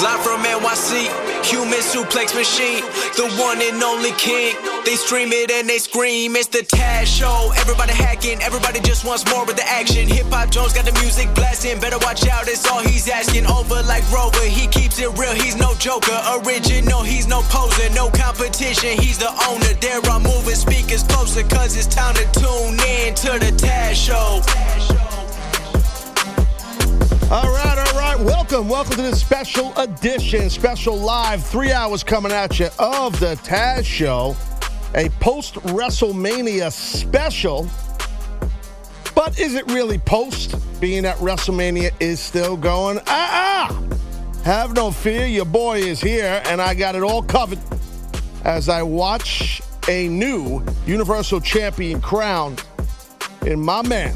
Live from NYC, human suplex machine, the one and only king. They stream it and they scream, it's the Taz Show. Everybody hacking, everybody just wants more with the action. Hip Hop Jones got the music blasting, better watch out, it's all he's asking. Over like Rover, he keeps it real, he's no joker. Original, he's no poser, no competition, he's the owner. There are moving speakers closer, cause it's time to tune in to the Taz Show. All right. Welcome, welcome to this special edition, special live, three hours coming at you of the Taz Show, a post WrestleMania special. But is it really post, being that WrestleMania is still going? Ah, ah! Have no fear, your boy is here, and I got it all covered as I watch a new Universal Champion crown in my man,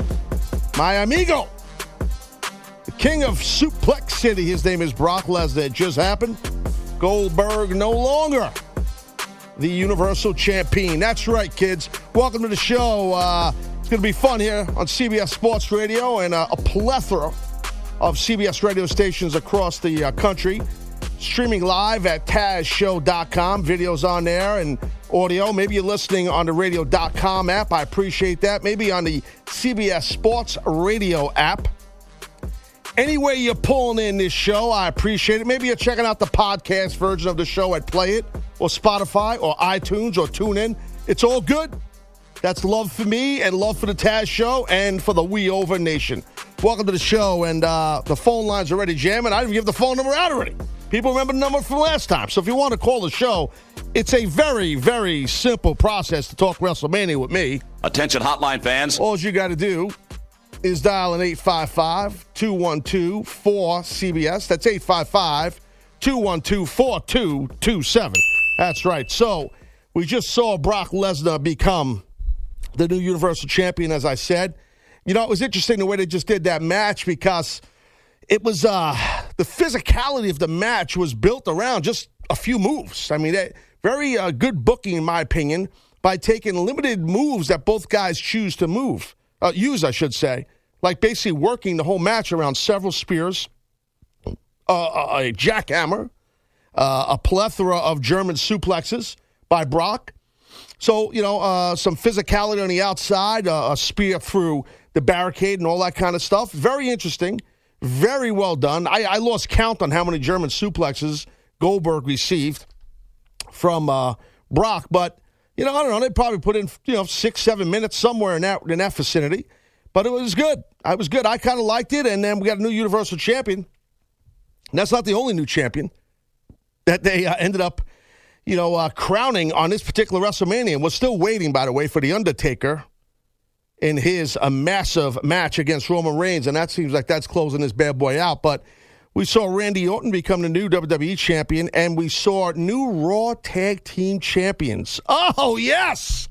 my amigo, king of Suplex City. His name is Brock Lesnar. It just happened. Goldberg no longer the Universal Champion. That's right, kids. Welcome to the show. Uh, it's going to be fun here on CBS Sports Radio and uh, a plethora of CBS radio stations across the uh, country. Streaming live at TazShow.com. Videos on there and audio. Maybe you're listening on the radio.com app. I appreciate that. Maybe on the CBS Sports Radio app. Anyway, you're pulling in this show, I appreciate it. Maybe you're checking out the podcast version of the show at Play It or Spotify or iTunes or TuneIn. It's all good. That's love for me and love for the Taz Show and for the We Over Nation. Welcome to the show, and uh, the phone lines are already jamming. I didn't give the phone number out already. People remember the number from last time. So if you want to call the show, it's a very, very simple process to talk WrestleMania with me. Attention, hotline fans. All you got to do is dialing an 855 212 4CBS. That's 855 212 4227. That's right. So we just saw Brock Lesnar become the new Universal Champion, as I said. You know, it was interesting the way they just did that match because it was uh, the physicality of the match was built around just a few moves. I mean, very uh, good booking, in my opinion, by taking limited moves that both guys choose to move, uh, use, I should say like basically working the whole match around several spears, uh, a, jackhammer, uh, a plethora of German suplexes by Brock. So, you know, uh, some physicality on the outside, uh, a spear through the barricade and all that kind of stuff. Very interesting. Very well done. I, I lost count on how many German suplexes Goldberg received from uh, Brock, but, you know, I don't know. They probably put in, you know, six, seven minutes somewhere in that, in that vicinity. But it was good. I was good. I kind of liked it. And then we got a new Universal Champion. And that's not the only new champion that they uh, ended up, you know, uh, crowning on this particular WrestleMania. And we're still waiting, by the way, for The Undertaker in his a massive match against Roman Reigns. And that seems like that's closing this bad boy out. But we saw Randy Orton become the new WWE champion, and we saw new Raw Tag Team champions. Oh, yes!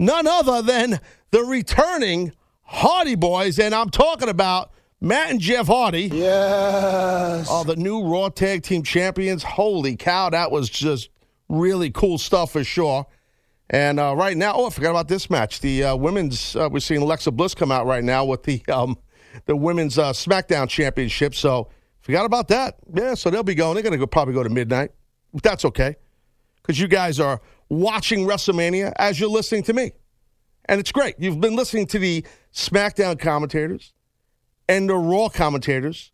None other than the returning Hardy Boys, and I'm talking about Matt and Jeff Hardy. Yes. Are the new Raw Tag Team Champions. Holy cow, that was just really cool stuff for sure. And uh, right now, oh, I forgot about this match. The uh, women's, uh, we're seeing Alexa Bliss come out right now with the um, the women's uh, SmackDown Championship. So forgot about that. Yeah, so they'll be going. They're going to go, probably go to midnight. But that's okay because you guys are watching WrestleMania as you're listening to me. And it's great. You've been listening to the SmackDown commentators and the Raw commentators.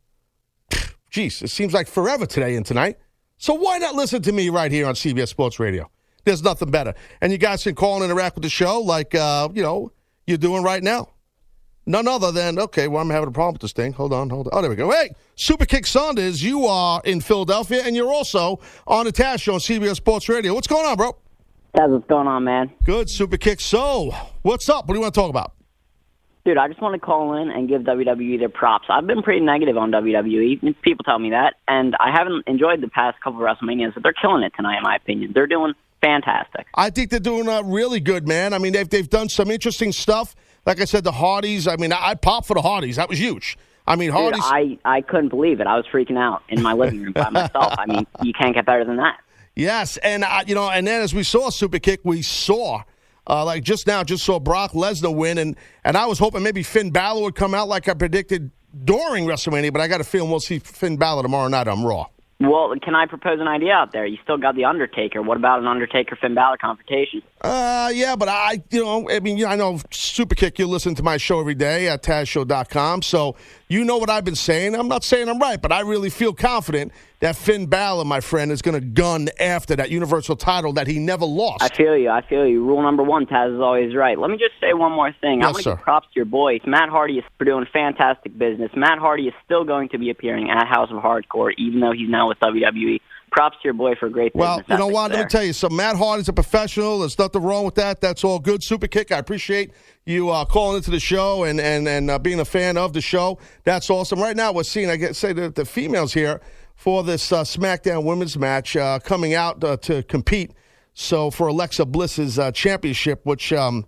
Jeez, it seems like forever today and tonight. So why not listen to me right here on CBS Sports Radio? There's nothing better. And you guys can call and interact with the show like, uh, you know, you're doing right now. None other than, okay, well, I'm having a problem with this thing. Hold on, hold on. Oh, there we go. Hey, Super Kick Saunders, you are in Philadelphia, and you're also on the Taz Show on CBS Sports Radio. What's going on, bro? That's what's going on, man. Good, Super Kick. So, what's up? What do you want to talk about? Dude, I just want to call in and give WWE their props. I've been pretty negative on WWE. People tell me that, and I haven't enjoyed the past couple of WrestleManias. But they're killing it tonight, in my opinion. They're doing fantastic. I think they're doing uh, really good, man. I mean, they've they've done some interesting stuff. Like I said, the Hardys. I mean, I, I popped for the Hardys. That was huge. I mean, Hardys. Dude, I I couldn't believe it. I was freaking out in my living room by myself. I mean, you can't get better than that. Yes, and uh, you know, and then as we saw Super Kick, we saw uh, like just now, just saw Brock Lesnar win, and and I was hoping maybe Finn Balor would come out like I predicted during WrestleMania, but I got a feeling we'll see Finn Balor tomorrow night on Raw. Well, can I propose an idea out there? You still got the Undertaker. What about an Undertaker Finn Balor confrontation? Uh, yeah, but I, you know, I mean, I know Superkick, you listen to my show every day at TazShow.com, so you know what I've been saying. I'm not saying I'm right, but I really feel confident that Finn Balor, my friend, is going to gun after that Universal title that he never lost. I feel you. I feel you. Rule number one, Taz is always right. Let me just say one more thing. Yes, I want to give props to your boys. Matt Hardy is doing fantastic business. Matt Hardy is still going to be appearing at House of Hardcore, even though he's now with WWE. Props to your boy for a great. Well, you know what? Let me tell you. So Matt Hardy's a professional. There's nothing wrong with that. That's all good. Super kick. I appreciate you uh, calling into the show and and and uh, being a fan of the show. That's awesome. Right now, we're seeing. I get say that the females here for this uh, SmackDown Women's match uh, coming out uh, to compete. So for Alexa Bliss's uh, championship, which. Um,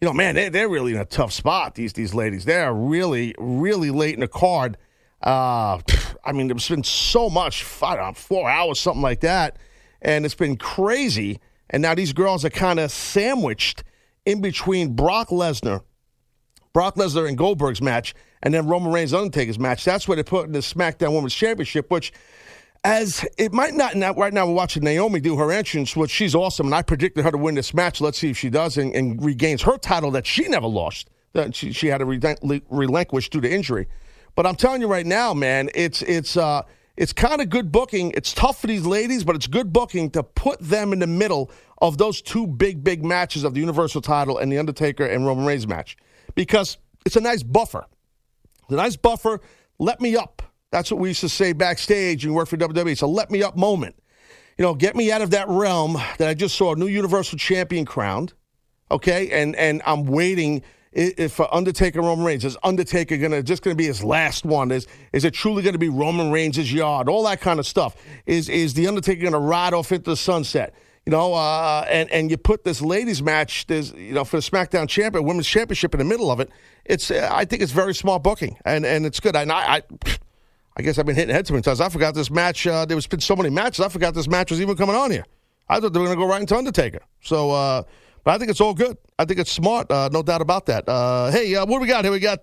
you know, man, they, they're really in a tough spot. These these ladies, they're really, really late in the card. Uh, I mean, it's been so much, I don't know, four hours, something like that, and it's been crazy. And now these girls are kind of sandwiched in between Brock Lesnar, Brock Lesnar and Goldberg's match, and then Roman Reigns Undertaker's match. That's where they put in the SmackDown Women's Championship, which as it might not right now we're watching Naomi do her entrance, which she's awesome, and I predicted her to win this match. Let's see if she does and, and regains her title that she never lost. That she, she had to relinquish due to injury. But I'm telling you right now, man, it's it's uh it's kind of good booking. It's tough for these ladies, but it's good booking to put them in the middle of those two big big matches of the Universal title and the Undertaker and Roman Reigns match because it's a nice buffer. The nice buffer, let me up. That's what we used to say backstage and work for WWE. It's a let me up moment. You know, get me out of that realm that I just saw a new Universal Champion crowned. Okay, and and I'm waiting if Undertaker Roman Reigns. Is Undertaker gonna just gonna be his last one? Is is it truly gonna be Roman Reigns' yard? All that kind of stuff. Is is the Undertaker gonna ride off into the sunset? You know, uh, and and you put this ladies match, there's you know for the SmackDown Champion Women's Championship in the middle of it. It's uh, I think it's very smart booking, and and it's good. And I. I I guess I've been hitting head too many times. I forgot this match. Uh, there was been so many matches. I forgot this match was even coming on here. I thought they were going to go right into Undertaker. So, uh, but I think it's all good. I think it's smart. Uh, no doubt about that. Uh, hey, uh, what do we got here? We got.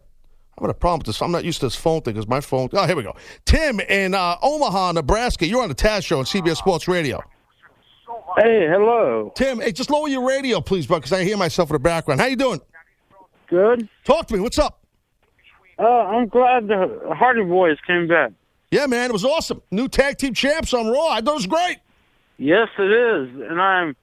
I'm having a problem with this. I'm not used to this phone thing because my phone. Oh, here we go. Tim in uh, Omaha, Nebraska. You're on the Taz Show on CBS Sports Radio. Hey, hello. Tim, hey, just lower your radio, please, bro, because I hear myself in the background. How you doing? Good. Talk to me. What's up? Uh, I'm glad the Hardy Boys came back. Yeah, man, it was awesome. New tag team champs on Raw. I thought it was great. Yes, it is, and I'm.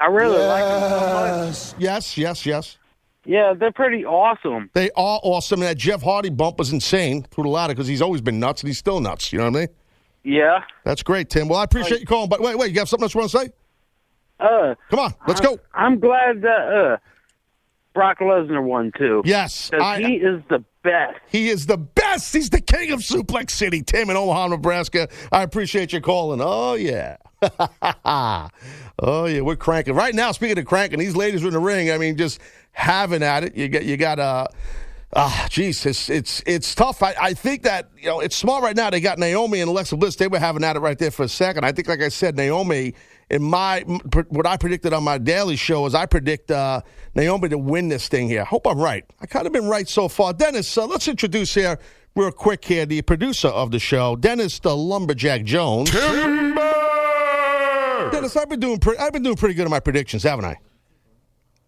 I really like them so much. Yes, yes, yes. Yeah, they're pretty awesome. They are awesome. And that Jeff Hardy bump was insane through the ladder because he's always been nuts and he's still nuts. You know what I mean? Yeah. That's great, Tim. Well, I appreciate you calling. But wait, wait, you have something else you want to say? Uh, Come on, let's go. I'm glad that uh, Brock Lesnar won too. Yes, I, he is the best. he is the best. He's the king of Suplex City, Tim in Omaha, Nebraska. I appreciate you calling. Oh, yeah. oh, yeah, we're cranking. Right now, speaking of cranking, these ladies are in the ring. I mean, just having at it. You got, you got, uh, Ah, geez, it's it's it's tough. I, I think that you know it's small right now. They got Naomi and Alexa Bliss. They were having at it right there for a second. I think, like I said, Naomi in my what I predicted on my daily show is I predict uh, Naomi to win this thing here. I hope I'm right. I kind of been right so far. Dennis, uh, let's introduce here real quick here the producer of the show, Dennis the Lumberjack Jones. Dennis, I've been doing pre- I've been doing pretty good in my predictions, haven't I?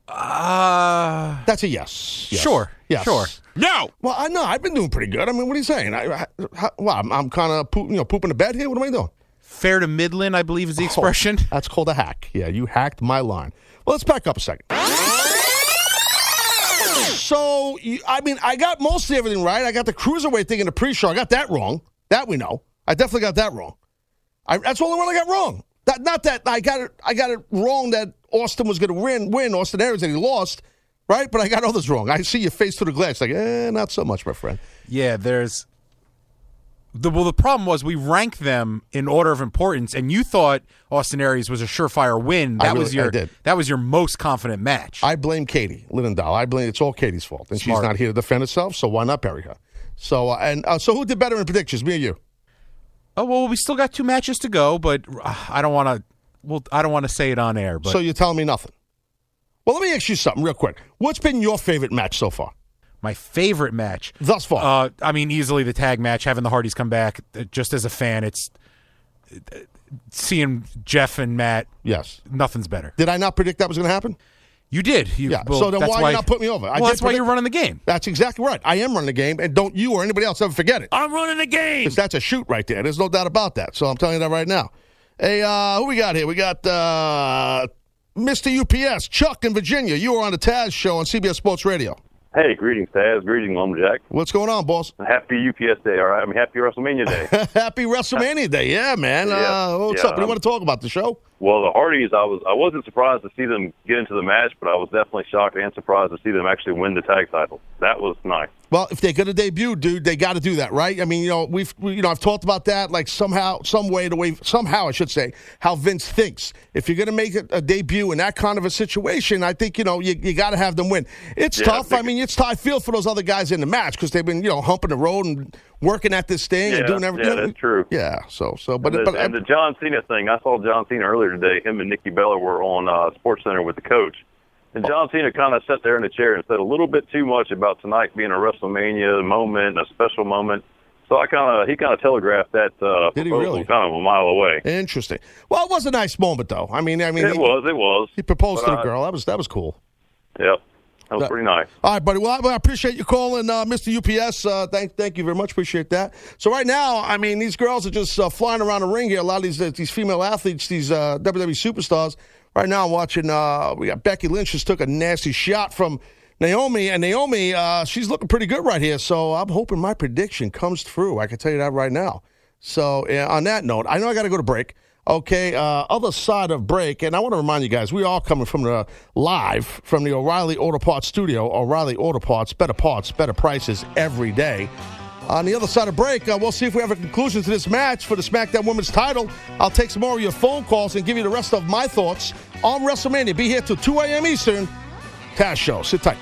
Uh, That's a yes. Yes. Sure. Yes. Sure. No. Well, I know I've been doing pretty good. I mean, what are you saying? I, I, how, well, I'm, I'm kind of poop, you know pooping the bed here. What am I doing? fair to Midland, I believe is the expression. Oh, that's called a hack. Yeah, you hacked my line. Well, let's back up a second. So, you, I mean, I got mostly everything right. I got the cruiserweight thing in the pre-show. I got that wrong. That we know. I definitely got that wrong. I, that's the only one I got wrong. That, not that I got it. I got it wrong that Austin was going to win. Win Austin Aries and he lost. Right, but I got others wrong. I see your face through the glass, like, eh, not so much, my friend. Yeah, there's the well. The problem was we ranked them in order of importance, and you thought Austin Aries was a surefire win. That was really- I your that was your most confident match. I blame Katie Linendoll. I blame it's all Katie's fault, and Smart. she's not here to defend herself. So why not bury her? So uh, and uh, so who did better in predictions, me or you? Oh well, we still got two matches to go, but uh, I don't want to. Well, I don't want to say it on air, but so you're telling me nothing. Well, let me ask you something real quick. What's been your favorite match so far, my favorite match thus far? Uh, I mean, easily the tag match, having the Hardys come back. uh, Just as a fan, it's seeing Jeff and Matt, Yes. nothing's better. Did I not predict that was going to happen? You did. You, Yeah. well, so then why, you not put me over? I Well, that's why you're running the game. That's exactly right. I am running the game, and don't you or anybody else ever forget it. I'm running the game. Because that's a shoot right there. There's no doubt about that. So I'm telling you that right now. Hey, uh, who we got here? We got uh, Mr. UPS, Chuck in Virginia. You were on the Taz show on CBS Sports Radio. Hey, greetings, Taz. Greetings, Lumberjack. What's going on, boss? Happy UPS Day, all right? I mean, happy WrestleMania Day. Happy WrestleMania Day. Yeah, man. Yeah, uh, what's yeah, up? What do you want to talk about the show? well, the Hardys, I was I wasn't surprised to see them get into the match, but I was definitely shocked and surprised to see them actually win the tag title. That was nice. Well, if they're going to debut, dude, they got to do that, right? I mean, you know, we've, we, you know, I've talked about that, like somehow, some way, the way, somehow, I should say, how Vince thinks. If you're going to make a, a debut in that kind of a situation, I think you know you, you got to have them win. It's Yeah, tough. I big- mean, it's tough. I feel for those other guys in the match because they've been, you know, humping the road and working at this thing and doing everything. yeah, that's true. Yeah. So, so, but, and, the, but and the John Cena thing, I saw John Cena earlier today. Him and Nikki Bella were on uh, Sports Center with the coach. And John Cena kind of sat there in the chair and said a little bit too much about tonight being a WrestleMania moment, a special moment. So I kind of he kind of telegraphed that uh, Did he really? kind of a mile away. interesting. Well, it was a nice moment, though. I mean, I mean, It he, was, it was. he proposed to the I- girl. That was that was cool. Yep, that was pretty nice. All right, buddy. Well, I, I appreciate you calling, uh, Mr. UPS. Uh, thank, thank you very much. Appreciate that. So right now, I mean, these girls are just uh, flying around the ring here. A lot of these uh, these female athletes, these uh, WWE superstars. Right now, I'm watching. Uh, we got Becky Lynch just took a nasty shot from Naomi, and Naomi, uh, she's looking pretty good right here. So I'm hoping my prediction comes through. I can tell you that right now. So on that note, I know I got to go to break. Okay, uh, other side of break, and I want to remind you guys, we are coming from the live from the O'Reilly Auto Parts studio. O'Reilly Auto Parts, better parts, better prices every day. On the other side of break, uh, we'll see if we have a conclusion to this match for the SmackDown Women's title. I'll take some more of your phone calls and give you the rest of my thoughts on WrestleMania. Be here till 2 a.m. Eastern. Cash Show. Sit tight.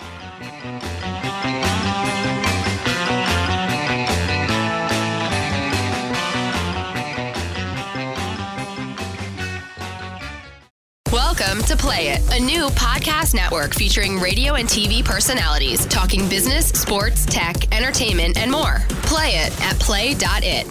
Welcome to Play It, a new podcast network featuring radio and TV personalities talking business, sports, tech, entertainment, and more. Play it at play.it.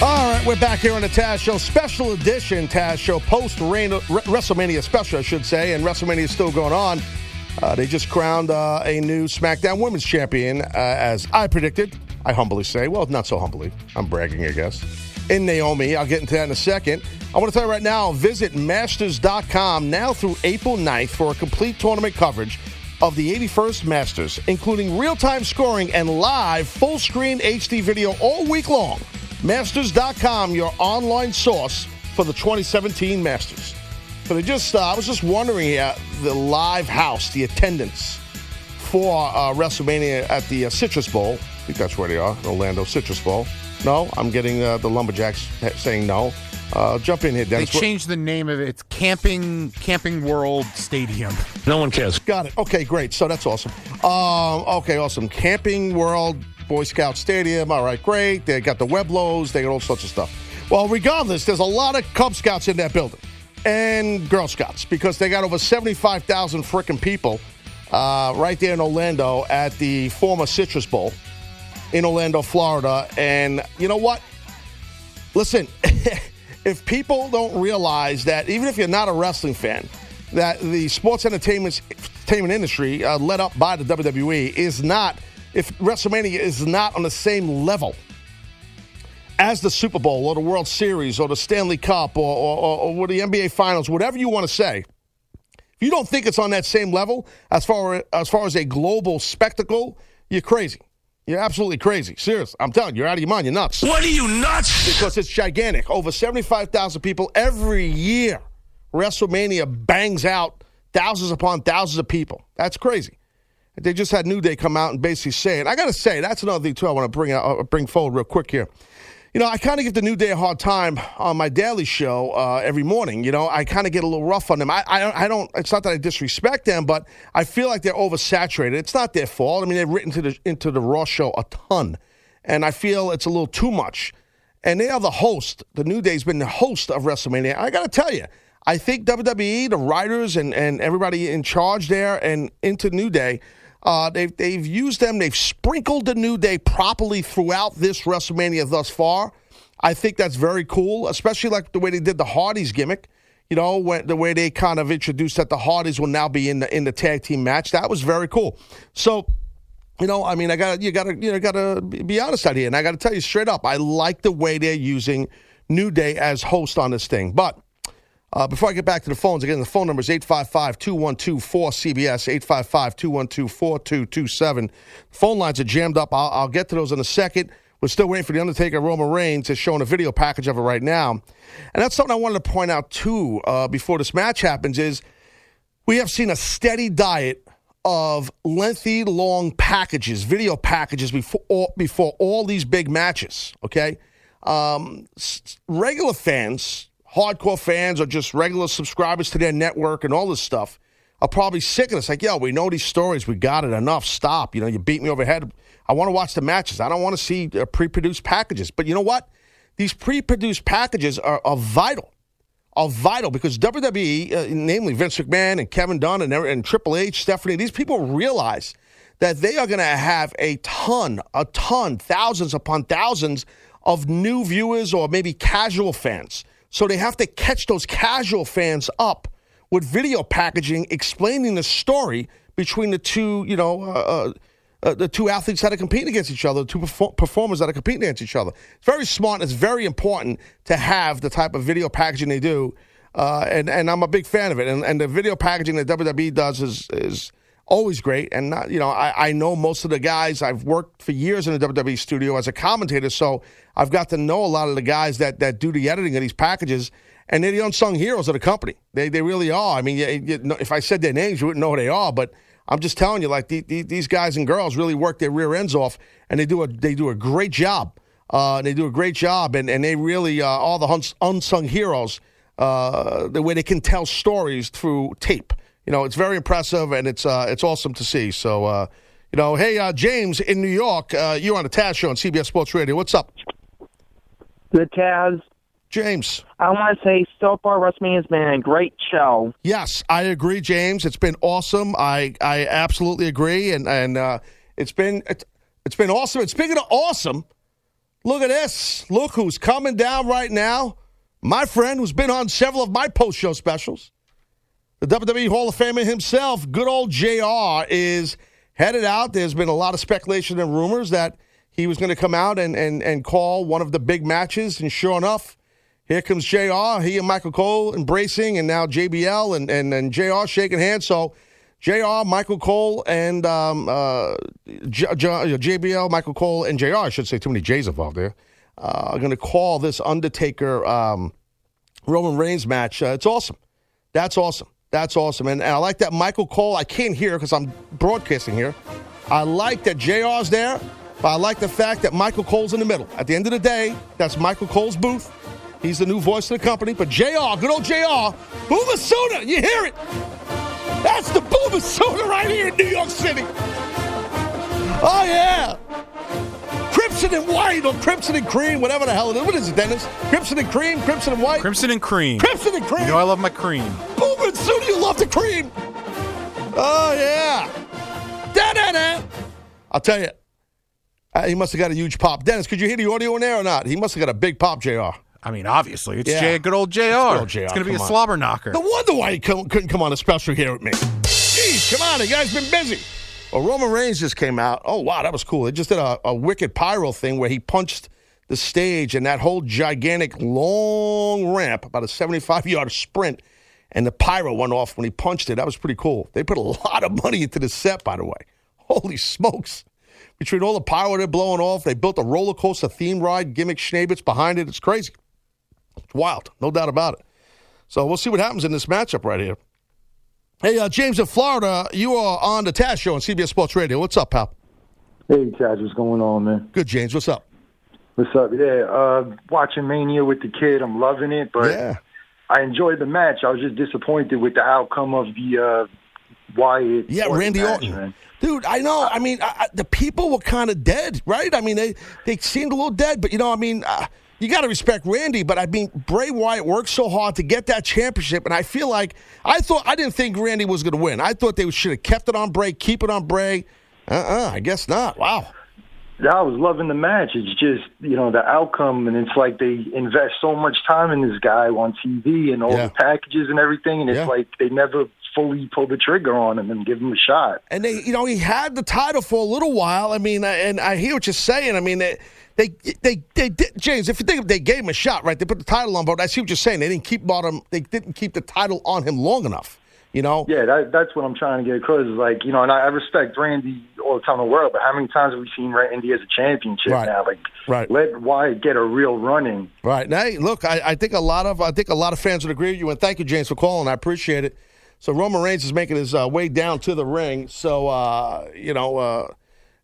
All right, we're back here on the Taz Show, special edition Taz Show, post WrestleMania special, I should say, and WrestleMania is still going on. Uh, they just crowned uh, a new SmackDown Women's Champion, uh, as I predicted. I humbly say, well, not so humbly. I'm bragging, I guess. In Naomi, I'll get into that in a second. I want to tell you right now, visit Masters.com now through April 9th for a complete tournament coverage of the 81st Masters, including real-time scoring and live full-screen HD video all week long. Masters.com, your online source for the 2017 Masters. But I just, uh, I was just wondering uh, the live house, the attendance for uh, WrestleMania at the uh, Citrus Bowl. I think that's where they are, Orlando Citrus Bowl. No, I'm getting uh, the Lumberjacks saying no. Uh, jump in here, They Dennis. What- changed the name of it. It's Camping Camping World Stadium. No one cares. Got it. Okay, great. So that's awesome. Um, okay, awesome. Camping World Boy Scout Stadium. All right, great. They got the Webelos. They got all sorts of stuff. Well, regardless, there's a lot of Cub Scouts in that building and Girl Scouts because they got over 75,000 freaking people uh, right there in Orlando at the former Citrus Bowl in Orlando, Florida. And you know what? Listen, if people don't realize that, even if you're not a wrestling fan, that the sports entertainment industry, uh, led up by the WWE, is not, if WrestleMania is not on the same level as the Super Bowl or the World Series or the Stanley Cup or, or, or, or the NBA Finals, whatever you want to say, if you don't think it's on that same level as far as far as a global spectacle, you're crazy. You're absolutely crazy. Serious. I'm telling you, you're out of your mind. You're nuts. What are you nuts? Because it's gigantic. Over 75,000 people every year. WrestleMania bangs out thousands upon thousands of people. That's crazy. They just had New Day come out and basically say it. I got to say, that's another thing, too, I want to bring, out, uh, bring forward real quick here. You know, I kind of give the New Day a hard time on my daily show uh, every morning. You know, I kind of get a little rough on them. I, I, I don't. It's not that I disrespect them, but I feel like they're oversaturated. It's not their fault. I mean, they've written to the into the Raw show a ton, and I feel it's a little too much. And they are the host. The New Day's been the host of WrestleMania. I got to tell you, I think WWE, the writers, and and everybody in charge there, and into New Day. Uh, they've they've used them. They've sprinkled the New Day properly throughout this WrestleMania thus far. I think that's very cool, especially like the way they did the Hardys gimmick. You know, when, the way they kind of introduced that the Hardys will now be in the in the tag team match. That was very cool. So, you know, I mean, I got you got to you know got to be honest out here, and I got to tell you straight up, I like the way they're using New Day as host on this thing. But uh, before I get back to the phones, again, the phone number is 855 212 4CBS, 855 212 4227. Phone lines are jammed up. I'll, I'll get to those in a second. We're still waiting for The Undertaker Roman Reigns. It's showing a video package of it right now. And that's something I wanted to point out, too, uh, before this match happens is we have seen a steady diet of lengthy, long packages, video packages before all, before all these big matches, okay? Um, regular fans, hardcore fans, or just regular subscribers to their network and all this stuff are probably sick of this. Like, yo, we know these stories. We got it. Enough. Stop. You know, you beat me over the head. I want to watch the matches. I don't want to see uh, pre-produced packages. But you know what? These pre-produced packages are, are vital. Are vital because WWE, uh, namely Vince McMahon and Kevin Dunn and, and Triple H, Stephanie, these people realize that they are going to have a ton, a ton, thousands upon thousands of new viewers or maybe casual fans. So they have to catch those casual fans up with video packaging explaining the story between the two, you know, uh, uh, the two athletes that are competing against each other, the two perfor- performers that are competing against each other. It's very smart. It's very important to have the type of video packaging they do, uh, and and I'm a big fan of it. And, and the video packaging that WWE does is is always great. And not, you know, I, I know most of the guys. I've worked for years in the WWE studio as a commentator, so I've got to know a lot of the guys that that do the editing of these packages. And they're the unsung heroes of the company. They they really are. I mean, you, you, if I said their names, you wouldn't know who they are. But I'm just telling you, like the, the, these guys and girls really work their rear ends off, and they do a they do a great job. Uh, they do a great job, and and they really uh, all the unsung heroes. Uh, the way they can tell stories through tape, you know, it's very impressive, and it's uh, it's awesome to see. So, uh, you know, hey James in New York, you're on the Taz show on CBS Sports Radio. What's up, The Taz. James? I want to say so far WrestleMania has been a great show. Yes, I agree, James. It's been awesome. I I absolutely agree, and and uh, it's been it's, it's been awesome. And speaking of awesome, look at this. Look who's coming down right now. My friend, who's been on several of my post show specials, the WWE Hall of Famer himself, good old Jr. is headed out. There's been a lot of speculation and rumors that he was going to come out and and and call one of the big matches, and sure enough. Here comes JR. He and Michael Cole embracing, and now JBL and, and, and JR shaking hands. So, JR, Michael Cole, and um, uh, J- J- JBL, Michael Cole, and JR, I should say, too many J's involved there, uh, are going to call this Undertaker um, Roman Reigns match. Uh, it's awesome. That's awesome. That's awesome. And, and I like that Michael Cole, I can't hear because I'm broadcasting here. I like that JR's there, but I like the fact that Michael Cole's in the middle. At the end of the day, that's Michael Cole's booth. He's the new voice of the company. But JR, good old JR, Boomer Sooner, you hear it? That's the Boomer Sooner right here in New York City. Oh, yeah. Crimson and white or crimson and cream, whatever the hell it is. What is it, Dennis? Crimson and cream, crimson and white? Crimson and cream. Crimson and cream. You know I love my cream. Boomer Sooner, you love the cream. Oh, yeah. Da-da-da. I'll tell you. Uh, he must have got a huge pop. Dennis, could you hear the audio in there or not? He must have got a big pop, JR. I mean, obviously, it's Yeah. J, good old JR. It's, old JR, going to be a come on. slobber knocker. No wonder why he couldn't couldn't come on a special here with me. Jeez, come on, the guy's been busy. Well, Roman Reigns just came out. Oh, wow, that was cool. They just did a, a wicked pyro thing where he punched the stage and that whole gigantic long ramp, about a 75 yard sprint, and the pyro went off when he punched it. That was pretty cool. They put a lot of money into the set, by the way. Holy smokes. Between all the power they're blowing off, they built a roller coaster theme ride, gimmick schnabitz behind it. It's crazy. It's wild, no doubt about it. So we'll see what happens in this matchup right here. Hey, uh, James in Florida, you are on the Taz Show on CBS Sports Radio. What's up, pal? Hey, Chad, what's going on, man? Good, James. What's up? What's up? Yeah, uh, watching Mania with the kid, I'm loving it, but Yeah. I enjoyed the match. I was just disappointed with the outcome of the uh, Wyatt. Yeah, Randy match, Orton. man. Dude, I know. I mean, I, I, the people were kind of dead, right? I mean, they, they seemed a little dead, but, you know, I mean, uh, you got to respect Randy, but I mean, Bray Wyatt worked so hard to get that championship, and I feel like I thought I didn't think Randy was going to win. I thought they should have kept it on Bray, keep it on Bray. Uh, uh I guess not. Wow. I was loving the match. It's just you know the outcome, and it's like they invest so much time in this guy on TV and all Yeah. the packages and everything, and it's Yeah. like they never fully pull the trigger on him and give him a shot. And they, you know, he had the title for a little while. I mean, uh, and I hear what you're saying. I mean, they, they, they, they did, James. If you think they gave him a shot, right? They put the title on, but I see what you're saying. They didn't keep bottom. They didn't keep the title on him long enough. You know. Yeah, that, that's what I'm trying to get across. Is like you know, and I, I respect Randy all the time in the world, but how many times have we seen Randy as a championship Right. now? Like, Right. let Wyatt get a real running. Right. Now, hey, look, I, I think a lot of I think a lot of fans would agree with you, and thank you, James, for calling. I appreciate it. So Roman Reigns is making his uh, way down to the ring. So uh, you know, uh,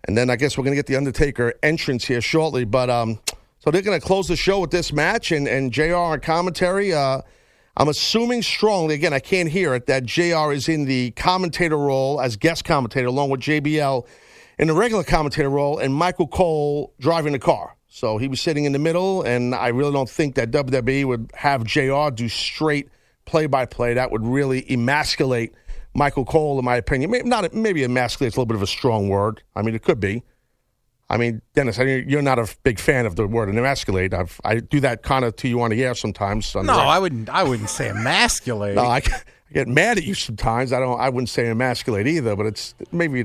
and then I guess we're gonna get the Undertaker entrance here shortly. But um, so they're gonna close the show with this match, and and Jr. on commentary. Uh, I'm assuming strongly, again, I can't hear it, that JR is in the commentator role as guest commentator along with JBL in the regular commentator role and Michael Cole driving the car. So he was sitting in the middle, and I really don't think that WWE would have JR do straight play by play. That would really emasculate Michael Cole, in my opinion. Maybe, not, maybe emasculate is a little bit of a strong word. I mean, it could be. I mean, Dennis, I know you're not a big fan of the word emasculate. I've, I do that kind of to you on the air sometimes. No, I wouldn't. I wouldn't say emasculate. no, I, I get mad at you sometimes. I don't. I wouldn't say emasculate either, but it's maybe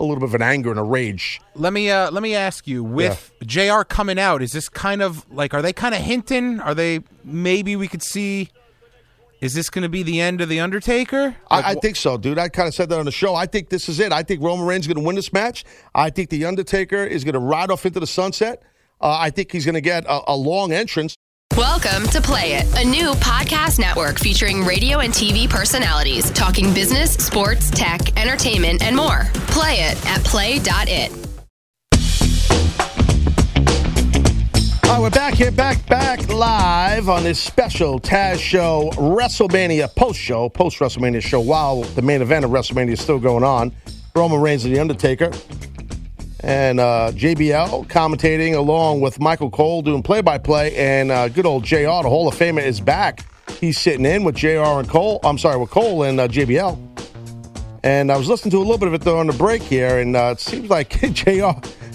a little bit of an anger and a rage. Let me uh, let me ask you: with Jr. coming out, is this kind of like? Are they kind of hinting? Are they maybe we could see? Is this going to be the end of the Undertaker? Like, I, I think so, dude. I kind of said that on the show. I think this is it. I think Roman Reigns is going to win this match. I think the Undertaker is going to ride off into the sunset. Uh, I think he's going to get a, a long entrance. Welcome to Play It, a new podcast network featuring radio and TV personalities talking business, sports, tech, entertainment, and more. Play it at play.it. All right, we're back here, back, back live on this special Taz Show WrestleMania post show, post WrestleMania show, while the main event of WrestleMania is still going on. Roman Reigns and The Undertaker. And uh, JBL commentating along with Michael Cole doing play by play. And uh, good old JR, the Hall of Famer, is back. He's sitting in with JR and Cole. I'm sorry, with Cole and uh, JBL. And I was listening to a little bit of it though on the break here, and uh, it seems like JR,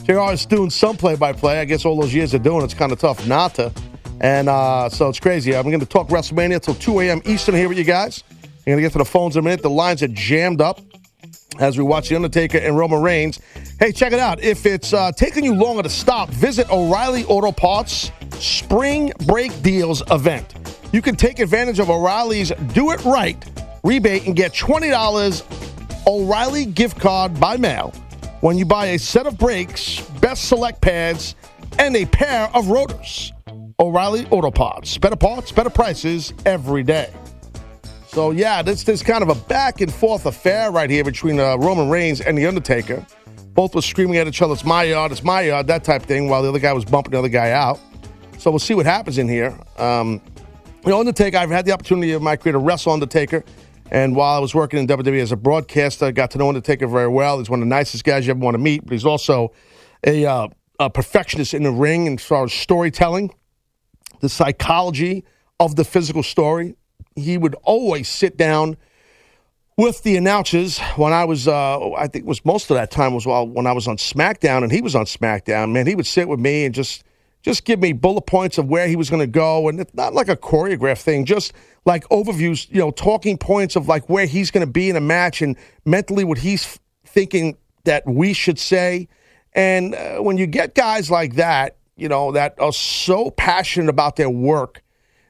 JR is doing some play by play. I guess all those years of doing it's kind of tough not to. And uh, so it's crazy. I'm going to talk WrestleMania until 2 a.m. Eastern here with you guys. I'm going to get to the phones in a minute. The lines are jammed up as we watch The Undertaker and Roman Reigns. Hey, check it out. If it's uh, taking you longer to stop, visit O'Reilly Auto Parts Spring Break Deals event. You can take advantage of O'Reilly's Do It Right rebate and get $20 O'Reilly gift card by mail when you buy a set of brakes, best select pads, and a pair of rotors. O'Reilly Auto Parts. Better parts, better prices every day. So yeah, this this kind of a back and forth affair right here between uh, Roman Reigns and the Undertaker. Both were screaming at each other, "It's my yard, it's my yard," that type thing, while the other guy was bumping the other guy out. So we'll see what happens in here. Um, you know, Undertaker, I've had the opportunity of my career to wrestle Undertaker, and while I was working in WWE as a broadcaster, I got to know Undertaker very well. He's one of the nicest guys you ever want to meet, but he's also a, uh, a perfectionist in the ring as far as storytelling the psychology of the physical story. He would always sit down with the announcers when I was, uh, I think it was most of that time was while when I was on SmackDown and he was on SmackDown. Man, he would sit with me and just just give me bullet points of where he was going to go, and it's not like a choreographed thing, just like overviews, you know, talking points of like where he's going to be in a match and mentally what he's thinking that we should say. And uh, when you get guys like that, you know, that are so passionate about their work,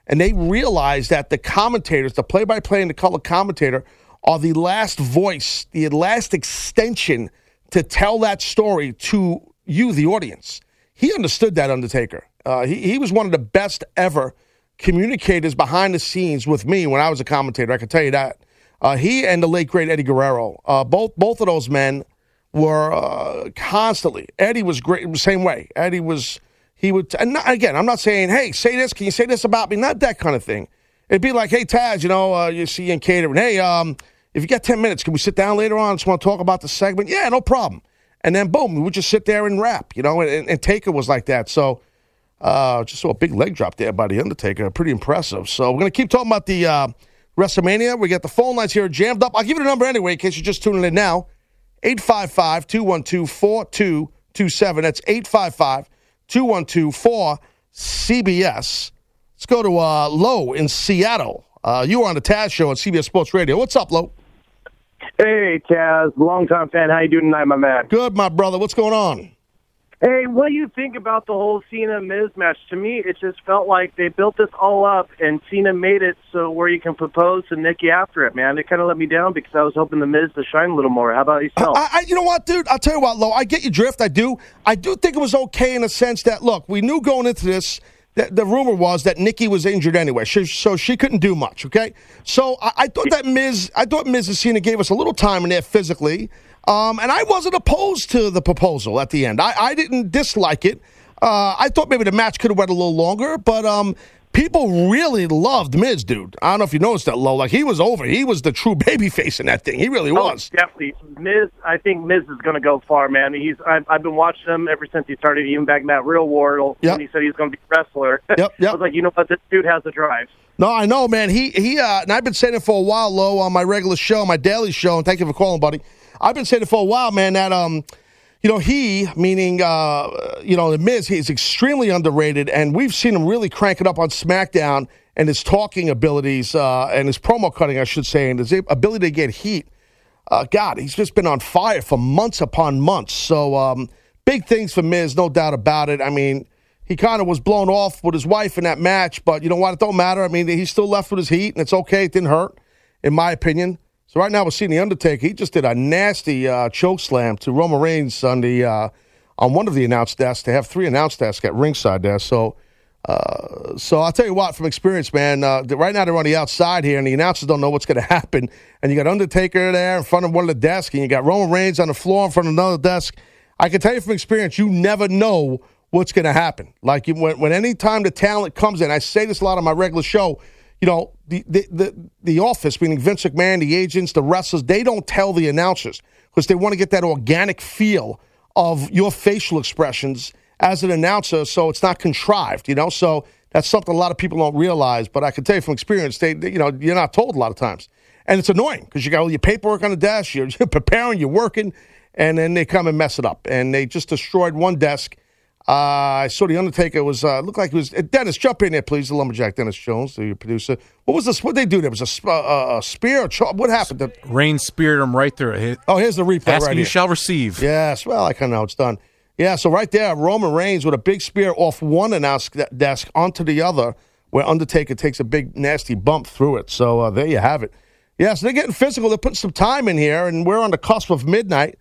and they realize that the commentators, the play-by-play and the color commentator, are the last voice, the last extension to tell that story to you, the audience. He understood that Undertaker. Uh, he, he was one of the best ever communicators behind the scenes with me when I was a commentator. I can tell you that. Uh, he and the late great Eddie Guerrero, uh, both both of those men were uh, constantly. Eddie was great, same way. Eddie was he would and not, again. I'm not saying, hey, say this. Can you say this about me? Not that kind of thing. It'd be like, hey, Taz, you know, uh, you see in catering. Hey, um, if you got ten minutes, can we sit down later on? I just want to talk about the segment. Yeah, no problem. And then boom, we would just sit there and rap, you know. And, and Taker was like that. So Uh, just saw a big leg drop there by the Undertaker. Pretty impressive. So we're gonna keep talking about the uh, WrestleMania. We got the phone lines here jammed up. I'll give you the number anyway in case you're just tuning in now. 855-212-4227. That's 855-212-4CBS. Let's go to uh, Lowe in Seattle. Uh, you were on the Taz show on CBS Sports Radio. What's up, Lowe? Hey, Taz, longtime fan. How you doing tonight, my man? Good, my brother. What's going on? Hey, what do you think about the whole Cena Miz match? To me, it just felt like they built this all up, and Cena made it so where you can propose to Nikki after it. Man, it kind of let me down because I was hoping the Miz to shine a little more. How about yourself? I, I, you know what, dude? I'll tell you what, Lowe. I get your drift. I do. I do think it was okay in a sense that look, we knew going into this. That The rumor was that Nikki was injured anyway, she, so she couldn't do much. Okay, so I, I thought that Miz, I thought Miz and Cena gave us a little time in there physically. Um, and I wasn't opposed to the proposal at the end. I, I didn't dislike it. Uh, I thought maybe the match could have went a little longer, but um, people really loved Miz, dude. I don't know if you noticed that, Low. Like he was over. He was the true baby face in that thing. He really was. Oh, definitely. Miz, I think Miz is going to go far, man. He's I've, I've been watching him ever since he started, even back in that Real World Yep. when he said he was going to be a wrestler. Yep, yep. I was like, you know what? This dude has the drive. No, I know, man. He he. Uh, and I've been saying it for a while, Low, on my regular show, my daily show. And thank you for calling, buddy. I've been saying it for a while, man. That um, you know, he meaning uh, you know, the Miz, he's extremely underrated, and we've seen him really crank it up on SmackDown and his talking abilities uh, and his promo cutting, I should say, and his ability to get heat. Uh, God, he's just been on fire for months upon months. So um, big things for Miz, no doubt about it. I mean, he kind of was blown off with his wife in that match, but you know what? It don't matter. I mean, he's still left with his heat, and it's okay. It didn't hurt, in my opinion. So right now we're seeing the Undertaker. He just did a nasty uh, choke slam to Roman Reigns on the uh, on one of the announce desks. They have three announce desks at ringside there. So, uh, so I'll tell you what, from experience, man. Uh, right now they're on the outside here, and the announcers don't know what's going to happen. And you got Undertaker there in front of one of the desks, and you got Roman Reigns on the floor in front of another desk. I can tell you from experience, you never know what's going to happen. Like when, when any time the talent comes in, I say this a lot on my regular show. You know, the, the the the office, meaning Vince McMahon, the agents, the wrestlers, they don't tell the announcers because they want to get that organic feel of your facial expressions as an announcer, so it's not contrived. You know, so that's something a lot of people don't realize. But I can tell you from experience, they, they you know, you're not told a lot of times, and it's annoying because you got all your paperwork on the desk, you're, you're preparing, you're working, and then they come and mess it up, and they just destroyed one desk. Uh, I saw the Undertaker was uh, looked like he was Dennis. Jump in there, please. The lumberjack, Dennis Jones, the producer. What was this? What they do? There was a, uh, a spear. A chop- what happened? To, Reigns speared him right through. Oh, here's the replay. Ask right and you shall receive. Yes. Well, I kind of know it's done. Yeah. So right there, Roman Reigns with a big spear off one announce desk onto the other, where Undertaker takes a big nasty bump through it. So uh, there you have it. Yeah. So they're getting physical. They're putting some time in here, and we're on the cusp of midnight.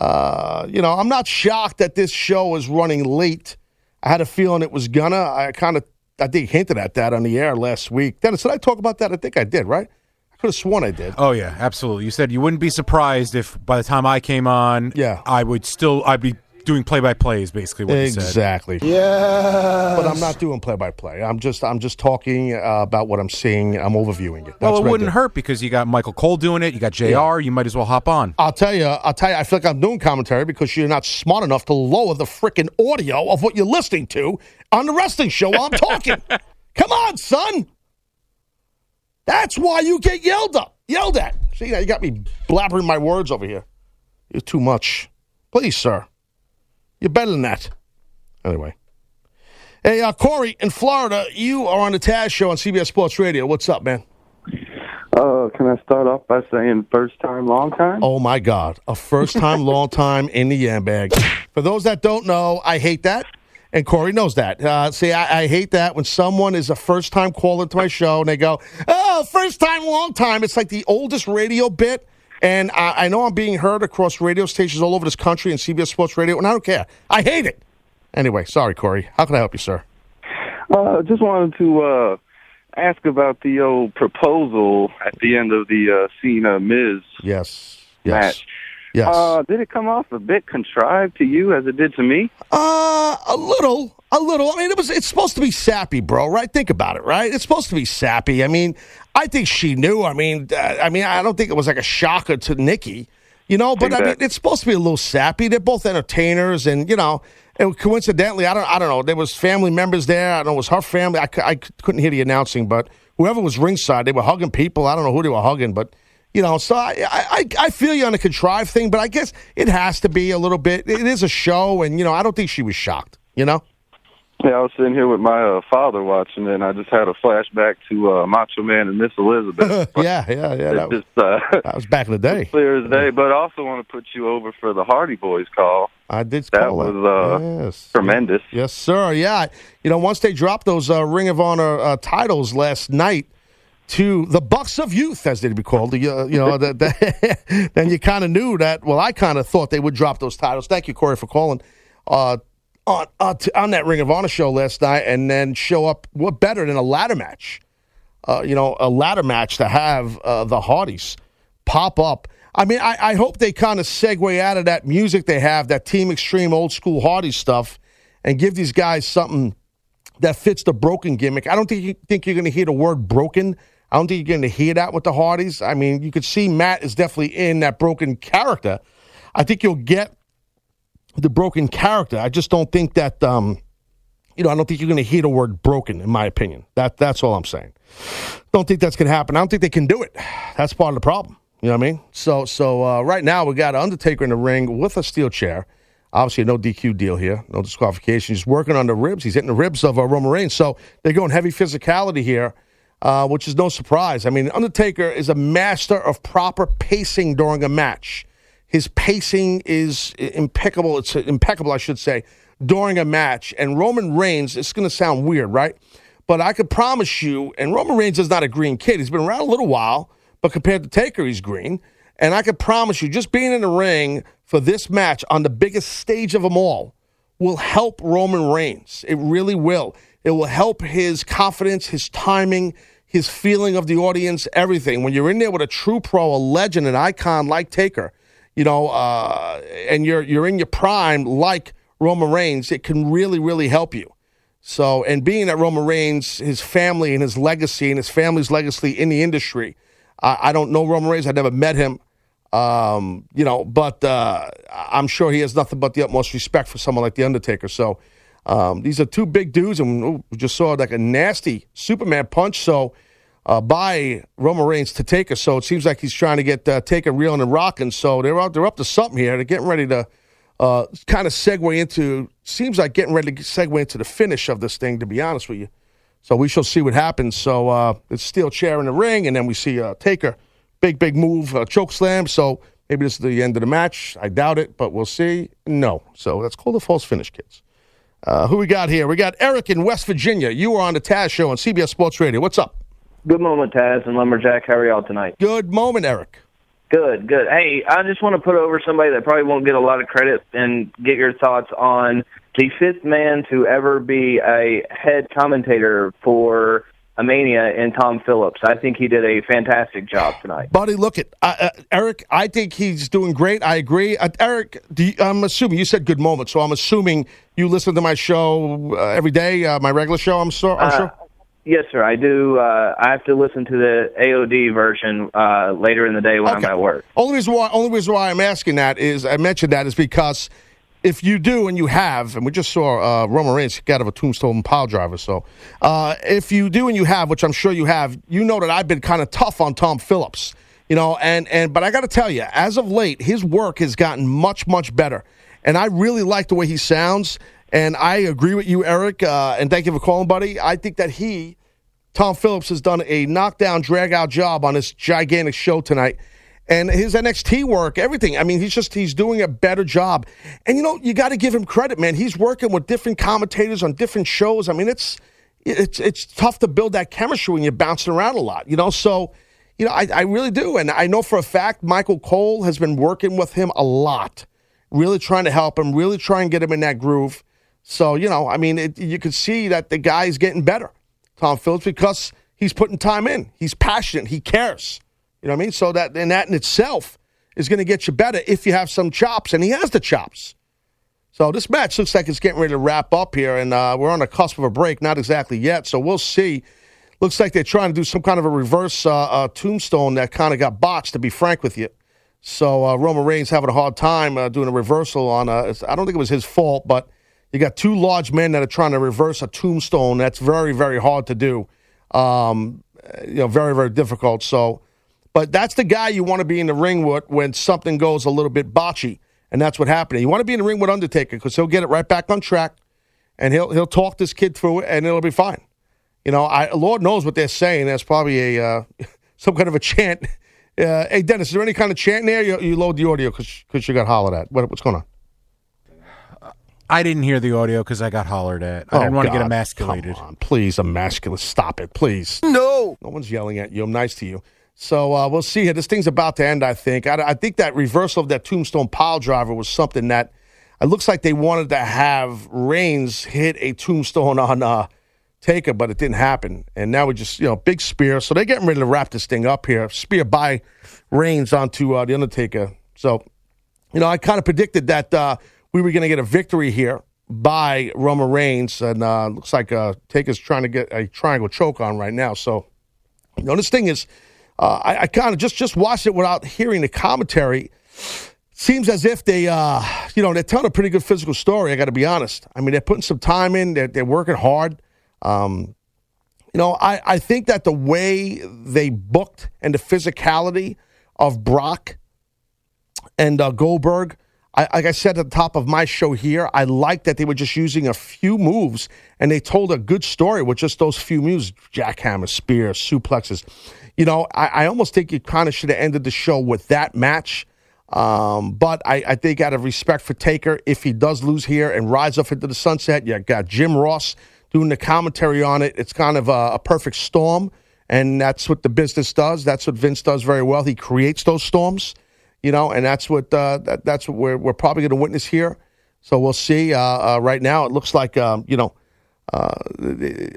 Uh, you know, I'm not shocked that this show is running late. I had a feeling it was gonna. I kind of, I think, hinted at that on the air last week. Dennis, did I talk about that? I think I did, right? I could have sworn I did. Oh yeah, absolutely. You said you wouldn't be surprised if by the time I came on, Yeah. I would still I'd be doing play by play is basically what you said. Exactly. Yeah. But I'm not doing play by play. I'm just, I'm just talking uh, about what I'm seeing. I'm overviewing it. That's Well, it what wouldn't do. hurt because you got Michael Cole doing it. You got Jr. Yeah. You might as well hop on. I'll tell you, I'll tell you, I feel like I'm doing commentary because you're not smart enough to lower the freaking audio of what you're listening to on the wrestling show while I'm talking. Come on, son. That's why you get yelled up, yelled at. See, now you got me blabbering my words over here. You're too much. Please, sir. You're better than that. Anyway. Hey, uh, Corey, in Florida, you are on the Taz show on CBS Sports Radio. What's up, man? Uh, can I start off by saying first time, long time? Oh my God, a first time, long time in the yam bag. For those that don't know, I hate that, and Corey knows that. Uh, see, I, I hate that when someone is a first time caller to my show and they go, "Oh, first time, long time." It's like the oldest radio bit, and I, I know I'm being heard across radio stations all over this country and CBS Sports Radio, and I don't care. I hate it. Anyway, sorry, Corey. How can I help you, sir? Uh, just wanted to uh, ask about the old proposal at the end of the uh, Cena Miz Yes. match. Yes. Uh, did it come off a bit contrived to you as it did to me? Uh, a little, a little. I mean, it was. It's supposed to be sappy, bro. Right? Think about it. Right? It's supposed to be sappy. I mean, I think she knew. I mean, uh, I mean, I don't think it was like a shocker to Nikki. You know, but I mean, it's supposed to be a little sappy. They're both entertainers, and you know, And coincidentally, I don't, I don't know. There was family members there. I don't know. It was her family. I, I couldn't hear the announcing, but whoever was ringside, they were hugging people. I don't know who they were hugging, but you know. So I, I, I feel you on the contrived thing, but I guess it has to be a little bit. It is a show, and you know, I don't think she was shocked. You know. Yeah, I was sitting here with my uh, father watching, and I just had a flashback to uh, Macho Man and Miss Elizabeth. yeah, yeah, yeah. That was, just uh, that was back in the day. clear as day. But I also want to put you over for the Hardy Boys call. I did. That call was that. uh, yes. tremendous. Yes, sir. Yeah, you know, once they dropped those uh, Ring of Honor uh, titles last night to the Bucks of Youth, as they'd be called, the, uh, you know, the, the, then you kind of knew that. Well, I kind of thought they would drop those titles. Thank you, Corey, for calling uh, on uh, t- on that Ring of Honor show last night, and then show up. What better than a ladder match? Uh, you know, a ladder match to have uh, the Hardys pop up. I mean, I, I hope they kind of segue out of that music they have, that Team Extreme old school Hardy stuff, and give these guys something that fits the broken gimmick. I don't think you think you're going to hear the word broken. I don't think you're going to hear that with the Hardys. I mean, you could see Matt is definitely in that broken character. I think you'll get the broken character. I just don't think that um, you know, I don't think you're going to hear the word broken, in my opinion. That that's all I'm saying. Don't think that's going to happen. I don't think they can do it. That's part of the problem. You know what I mean? So so uh, right now we got Undertaker in the ring with a steel chair. Obviously, no DQ deal here, no disqualification. He's working on the ribs. He's hitting the ribs of uh, Roman Reigns. So they're going heavy physicality here, uh, which is no surprise. I mean, Undertaker is a master of proper pacing during a match. His pacing is impeccable. It's impeccable, I should say, during a match. And Roman Reigns, it's going to sound weird, right? But I could promise you, and Roman Reigns is not a green kid. He's been around a little while, but compared to Taker, he's green. And I could promise you, just being in the ring for this match on the biggest stage of them all will help Roman Reigns. It really will. It will help his confidence, his timing, his feeling of the audience, everything. When you're in there with a true pro, a legend, an icon like Taker, you know, uh, and you're you're in your prime like Roman Reigns, it can really, really help you. So, and being that Roman Reigns, his family and his legacy and his family's legacy in the industry, I, I don't know Roman Reigns. I never met him, um, you know, but uh, I'm sure he has nothing but the utmost respect for someone like The Undertaker. So, um, these are two big dudes, and we just saw like a nasty Superman punch. So, uh, by Roman Reigns to Taker. So it seems like he's trying to get uh, Taker reeling and rocking. So they're up, they're up to something here. They're getting ready to uh, kind of segue into. Seems like getting ready to segue into the finish of this thing. To be honest with you, so we shall see what happens. So uh, it's steel chair in the ring, and then we see uh, Taker, big big move, uh, choke slam. So maybe this is the end of the match. I doubt it, but we'll see. No, so that's called a false finish, kids. Uh, who we got here? We got Eric in West Virginia. You are on the Taz Show on CBS Sports Radio. What's up? Good moment, Taz and Lumberjack. How are y'all tonight? Good moment, Eric. Good, good. Hey, I just want to put over somebody that probably won't get a lot of credit and get your thoughts on the fifth man to ever be a head commentator for a Mania in Tom Phillips. I think he did a fantastic job tonight. Buddy, look at uh, uh, Eric. I think he's doing great. I agree. Uh, Eric, do you, I'm assuming you said good moment, so I'm assuming you listen to my show uh, every day, uh, my regular show. I'm, so, I'm Uh, sure. Yes, sir. I do. Uh, I have to listen to the AOD version uh, later in the day when I'm at work. Only reason why, only reason why I'm asking that is I mentioned that is because if you do and you have, and we just saw uh, Roman Reigns get out of a tombstone pile driver. So uh, if you do and you have, which I'm sure you have, you know that I've been kind of tough on Tom Phillips. You know, and and but I got to tell you, as of late, his work has gotten much much better, and I really like the way he sounds. And I agree with you, Eric. Uh, and thank you for calling, buddy. I think that he, Tom Phillips, has done a knockdown, drag out job on this gigantic show tonight. And his NXT work, everything. I mean, he's just he's doing a better job. And you know, you got to give him credit, man. He's working with different commentators on different shows. I mean, it's it's it's tough to build that chemistry when you're bouncing around a lot, you know. So, you know, I, I really do, and I know for a fact Michael Cole has been working with him a lot, really trying to help him, really trying to get him in that groove. So, you know, I mean, it, you can see that the guy's getting better, Tom Phillips, because he's putting time in. He's passionate. He cares. You know what I mean? So that and that in itself is going to get you better if you have some chops, and he has the chops. So this match looks like it's getting ready to wrap up here, and uh, we're on the cusp of a break. Not exactly yet, so we'll see. Looks like they're trying to do some kind of a reverse uh, uh, tombstone that kind of got botched. To be frank with you, so uh, Roman Reigns having a hard time uh, doing a reversal on. Uh, I don't think it was his fault, but You got two large men that are trying to reverse a tombstone. That's very, very hard to do. Um, you know, very, very difficult. So, but that's the guy you want to be in the ring with when something goes a little bit botchy, and that's what happened. You want to be in the ring with Undertaker because he'll get it right back on track, and he'll he'll talk this kid through it, and it'll be fine. You know, I Lord knows what they're saying. There's probably a uh, some kind of a chant. Uh, hey, Dennis, is there any kind of chant there? You, you load the audio because you got hollered at. What, what's going on? I didn't hear the audio because I got hollered at. I Oh, didn't want to get God. emasculated. Come on, please, emasculate. Stop it, please. No. No one's yelling at you. I'm nice to you. So uh, we'll see here. This thing's about to end, I think. I, I think that reversal of that tombstone pile driver was something that it looks like they wanted to have Reigns hit a tombstone on uh, Taker, but it didn't happen. And now we just, you know, big spear. So they're getting ready to wrap this thing up here. Spear by Reigns onto uh, The Undertaker. So, you know, I kind of predicted that uh, we were going to get a victory here by Roman Reigns, and uh, looks like uh, Taker's trying to get a triangle choke on right now. So, you know, this thing is, uh, I, I kind of just just watched it without hearing the commentary. Seems as if they, uh, you know, they're telling a pretty good physical story. I got to be honest. I mean, they're putting some time in. They're, they're working hard. Um, you know, I, I think that the way they booked and the physicality of Brock and uh, Goldberg, I, like I said at the top of my show here, I like that they were just using a few moves and they told a good story with just those few moves jackhammer, spear, suplexes. You know, I, I almost think you kind of should have ended the show with that match. Um, but I, I think out of respect for Taker, if he does lose here and rise off into the sunset, you got Jim Ross doing the commentary on it. It's kind of a, a perfect storm, and that's what the business does. That's what Vince does very well. He creates those storms, you know, and that's what uh, that, that's what we're, we're probably going to witness here. So we'll see. Uh, uh, right now, it looks like um, you know, uh,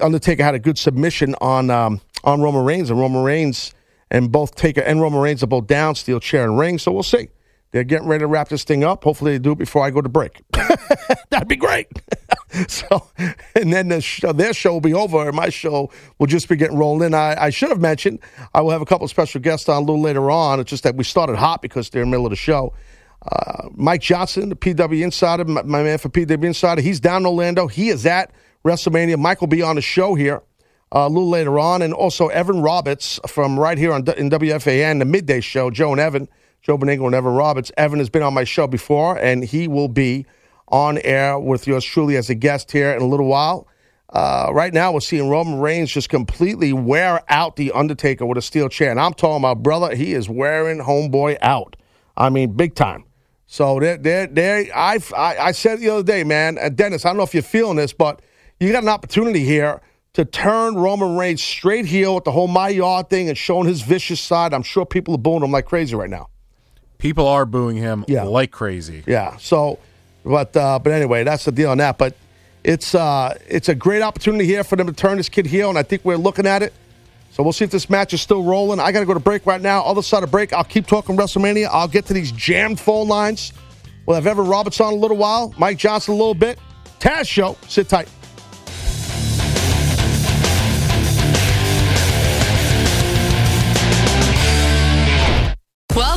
Undertaker had a good submission on um, on Roman Reigns, and Roman Reigns and both Taker and Roman Reigns are both down, steel chair and ring. So we'll see. They're getting ready to wrap this thing up. Hopefully, they do it before I go to break. That'd be great. so, and then the show, their show will be over, and my show will just be getting rolled in. I, I should have mentioned I will have a couple special guests on a little later on. It's just that we started hot because they're in the middle of the show. Uh, Mike Johnson, the PW Insider, my, my man for PW Insider, he's down in Orlando. He is at WrestleMania. Mike will be on the show here uh, a little later on, and also Evan Roberts from right here on in WFAN, the midday show. Joe and Evan, Joe Benigno and Evan Roberts. Evan has been on my show before, and he will be on air with yours truly as a guest here in a little while. Uh, right now, we're seeing Roman Reigns just completely wear out the Undertaker with a steel chair, and I'm talking about brother. He is wearing homeboy out. I mean, big time. So there, there, there. I, I, I said the other day, man, uh, Dennis. I don't know if you're feeling this, but you got an opportunity here to turn Roman Reigns straight heel with the whole my yard thing and showing his vicious side. I'm sure people are booing him like crazy right now. People are booing him Yeah. like crazy. Yeah. So, but uh, but anyway, that's the deal on that. But it's uh, it's a great opportunity here for them to turn this kid heel, and I think we're looking at it. So we'll see if this match is still rolling. I got to go to break right now. Other side of break, I'll keep talking WrestleMania. I'll get to these jammed phone lines. We'll have Evan Roberts on a little while, Mike Johnson a little bit. Taz show. Sit tight.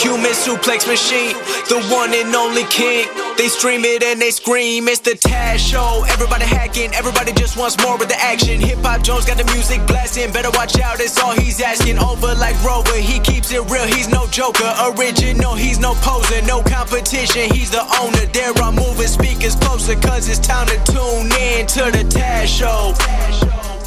human suplex machine, the one and only king. They stream it and they scream, it's the Taz Show. Everybody hacking, everybody just wants more with the action. Hip Hop Jones got the music blasting, better watch out, it's all he's asking. Over like Rover, he keeps it real, he's no joker. Original, he's no poser, no competition, he's the owner. There I'm moving speakers closer, cause it's time to tune in to the Taz Show.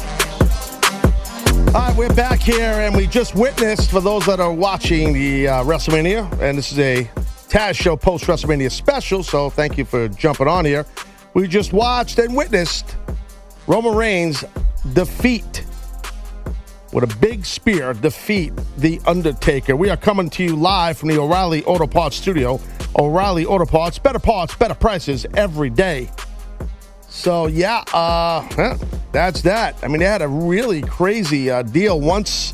All right, we're back here, and we just witnessed, for those that are watching the uh, WrestleMania, and this is a Taz Show post WrestleMania special, so thank you for jumping on here. We just watched and witnessed Roman Reigns defeat, with a big spear, defeat The Undertaker. We are coming to you live from the O'Reilly Auto Parts studio. O'Reilly Auto Parts, better parts, better prices every day. So yeah, uh, that's that. I mean, they had a really crazy uh, deal once.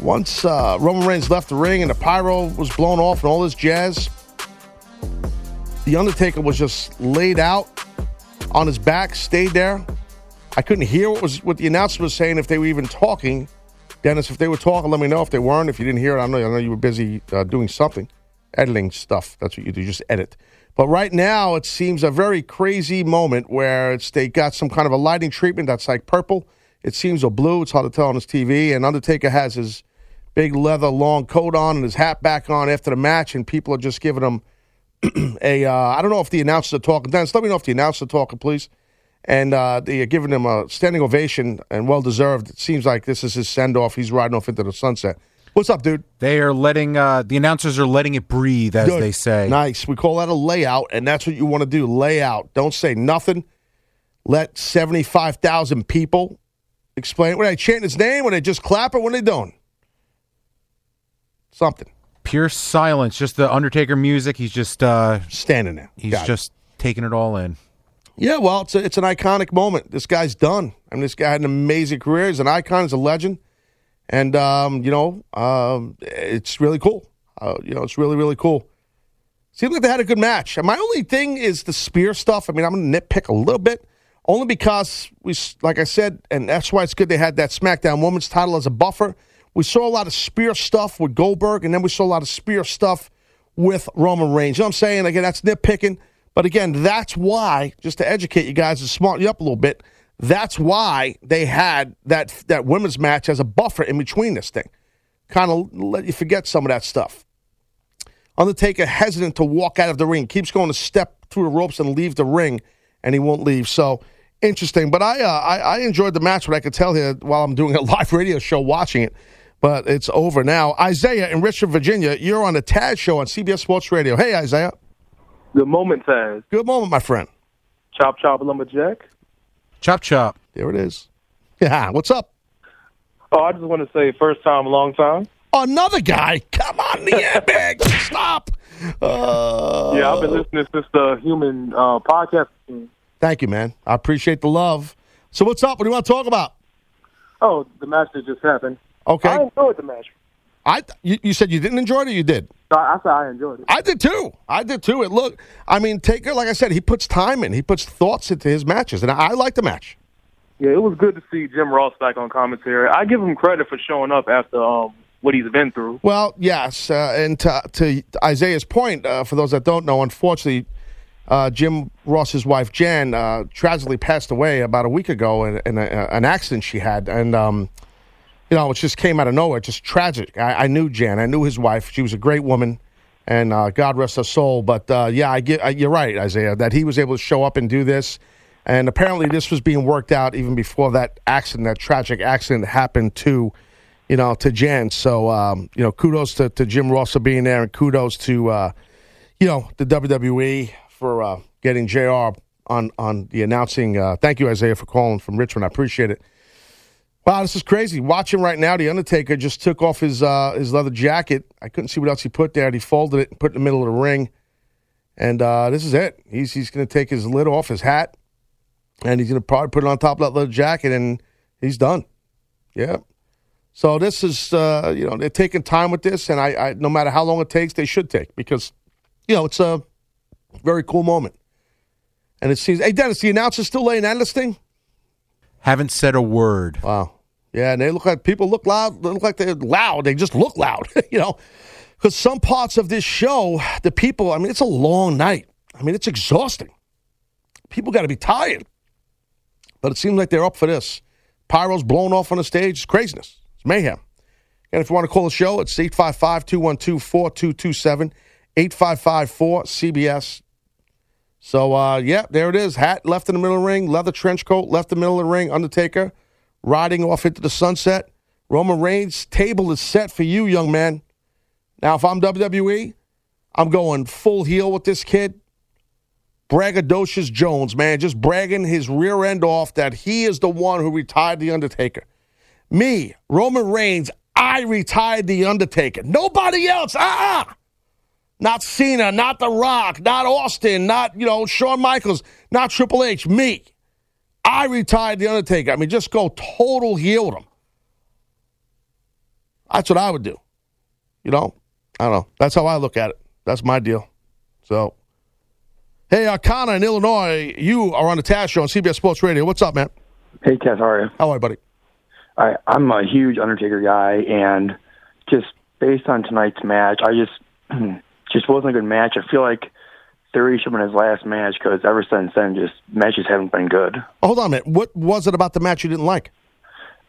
Once uh, Roman Reigns left the ring and the pyro was blown off and all this jazz, the Undertaker was just laid out on his back, stayed there. I couldn't hear what was what the announcer was saying if they were even talking. Dennis, if they were talking, let me know. If they weren't, if you didn't hear it, I know, I know you were busy uh, doing something, editing stuff. That's what you do, just edit. But right now, it seems a very crazy moment where it's they got some kind of a lighting treatment that's like purple. It seems a blue. It's hard to tell on his TV. And Undertaker has his big leather long coat on and his hat back on after the match, and people are just giving him a. Uh, I don't know if the announcers are talking. Dennis, let me know if the announcers are talking, please. And uh, they are giving him a standing ovation and well deserved. It seems like this is his send off. He's riding off into the sunset. What's up, dude? They are letting uh, the announcers are letting it breathe, as Good. they say. Nice. We call that a layout, and that's what you want to do. Layout. Don't say nothing. Let seventy-five thousand people explain. When they chant his name, when they just clap, or when are don't. Something. Pure silence, just the Undertaker music. He's just uh, standing there. He's Got it. just taking it all in. Yeah, well, it's a, it's an iconic moment. This guy's done. I mean, this guy had an amazing career. He's an icon. He's a legend, and um, you know, um, it's really cool. Uh, you know, it's really really cool. Seems like they had a good match. And my only thing is the spear stuff. I mean, I'm going to nitpick a little bit, only because we, like I said, and that's why it's good they had that SmackDown Women's title as a buffer. We saw a lot of spear stuff with Goldberg, and then we saw a lot of spear stuff with Roman Reigns. You know what I'm saying? Again, that's nitpicking. But again, that's why, just to educate you guys and smarten you up a little bit, that's why they had that that women's match as a buffer in between this thing. Kind of let you forget some of that stuff. Undertaker hesitant to walk out of the ring, keeps going to step through the ropes and leave the ring, and he won't leave. So interesting. But I, uh, I I enjoyed the match. What I could tell here while I'm doing a live radio show, watching it. But it's over now. Isaiah in Richmond, Virginia, you're on the Taz Show on CBS Sports Radio. Hey, Isaiah. Good moment, Taz. Good moment, my friend. Chop chop lumberjack. Chop chop. There it is. Yeah, what's up? Oh, I just want to say first time, long time. Another guy. Come on, the airbag. Stop. Uh, yeah, I've been listening since the human uh, podcast. Thank you, man. I appreciate the love. So what's up? What do you want to talk about? Oh, the match that just happened. Okay. I enjoyed the match. I you, you said you didn't enjoy it, or you did? I, I said I enjoyed it. I did too. I did too. It look. I mean, Taker, like I said, he puts time in. He puts thoughts into his matches, and I, I like the match. Yeah, it was good to see Jim Ross back on commentary. I give him credit for showing up after um, what he's been through. Well, yes, uh, and to, to Isaiah's point, uh, for those that don't know, unfortunately, uh, Jim Ross's wife Jan uh, tragically passed away about a week ago in, in a, an accident she had, and um, you know, it just came out of nowhere, just tragic. I, I knew Jan, I knew his wife. She was a great woman, and uh, God rest her soul. But uh, yeah, I get, you're right, Isaiah, that he was able to show up and do this. And apparently, this was being worked out even before that accident, that tragic accident happened to, you know, to Jan. So, um, you know, kudos to, to Jim Ross for being there, and kudos to, uh, you know, the WWE for uh, getting Jr. on on the announcing. Uh, thank you, Isaiah, for calling from Richmond. I appreciate it. Wow, this is crazy. Watching right now, the Undertaker just took off his uh, his leather jacket. I couldn't see what else he put there. He folded it and put it in the middle of the ring. And uh, this is it. He's he's going to take his lid off his hat, and he's going to probably put it on top of that leather jacket, and he's done. Yeah. So this is uh, you know they're taking time with this, and I, I no matter how long it takes, they should take because you know it's a very cool moment. And it seems, hey Dennis, the announcer's still laying out this thing. Haven't said a word. Wow. Yeah, and they look like people look loud. They look like they're loud. They just look loud, you know. Because some parts of this show, the people, I mean, it's a long night. I mean, it's exhausting. People got to be tired. But it seems like they're up for this. Pyro's blown off on the stage. It's craziness. It's mayhem. And if you want to call the show, it's 855 212 4227, 855 4CBS. So, uh, yeah, there it is. Hat left in the middle of the ring, leather trench coat left in the middle of the ring, Undertaker riding off into the sunset. Roman Reigns' table is set for you, young man. Now, if I'm WWE, I'm going full heel with this kid. Braggadocious Jones, man, just bragging his rear end off that he is the one who retired The Undertaker. Me, Roman Reigns, I retired The Undertaker. Nobody else. Ah, uh-uh. Not Cena, not The Rock, not Austin, not, you know, Shawn Michaels, not Triple H. Me. I retired The Undertaker. I mean, just go total heel with him. That's what I would do. You know? I don't know. That's how I look at it. That's my deal. So, Hey, uh, Connor in Illinois, you are on the Taz Show on CBS Sports Radio. What's up, man? Hey, Tess, how are you? How are you, buddy? I, I'm a huge Undertaker guy, and just based on tonight's match, I just just wasn't a good match. I feel like Theory should have been his last match because ever since then, just matches haven't been good. Oh, hold on a minute. What was it about the match you didn't like?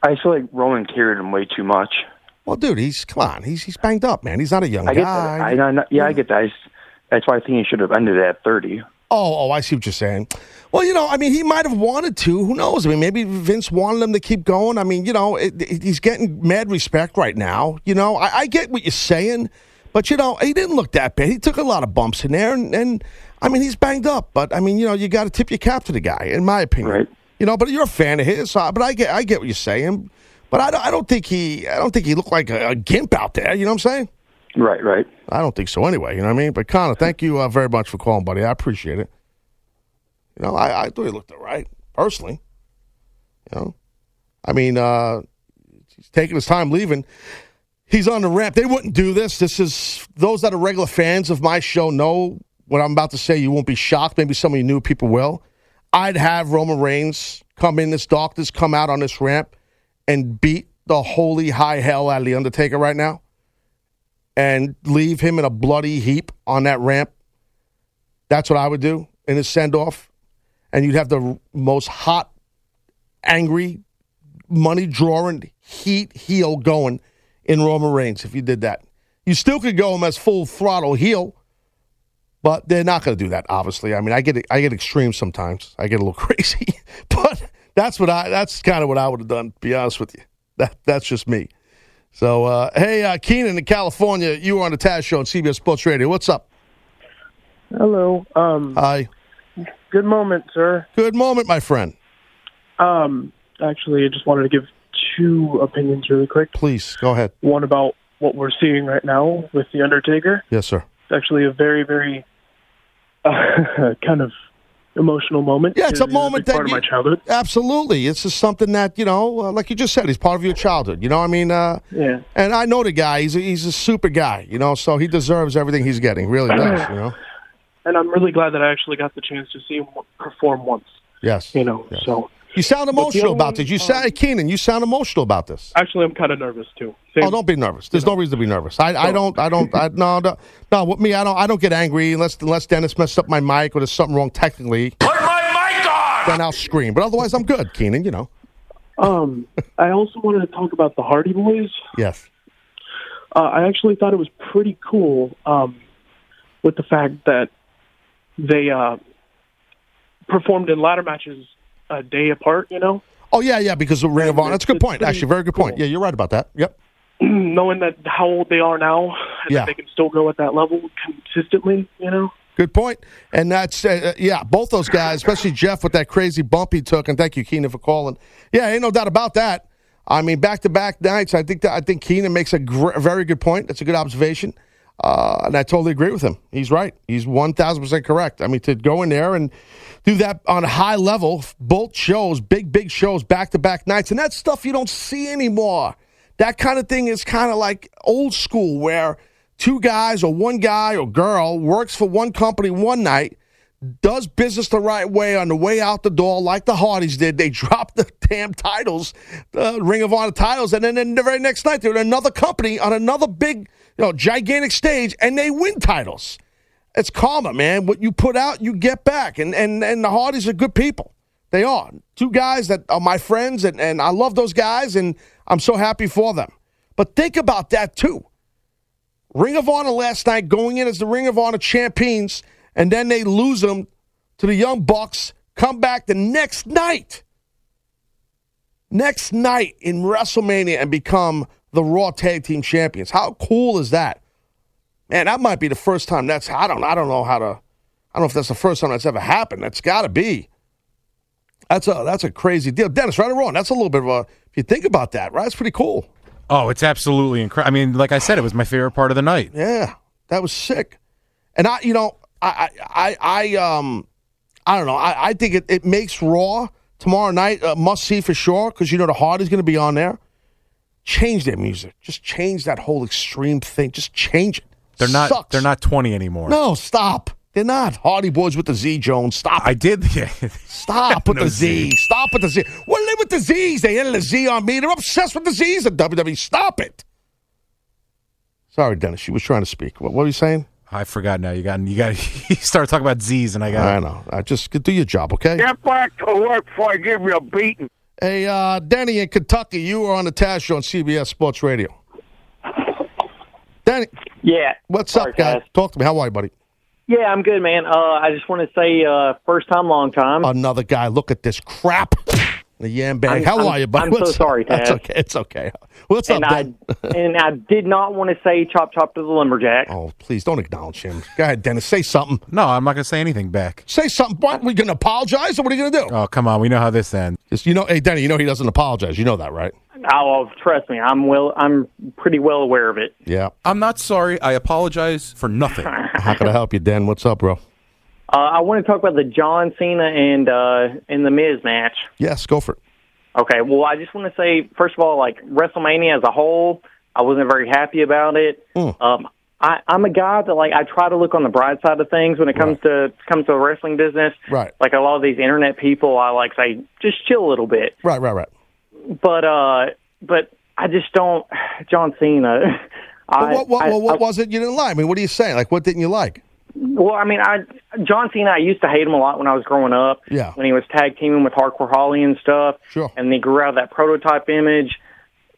I feel like Roman carried him way too much. Well, dude, he's come on. He's he's banged up, man. He's not a young I get guy. that. I, I, yeah, I get that. That's why I think he should have ended at 30. Oh, oh, I see what you're saying. Well, you know, I mean, he might have wanted to. Who knows? I mean, maybe Vince wanted him to keep going. I mean, you know, it, it- he's getting mad respect right now. You know, I, I get what you're saying, but you know, he didn't look that bad. He took a lot of bumps in there, and, and I mean, he's banged up. But I mean, you know, you got to tip your cap to the guy, in my opinion. Right. You know, but you're a fan of his. But I get, I get what you're saying. But I, don't- I don't think he, I don't think he looked like a, a gimp out there. You know what I'm saying? Right, right. I don't think so anyway. You know what I mean? But Connor, thank you uh, very much for calling, buddy. I appreciate it. You know, I, I thought he looked all right, personally. You know, I mean, uh, he's taking his time leaving. He's on the ramp. They wouldn't do this. This is those that are regular fans of my show know what I'm about to say. You won't be shocked. Maybe some of you new people will. I'd have Roman Reigns come in this darkness, come out on this ramp, and beat the holy high hell out of the Undertaker right now, and leave him in a bloody heap on that ramp. That's what I would do in his send off. And you'd have the most hot, angry, money drawing, heat heel going in Roman Reigns if you did that. You still could go him as full throttle heel, but they're not going to do that. Obviously, I mean, I get I get extreme sometimes. I get a little crazy, but that's what I that's kind of what I would have done. To be honest with you, that that's just me. So, uh, hey, uh, Keenan in California, you were on the Taz Show on CBS Sports Radio. What's up? Hello. Um, Hi. Good moment, sir. Good moment, my friend. Um, actually, I just wanted to give two opinions really quick. Please go ahead. One about what we're seeing right now with the Undertaker. Yes, sir. It's actually a very, very uh, kind of emotional moment. Yeah, it's a moment that part you- of my childhood. Absolutely, it's just something that you know, uh, like you just said, he's part of your childhood. You know, I mean, uh, Yeah. And I know the guy; he's a, he's a super guy. You know, so he deserves everything he's getting. Really does. You know. And I'm really glad that I actually got the chance to see him perform once. Yes. You know, so You sound emotional other about one, this. You um, sound Keenan. You sound emotional about this. actually, I'm kind of nervous too. oh, don't be nervous. There's no reason to be nervous. I, I don't. I don't. I, no, no, no. With me, I don't. I don't get angry unless unless Dennis messed up my mic or there's something wrong technically. Put my mic on. Then I'll scream. But otherwise, I'm good, Keenan. You know. Um, I also wanted to talk about the Hardy Boys. Yes. Uh, I actually thought it was pretty cool um, with the fact that they uh, performed in ladder matches a day apart. You know, Oh yeah, yeah. Because of Ring of Honor. That's a good point. Actually, very good point. Yeah, you're right about that. Yep. knowing that how old they are now, and Yeah. that they can still go at that level consistently. You know. Good point. And that's uh, yeah, both those guys, especially Jeff with that crazy bump he took. And thank you, Keenan, for calling. Yeah, ain't no doubt about that. I mean, back to back nights. I think that I think Keenan makes a, gr- a very good point. That's a good observation, uh, and I totally agree with him. He's right. He's one thousand percent correct. I mean, to go in there and do that on a high level, both shows, big big shows, back to back nights, and that's stuff you don't see anymore. That kind of thing is kind of like old school, where two guys or one guy or girl works for one company one night, does business the right way on the way out the door, like the Hardys did. They dropped the damn titles, the Ring of Honor titles, and then, then the very next night they're in another company on another big, you know, gigantic stage, and they win titles. It's karma, man. What you put out, you get back, and and and the Hardys are good people. They are two guys that are my friends, and and I love those guys, and I'm so happy for them. But think about that too. Ring of Honor last night going in as the Ring of Honor champions, and then they lose them to the Young Bucks, come back the next night, next night in WrestleMania and become the Raw Tag Team Champions. How cool is that? Man, that might be the first time that's I don't I don't know how to I don't know if that's the first time that's ever happened. That's got to be. That's a that's a crazy deal, Dennis. Right or wrong? That's a little bit of a. If you think about that, right? That's pretty cool. Oh, it's absolutely incredible. I mean, like I said, it was my favorite part of the night. Yeah, that was sick. And I, you know, I, I, I, I um, I don't know. I, I think it, it makes Raw tomorrow night a must see for sure because you know the Hardy's going to be on there. Change their music. Just change that whole extreme thing. Just change it. They're not. Sucks. They're not twenty anymore. No, stop. They're not. Hardy Boys with the Z, Jones. Stop. I did. Yeah. Stop with No the Z. Z. Stop with the Z. What are they with the Z's? They added a Z on me. They're obsessed with the Z's at WWE. Stop it. Sorry, Dennis. She was trying to speak. What, what were you saying? I forgot now. You got you got you started talking about Z's and I got I know. I just do your job, okay? Get back to work before I give you a beating. Hey, uh, Danny in Kentucky, you are on the Taz show on CBS Sports Radio. Danny, Yeah. what's Sorry, up, guy? Taz. Talk to me. How are you, buddy? Yeah, I'm good, man. Uh, I just want to say, uh, first time, long time. Another guy. Look at this crap. The yam bag. I'm- How I'm- are you, buddy? I'm so What's- sorry, That's Taz. okay. It's okay. What's and up, I Dan? and I did not want to say chop chop to the lumberjack. Oh, please don't acknowledge him. Go ahead, Dennis. Say something. No, I'm not going to say anything back. Say something. What? We're going to apologize, or what are you going to do? Oh, come on. We know how this ends. Just, you know, hey, Denny, you know he doesn't apologize. You know that, right? Oh, oh, trust me, I'm well. I'm pretty well aware of it. Yeah. I'm not sorry. I apologize for nothing. How can I help you, Dan? What's up, bro? Uh, I want to talk about the John Cena and uh, and the Miz match. Yes, go for it. Okay, well, I just want to say, first of all, like WrestleMania as a whole, I wasn't very happy about it. Mm. Um, I, I'm a guy that like I try to look on the bright side of things when it comes to comes to the wrestling business. Right. Like a lot of these internet people, I like say just chill a little bit. Right, right, right. But uh, but I just don't. John Cena. But I, what, what, I- what, what I- was it you didn't like? I mean, what are you saying? Like, what didn't you like? Well, I mean, I John Cena. I used to hate him a lot when I was growing up. Yeah. When he was tag teaming with Hardcore Holly and stuff. Sure. And he grew out of that prototype image.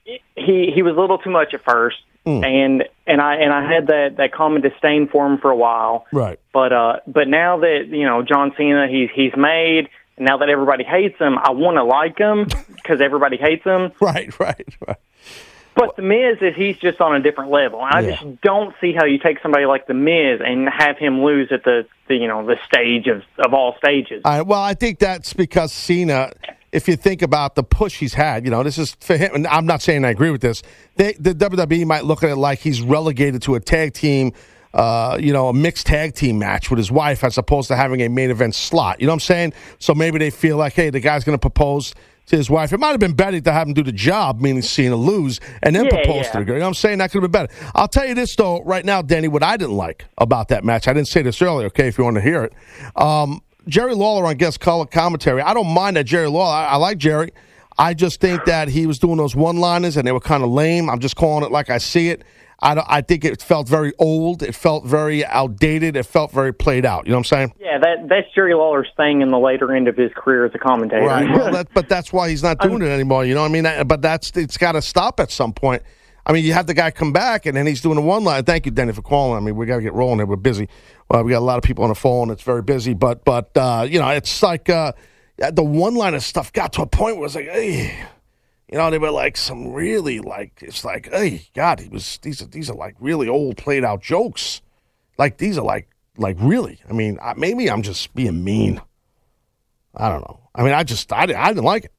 He he was a little too much at first, Mm. and and I and I had that that common disdain for him for a while. Right. But uh, but now that you know John Cena, he's he's made. And now that everybody hates him, I want to like him because everybody hates him. Right, right, right. But the Miz is he's just on a different level. And I Yeah. just don't see how you take somebody like the Miz and have him lose at the, the you know the stage of of all stages. All right, well, I think that's because Cena, if you think about the push he's had, you know, this is for him, and I'm not saying I agree with this. They, the WWE might look at it like he's relegated to a tag team, uh, you know, a mixed tag team match with his wife as opposed to having a main event slot. You know what I'm saying? So maybe they feel like, hey, the guy's going to propose to his wife. It might have been better to have him do the job, meaning Cena lose, and then Yeah, propose yeah. to the girl. You know what I'm saying? That could have been better. I'll tell you this, though, right now, Danny, what I didn't like about that match, I didn't say this earlier, okay, if you want to hear it. Um, Jerry Lawler on guest color commentary. I don't mind that Jerry Lawler. I, I like Jerry. I just think that he was doing those one liners and they were kind of lame. I'm just calling it like I see it. I, don't- I think it felt very old. It felt very outdated. It felt very played out. You know what I'm saying? Yeah, that that's Jerry Lawler's thing in the later end of his career as a commentator. Right. Well, that, but that's why he's not doing it anymore. You know what I mean? That- But that's it's got to stop at some point. I mean, you have the guy come back and then he's doing a one line. Thank you, Denny, for calling. I mean, we got to get rolling here. We're busy. Uh, we got a lot of people on the phone. It's very busy. But but uh, you know, it's like uh, the one line of stuff got to a point where it's like, hey, you know, they were like some really like it's like, hey, God, he was these are these are like really old played out jokes. Like these are like like really. I mean, I, maybe I'm just being mean. I don't know. I mean, I just I, didn't- I didn't like it.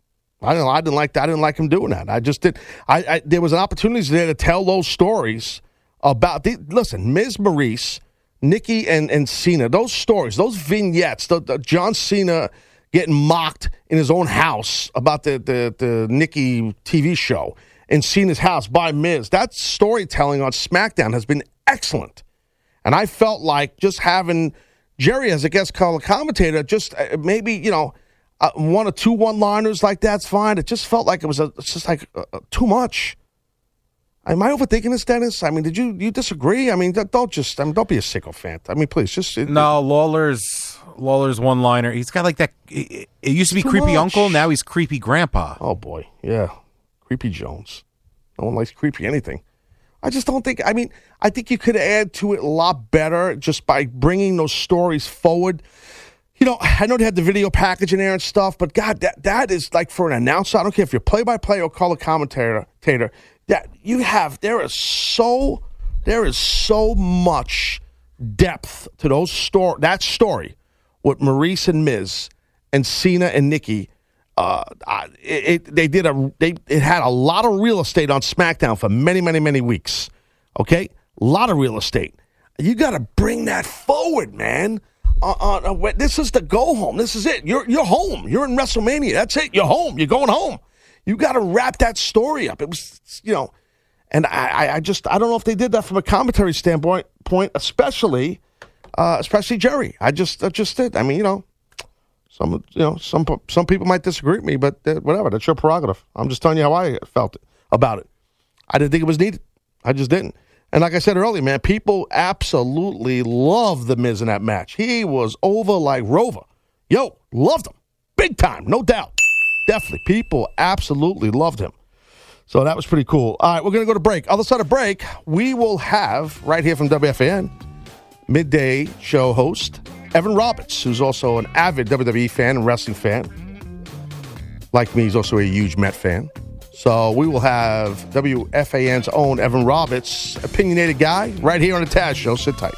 I didn't I didn't like that. I didn't like him doing that. I just did. I, I there was an opportunity there to tell those stories about the listen, Miz Maryse, Nikki, and and Cena. Those stories, those vignettes, the, the John Cena getting mocked in his own house about the the the Nikki TV show in his house by Miz. That storytelling on SmackDown has been excellent. And I felt like just having Jerry as a guest color commentator, just uh, maybe, you know, uh, one or two one liners like that's fine. It just felt like it was a, it's just like uh, too much. Am I overthinking this, Dennis? I mean, did you you disagree? I mean, don't- don't just I mean, don't be a sycophant. I mean, please, just it- No, Lawler's Lawler's one liner. He's got like that. It, it used to be Too creepy much. uncle. Now he's creepy grandpa. Oh boy, yeah, creepy Jones. No one likes creepy anything. I just don't think. I mean, I think you could add to it a lot better just by bringing those stories forward. You know, I know they had the video package in there and stuff, but God, that that is like for an announcer. I don't care if you're play by play or color commentator. Tater, that you have there is so there is so much depth to those story that story with Maryse and Miz and Cena and Nikki. Uh, it, it they did a they it had a lot of real estate on SmackDown for many many many weeks. Okay, a lot of real estate. You got to bring that forward, man. Uh, uh, uh, this is the go home. This is it. You're you're home. You're in WrestleMania. That's it. You're home. You're going home. You got to wrap that story up. It was you know, and I- I just I don't know if they did that from a commentary standpoint point, especially uh, especially Jerry. I just, I just did. I mean, you know, some, you know, some, some people might disagree with me, but uh, whatever. That's your prerogative. I'm just telling you how I felt about it. I didn't think it was needed. I just didn't. And like I said earlier, man, people absolutely loved the Miz in that match. He was over like Rover. Yo, loved him. Big time, no doubt. Definitely. People absolutely loved him. So that was pretty cool. All right, we're going to go to break. Other side of break, we will have right here from WFAN, midday show host Evan Roberts, who's also an avid WWE fan and wrestling fan. Like me, he's also a huge Met fan. So we will have WFAN's own Evan Roberts, opinionated guy, right here on the Taz Show. Sit tight.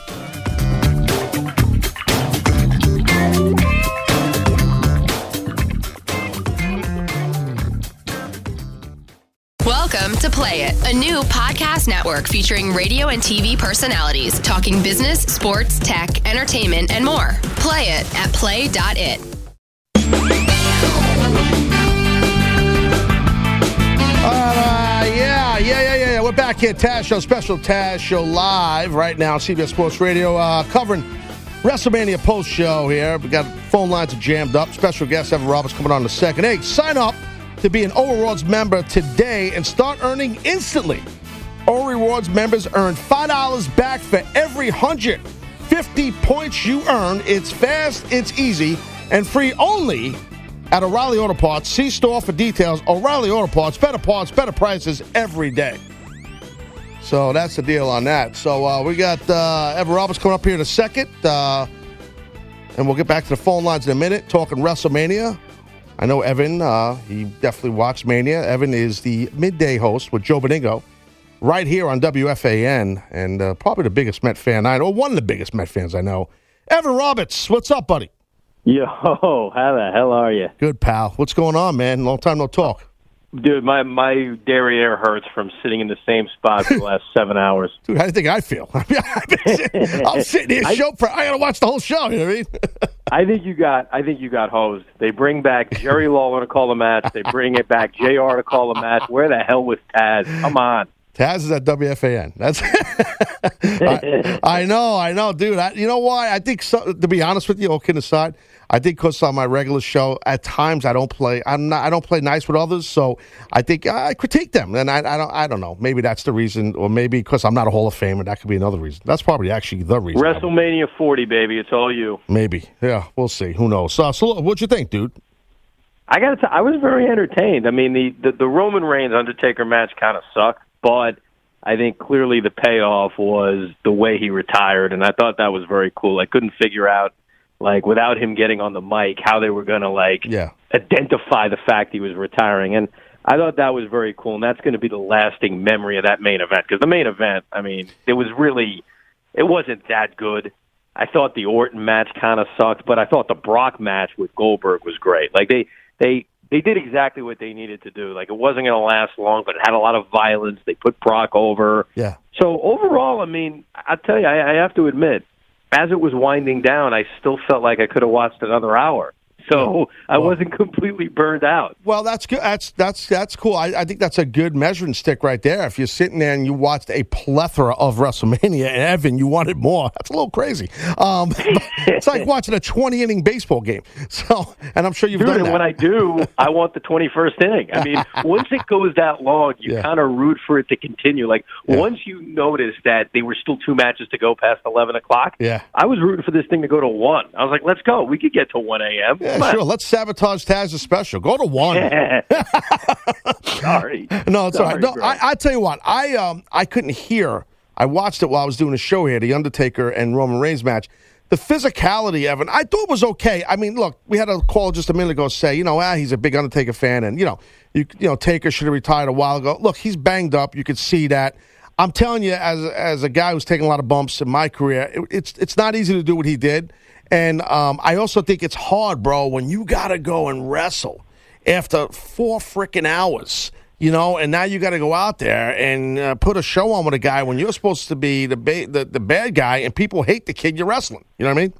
Play It, a new podcast network featuring radio and TV personalities talking business, sports, tech, entertainment, and more. Play it at play.it. Uh, yeah, yeah, yeah, yeah, yeah. We're back here, Taz Show, special Taz Show live right now, CBS Sports Radio, uh, covering WrestleMania post show here. We got phone lines jammed up. Special guest Evan Roberts coming on in a second. Hey, sign up to be an O Rewards member today and start earning instantly. O Rewards members earn $5 back for every 150 points you earn. It's fast, it's easy, and free only at O'Reilly Auto Parts. See store for details. O'Reilly Auto Parts, better parts, better prices every day. So that's the deal on that. So uh, we got uh, Evan Roberts coming up here in a second. Uh, and we'll get back to the phone lines in a minute, talking WrestleMania. I know Evan, uh, he definitely watched Mania. Evan is the midday host with Joe Benigno right here on WFAN and uh, probably the biggest Met fan I know, one of the biggest Met fans I know. Evan Roberts, what's up, buddy? Yo, how the hell are you? Good, pal. What's going on, man? Long time no talk. Dude, my my derriere hurts from sitting in the same spot for the last seven hours. Dude, how do you think I feel? I mean, I've been sitting, I'm sitting here I- show for, I got to watch the whole show, you know what I mean? I think you got I think you got hosed. They bring back Jerry Lawler to call the match. They bring it back JR to call the match. Where the hell was Taz? Come on. Taz is at WFAN. That's I, I know, I know, dude. I, you know why? I think, so, to be honest with you, all kidding aside, I think because on my regular show, at times I don't play. I'm not. I don't play nice with others, so I think I critique them, and I, I don't. I don't know. Maybe that's the reason, or maybe because I'm not a Hall of Famer, that could be another reason. That's probably actually the reason. WrestleMania 40, baby. It's all you. Maybe. Yeah, we'll see. Who knows? Uh, so, so what'd you think, dude? I got. I was very entertained. I mean, the the, the Roman Reigns Undertaker match kind of sucked, but I think clearly the payoff was the way he retired, and I thought that was very cool. I couldn't figure out, like, without him getting on the mic, how they were going to like Yeah. identify the fact he was retiring, and I thought that was very cool, and that's going to be the lasting memory of that main event because the main event, I mean, it was really, it wasn't that good. I thought the Orton match kind of sucked, but I thought the Brock match with Goldberg was great. Like they they they did exactly what they needed to do. Like it wasn't going to last long, but it had a lot of violence. They put Brock over. Yeah. So overall, I mean, I tell you, I, I have to admit, as it was winding down, I still felt like I could have watched another hour. So I wasn't completely burned out. Well, that's good. That's that's that's cool. I, I think that's a good measuring stick right there. If you're sitting there and you watched a plethora of WrestleMania and Evan, you wanted more. That's a little crazy. Um, it's like watching a 20 inning baseball game. So, and I'm sure you've Dude, done that. when I do, I want the 21st inning. I mean, once it goes that long, you kind of root for it to continue. Like, once you notice that they were still two matches to go past 11 o'clock, yeah. I was rooting for this thing to go to 1. I was like, let's go. We could get to 1 a.m. Yeah, On. sure. Let's sabotage Taz's special. Go to one. Sorry. No, it's all right. No. I, I tell you what, I um I couldn't hear. I watched it while I was doing a show here, the Undertaker and Roman Reigns match. The physicality, Evan, I thought was okay. I mean, look, we had a call just a minute ago say, you know, ah, he's a big Undertaker fan, and you know, you you know, Taker should have retired a while ago. Look, he's banged up. You could see that. I'm telling you, as as a guy who's taken a lot of bumps in my career, it, it's it's not easy to do what he did, and um, I also think it's hard, bro, when you got to go and wrestle after four freaking hours, you know, and now you got to go out there and uh, put a show on with a guy when you're supposed to be the, ba- the the bad guy, and people hate the kid you're wrestling. You know what I mean?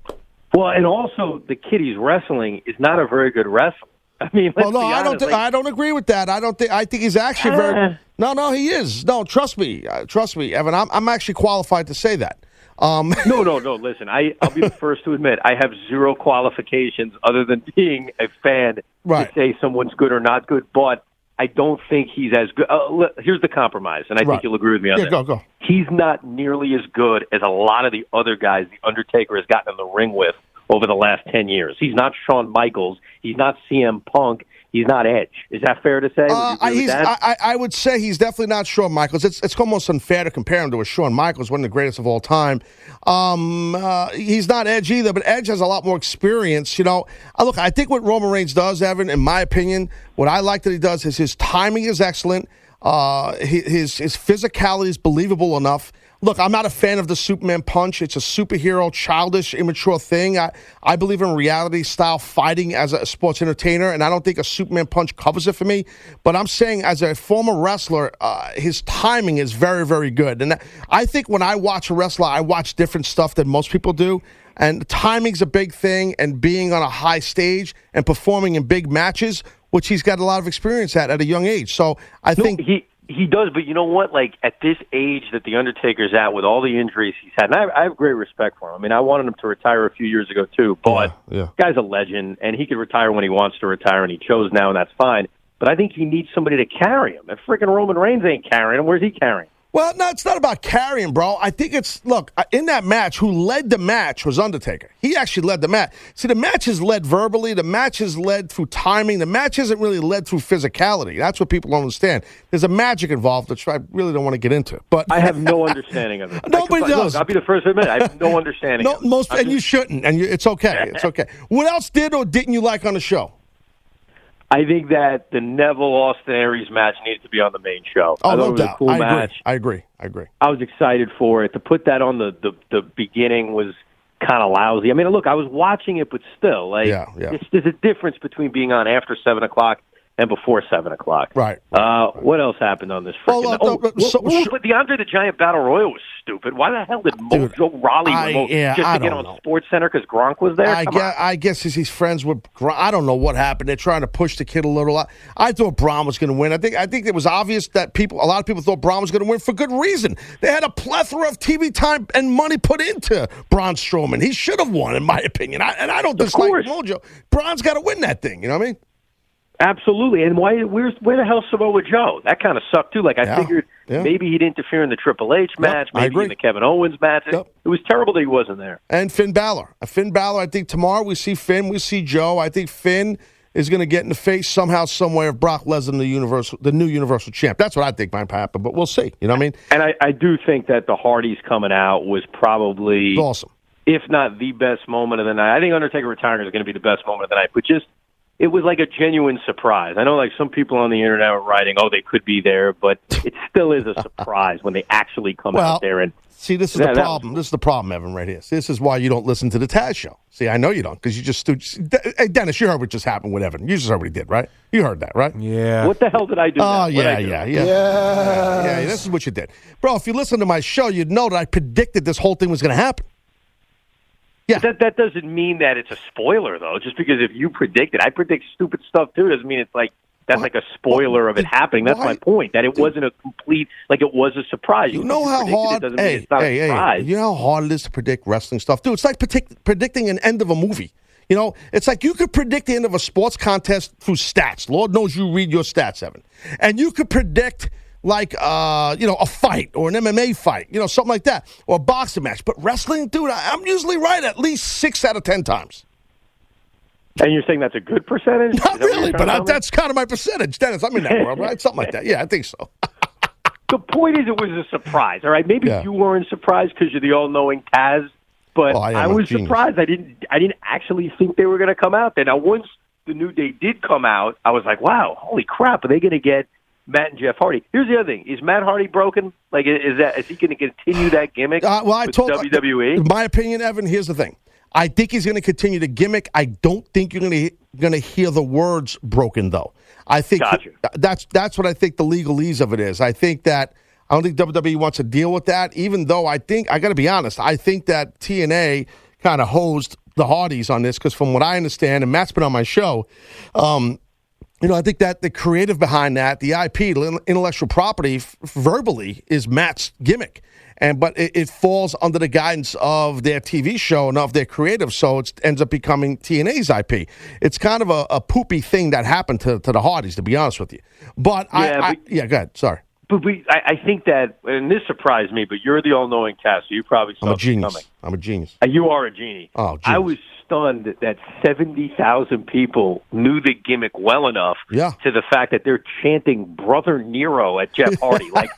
Well, and also the kid he's wrestling is not a very good wrestler. I mean, let's Well, no, I don't. Think, like- I don't agree with that. I don't think. I think he's actually very. No, no, he is. No, trust me. Uh, trust me, Evan. I'm, I'm actually qualified to say that. Um, no, no, no. Listen, I, I'll be the first to admit I have zero qualifications other than being a fan Right. to say someone's good or not good. But I don't think he's as good. Uh, here's the compromise, and I Right. think you'll agree with me on yeah, this. go, go. He's not nearly as good as a lot of the other guys the Undertaker has gotten in the ring with over the last ten years. He's not Shawn Michaels. He's not CM Punk. He's not Edge. Is that fair to say? Uh, agree I, he's. I, I I would say he's definitely not Shawn Michaels. It's it's almost unfair to compare him to a Shawn Michaels, one of the greatest of all time. Um, uh, he's not Edge either, but Edge has a lot more experience. You know, uh, look, I think what Roman Reigns does, Evan, in my opinion, what I like that he does is his timing is excellent. Uh, his his physicality is believable enough. Look, I'm not a fan of the Superman punch. It's a superhero, childish, immature thing. I, I believe in reality style fighting as a sports entertainer, and I don't think a Superman punch covers it for me. But I'm saying, as a former wrestler, uh, his timing is very, very good. And I think when I watch a wrestler, I watch different stuff than most people do. And timing's a big thing, and being on a high stage and performing in big matches, which he's got a lot of experience at at a young age. So I No, think he he does, but you know what? Like at this age that the Undertaker's at, with all the injuries he's had, and I, I have great respect for him. I mean, I wanted him to retire a few years ago too, but yeah. guy's a legend, and he could retire when he wants to retire, and he chose now, and that's fine. But I think he needs somebody to carry him. If freaking Roman Reigns ain't carrying him, where's he carrying? Well, no, it's not about carrying, bro. I think it's look uh, in that match. Who led the match was Undertaker. He actually led the match. See, the match is led verbally. The match is led through timing. The match isn't really led through physicality. That's what people don't understand. There's a magic involved, which I really don't want to get into. But I have no understanding of it. I Nobody look, does. I'll be the first to admit. I have no understanding. no, of it. most, I'm and you shouldn't. And you, it's okay. It's okay. What else did or didn't you like on the show? I think that the Neville Austin Aries match needed to be on the main show. Oh, I no it was doubt. a cool I match. agree. I agree. I agree. I was excited for it. To put that on the the, the beginning was kind of lousy. I mean, look, I was watching it, but still, like, Yeah, yeah. It's, there's a difference between being on after seven o'clock and before seven o'clock. Right. Uh, what else happened on this? Well, Freaking, uh, oh, uh, well, so- well, but the Andre the Giant Battle Royal was stupid. Why the hell did Mojo Rawley I- remote yeah, just I to get on know. Sports Center because Gronk was there? I guess, I guess he's, friends with. Gr- I don't know what happened. They're trying to push the kid a little. I, I thought Braun was going to win. I think I think it was obvious that people, a lot of people thought Braun was going to win for good reason. They had a plethora of TV time and money put into Braun Strowman. He should have won, in my opinion. I, and I don't dislike Mojo. Braun's got to win that thing. You know what I mean? Absolutely. And why? Where's where the hell's Samoa Joe? That kind of sucked too. Like I Yeah, figured yeah. maybe he'd interfere in the Triple H match, I maybe in the Kevin Owens match. It, it was terrible that he wasn't there. And Finn Balor. Finn Balor, I think tomorrow we see Finn, we see Joe. I think Finn is going to get in the face somehow, somewhere of Brock Lesnar, the universal, the new Universal Champ. That's what I think might happen, but we'll see. You know what I mean? And I, I do think that the Hardys coming out was probably awesome, if not the best moment of the night. I think Undertaker retiring is going to be the best moment of the night, but just it was like a genuine surprise. I know, like some people on the internet were writing, "Oh, they could be there," but it still is a surprise when they actually come Well, out there and See, this is Yeah, the that- problem. This is the problem, Evan, right here. See, this is why you don't listen to the Taz show. See, I know you don't because you just stood. Hey, Dennis, you heard what just happened with Evan. You just heard what he did, right? You heard that, right? Yeah. What the hell did I do? Oh, now? Yeah, do? yeah, yeah, yeah, yeah. This is what you did, bro. If you listen to my show, you'd know that I predicted this whole thing was going to happen. Yeah. That that doesn't mean that it's a spoiler though. Just because if you predict it, I predict stupid stuff too. Doesn't mean it's like that's like a spoiler of it happening. That's my point. That it wasn't a complete like it was a surprise. You know how it hard. doesn't Hey, it's hey, surprise. hey. You know how hard it is to predict wrestling stuff, dude. It's like predict, predicting an end of a movie. You know, it's like you could predict the end of a sports contest through stats. Lord knows you read your stats, Evan, and you could predict like uh, you know a fight or an MMA fight, you know something like that, or a boxing match. But wrestling, dude, I, I'm usually right at least six out of ten times. And you're saying that's a good percentage? Not really, but I, that's kind of my percentage, Dennis. I'm in that world, right? Something like that. Yeah, I think so. The point is, it was a surprise. All right, maybe Yeah. you weren't surprised because you're the all-knowing Taz, but Oh, I am I, was surprised. I didn't. I didn't actually think they were going to come out there. Now, once the New Day did come out, I was like, "Wow, holy crap! Are they going to get Matt and Jeff Hardy?" Here's the other thing: Is Matt Hardy broken? Like, is that is he going to continue that gimmick? Uh, well, I with told WWE. My opinion, Evan. Here's the thing. I think he's going to continue the gimmick. I don't think you're going to going to hear the words broken though. I think Gotcha. that's that's what I think the legalese of it is. I think that I don't think WWE wants to deal with that. Even though I think I got to be honest, I think that TNA kind of hosed the Hardys on this because from what I understand, and Matt's been on my show, um, you know, I think that the creative behind that, the IP, intellectual property, f- verbally is Matt's gimmick, and but it, it falls under the guidance of their TV show and of their creative, so it ends up becoming TNA's IP. It's kind of a, a poopy thing that happened to, to the Hardys, to be honest with you. But I, Yeah, I but- yeah, go ahead. Sorry, But we, I, I think that, and this surprised me, but you're the all-knowing Taz, so you probably saw I'm a genius. coming. I'm a genius. Uh, You are a genie. Oh, I was stunned that 70,000 people knew the gimmick well enough Yeah. to the fact that they're chanting Brother Nero at Jeff Hardy. like,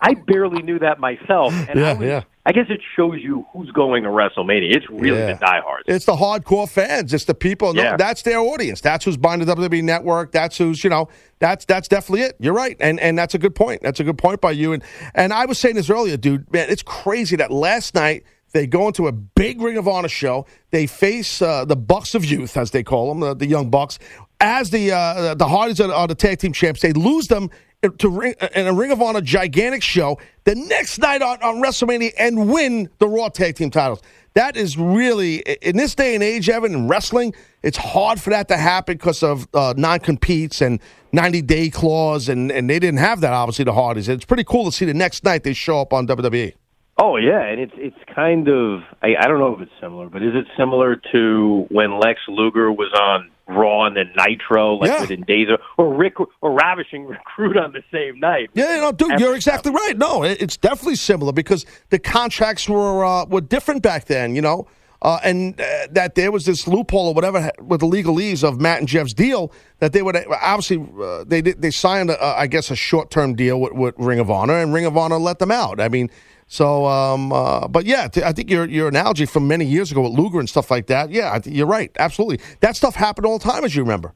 I barely knew that myself. And I, Yeah, was, yeah. I guess it shows you who's going to WrestleMania. It's really Yeah. the diehards. It's the hardcore fans. It's the people. No, Yeah. that's their audience. That's who's buying the WWE network. That's who's you know. That's that's definitely it. You're right, and and that's a good point. That's a good point by you. And and I was saying this earlier, dude. Man, it's crazy that last night. They go into a big Ring of Honor show. They face uh, the Bucks of Youth, as they call them, the, the young Bucks, as the uh, the Hardys are, are the tag team champs. They lose them to ring, in a Ring of Honor gigantic show the next night on, on WrestleMania and win the Raw tag team titles. That is really in this day and age, Evan, in wrestling, it's hard for that to happen because of uh, non competes and 90 day clause, and, and they didn't have that, obviously, the Hardys. It's pretty cool to see the next night they show up on. WWE. Oh yeah, and it's it's kind of I, I don't know if it's similar, but is it similar to when Lex Luger was on Raw and then Nitro, like Yeah. within days, or, or Rick or Ravishing Rick Rude on the same night? Yeah, no, dude, you're exactly right. No, it- it's definitely similar because the contracts were uh, were different back then, you know, uh, and uh, that there was this loophole or whatever with the legalese of Matt and Jeff's deal that they would obviously uh, they they signed, a, I guess, a short term deal with, with Ring of Honor, and Ring of Honor let them out. I mean. So, um, uh, but yeah, I think your your analogy from many years ago with Luger and stuff like that. Yeah, you're right. Absolutely, that stuff happened all the time, as you remember.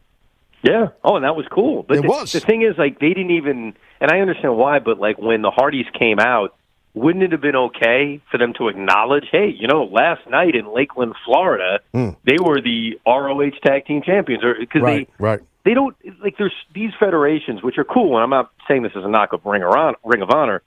Yeah. Oh, and that was cool. But It the, was. The thing is, like, they didn't even, and I understand why, but like when the Hardys came out, wouldn't it have been okay for them to acknowledge, hey, you know, last night in Lakeland, Florida, Hmm. they were the ROH Tag Team Champions, or because Right, they right. they don't like there's these federations which are cool and i'm not saying this is a knock of ring of honor ring of honor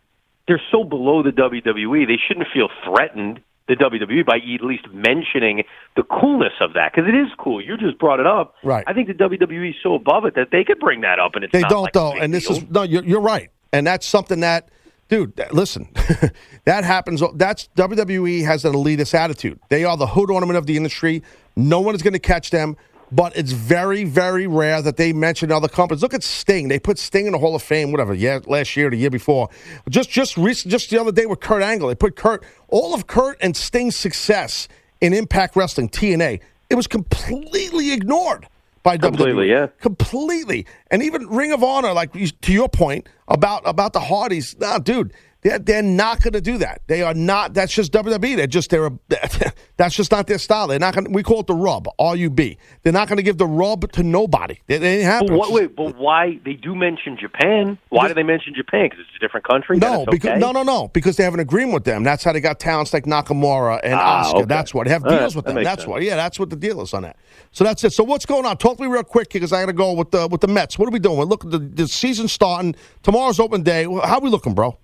they're so below the wwe they shouldn't feel threatened the wwe by at least mentioning the coolness of that because it is cool you just brought it up Right. i think the wwe is so above it that they could bring that up and it's They don't like though, and this deal. is no. You're, you're right, and that's something that, dude. that- Listen, that happens. That's WWE has an elitist attitude. They are the hood ornament of the industry. No one is going to catch them. But it's very, very rare that they mention other companies. Look at Sting; they put Sting in the Hall of Fame, whatever. Yeah, last year, or the year before. Just, just, recent, just the other day with Kurt Angle, they put Kurt. All of Kurt and Sting's success in Impact Wrestling (TNA), it was completely ignored by Completely, WWE. yeah. completely. And even Ring of Honor, like to your point about about the Hardys, nah, dude, they're they're not going to do that. They are not. That's just WWE. They're just they're a, that's just not their style. They're not going. We call it the rub. R U B. They're not going to give the rub to nobody. They, they ain't happen. but what, wait, but why they do mention Japan? Why do they mention Japan? Because it's a different country. No, because okay? no, no, no, because they have an agreement with them. That's how they got talents like Nakamura and Ah, Asuka. okay. That's what they have All deals right, with that them. That's sense. what. Yeah, that's what the deal is on that. So that's it. So what's going on? Talk to me real quick because I got to go with the with the Mets. What are we doing? Look, the, the season's starting. Tomorrow's open day. How we looking, bro?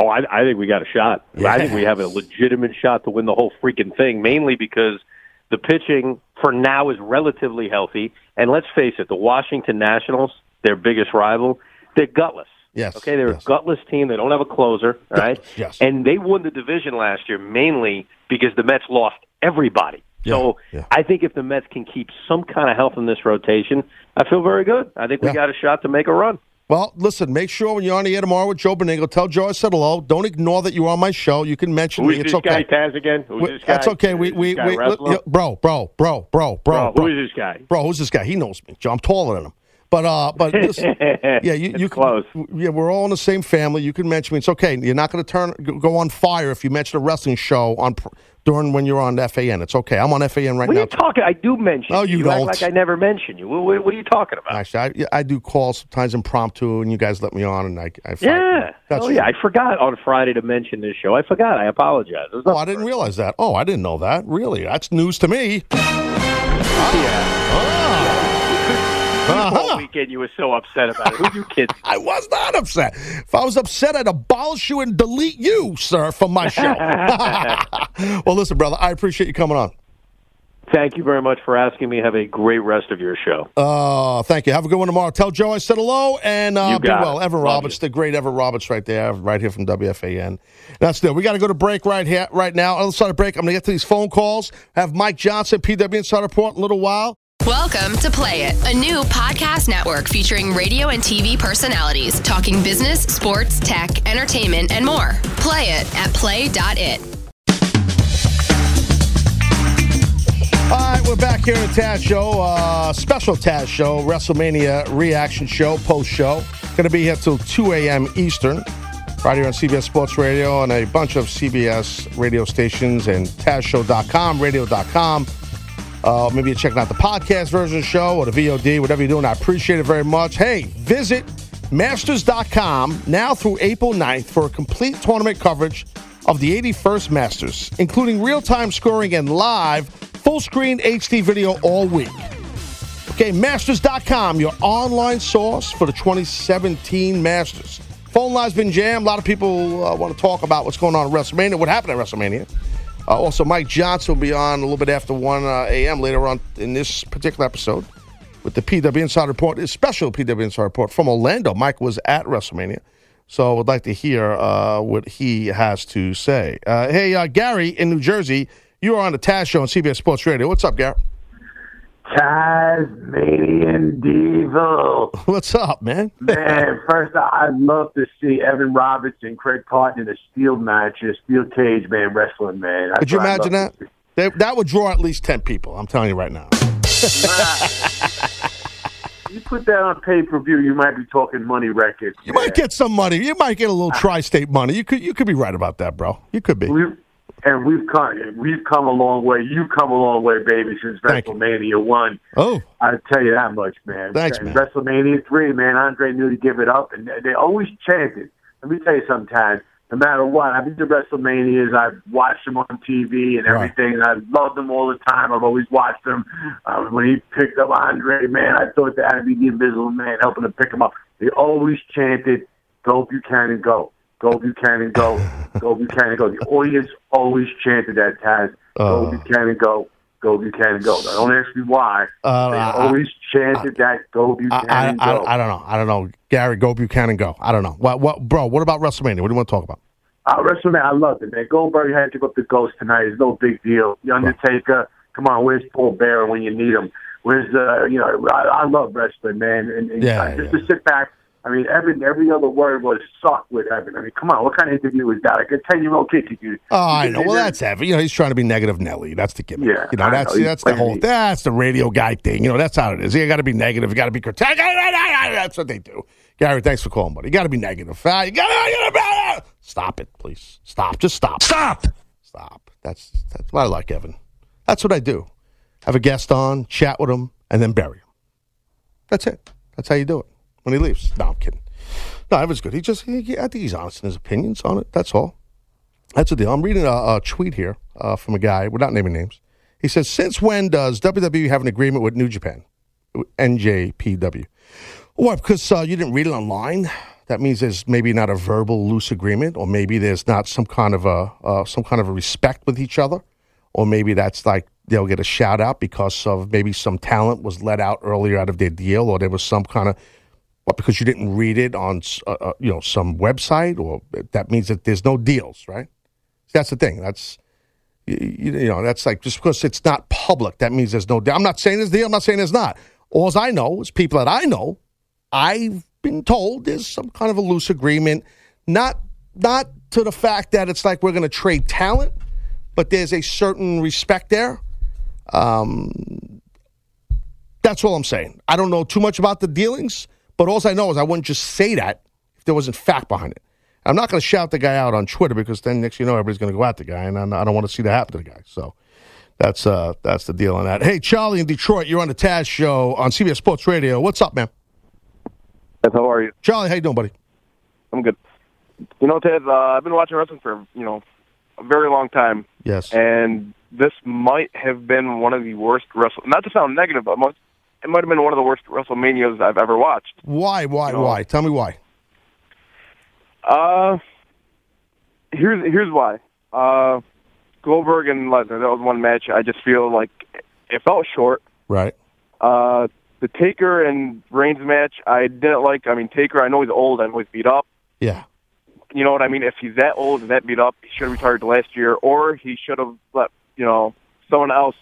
Oh, I, I think we got a shot. I think we have a legitimate shot to win the whole freaking thing, mainly because the pitching for now is relatively healthy. And let's face it, the Washington Nationals, their biggest rival, they're gutless. Yes. Okay, they're a gutless team. They don't have a closer, all right? Yes. And they won the division last year mainly because the Mets lost everybody. So I think if the Mets can keep some kind of health in this rotation, I feel very good. I think we Yeah. got a shot to make a run. Well, listen. Make sure when you're on the air tomorrow with Joe Benigno, tell Joe I said hello. Don't ignore that you're on my show. You can mention Who's me. It's this okay. guy, Taz, again? Who's We- this guy? That's okay. We we, we bro, bro, bro, bro, bro, Bro, who is this guy? Bro, who's this guy? He knows me. Joe, I'm taller than him. But uh, but listen, yeah, you you close. Yeah, we're all in the same family. You can mention me. It's okay. You're not going to turn go on fire if you mention a wrestling show on during when you're on FAN. It's okay. I'm on FAN right now. What are you talking? I do mention. Oh, you you don't. like I never mention you. What, what, are you talking about? Actually, I, I do calls sometimes impromptu, and you guys let me on, and I, I Yeah. That's oh, yeah. I forgot on Friday to mention this show. I forgot. I apologize. Oh, I didn't realize that. Oh, I didn't know that. Really, that's news to me. All weekend you were so upset about it. Who you kidding? I was not upset. If I was upset, I'd abolish you and delete you, sir, from my show. well, listen, brother, I appreciate you coming on. Thank you very much for asking me. Have a great rest of your show. Uh, thank you. Have a good one tomorrow. Tell Joe I said hello and uh, be well. it. Evan Love Roberts, the great Evan Roberts, right there, right here from WFAN. That's still. We got to go to break right here, right now. On the side of break, I'm going to get to these phone calls. Have Mike Johnson, PW Insider Report, in a little while. Welcome to Play It, a new podcast network featuring radio and TV personalities talking business, sports, tech, entertainment, and more. Play it at play.it. All right, we're back here at Taz Show, uh, special Taz Show, WrestleMania reaction show, post show. Going to be here till 2 a.m. Eastern, right here on CBS Sports Radio and a bunch of CBS radio stations and TazShow.com, radio.com. Uh, maybe you're checking out the podcast version of the show or the VOD, whatever you're doing. I appreciate it very much. Hey, visit Masters.com now through April 9th for a complete tournament coverage of the 81st Masters, including real time scoring and live full screen HD video all week. Okay, Masters.com, your online source for the 2017 Masters. Phone line's been jammed. A lot of people uh, want to talk about what's going on at WrestleMania, what happened at WrestleMania. Uh, also, Mike Johnson will be on a little bit after 1 uh, a.m. later on in this particular episode with the PW Insider Report, a special PW Insider Report from Orlando. Mike was at WrestleMania, so I would like to hear uh, what he has to say. Uh, hey, uh, Gary in New Jersey, you are on the Taz Show on CBS Sports Radio. What's up, Gary? Tasmanian Devil. What's up, man? Man, first I'd love to see Evan Roberts and Craig Carton in a steel match, a steel cage, man, wrestling, man. That's Could you imagine that? that? That would draw at least 10 people, I'm telling you right now. You put that on pay per view, you might be talking money records. You might get some money. You might get a little ah. tri-state money. You could you could be right about that, bro. You could be. We've, and we've come we've come a long way. You've come a long way, baby, since WrestleMania one. Oh, I tell you that much, man. Thanks, man. WrestleMania three, man. Andre knew to give it up, and they- always chanted. Let me tell you, sometimes no matter what, I've been to WrestleManias. I've watched them on TV and Right. And I've loved them all the time. I've always watched them. Uh, when he picked up Andre, man, I thought that to be the Invisible Man helping to pick him up. They always chanted, "Go Buchanan, go." Go Buchanan, go. Go Buchanan, go. The audience always chanted that, Taz. Go Uh. Buchanan, go. Go Buchanan, go. Now, don't ask me why. Uh, they I- always chanted that. Go Buchanan, I, go. I, I don't know. I don't know. Gary, go Buchanan, go. I don't know. What, what, bro? What about WrestleMania? What do you want to talk about? Uh, WrestleMania, I loved it, man. Goldberg had to give up the ghost tonight. It's no big deal. The Undertaker, come on, where's Paul Bearer when you need him? Where's uh, you know, I, I love wrestling, man. And, and Yeah, just to sit back. I mean, every every other word was suck with Evan. I mean, come on, what kind of interview is that? Like a ten year old kid could do. Oh, I know. Well, that's Evan. You know, he's trying to be negative Nelly. That's the gimmick. Yeah, you know, I that's know. He's that's the whole. me. That's the radio guy thing. You know, that's how it is. You got to be negative. You got to be critique. That's what they do. Gary, thanks for calling, buddy. You got to be negative. Ah, You got to stop it, please. Stop. Just stop. Stop. Stop. That's that's what I like, Evan. That's what I do. Have a guest on, chat with him, and then bury him. That's it. That's how you do it. When he leaves. No, I'm kidding. No, Evan's good. He just, he, I think he's honest in his opinions on it. That's all. That's the deal. I'm reading a, a tweet here uh, from a guy without naming names. He says, "Since when does WWE have an agreement with New Japan, NJPW?" Why? because uh, you didn't read it online. That means there's maybe not a verbal loose agreement, or maybe there's not some kind of a uh, some kind of a respect with each other, or maybe that's like they'll get a shout out because of maybe some talent was let out earlier out of their deal, or there was some kind of what because you didn't read it on uh, uh, you know some website, or that means that there's no deals, right? That's the thing. That's you, you know that's like just because it's not public, that means there's no deal. I'm not saying there's deal. I'm not saying there's not. All I know is people that I know. I've been told there's some kind of a loose agreement, not not to the fact that it's like we're going to trade talent, but there's a certain respect there. Um, that's all I'm saying. I don't know too much about the dealings, but all I know is I wouldn't just say that if there wasn't fact behind it. I'm not going to shout the guy out on Twitter because then next you know everybody's going to go at the guy, and I I don't want to see that happen to the guy. So that's uh that's the deal on that. Hey, Charlie in Detroit, you're on the Taz show on CBS Sports Radio. What's up, man? Yes, how are you? Charlie, how you doing, buddy? I'm good. You know, Ted, uh, I've been watching wrestling for you know a very long time, Yes. and this might have been one of the worst wrestle. Not to sound negative, but most, it might have been one of the worst WrestleManias I've ever watched. Why? Why? No. Why? Tell me why. Uh, here's here's why. Uh, Goldberg and Lesnar. That was one match. I just feel like it felt short. Right. Uh, the Taker and Reigns match, I didn't like. I mean, Taker, I know he's old. I know he's beat up. Yeah. You know what I mean? If he's that old and that beat up, he should have retired last year, or he should have let you know someone else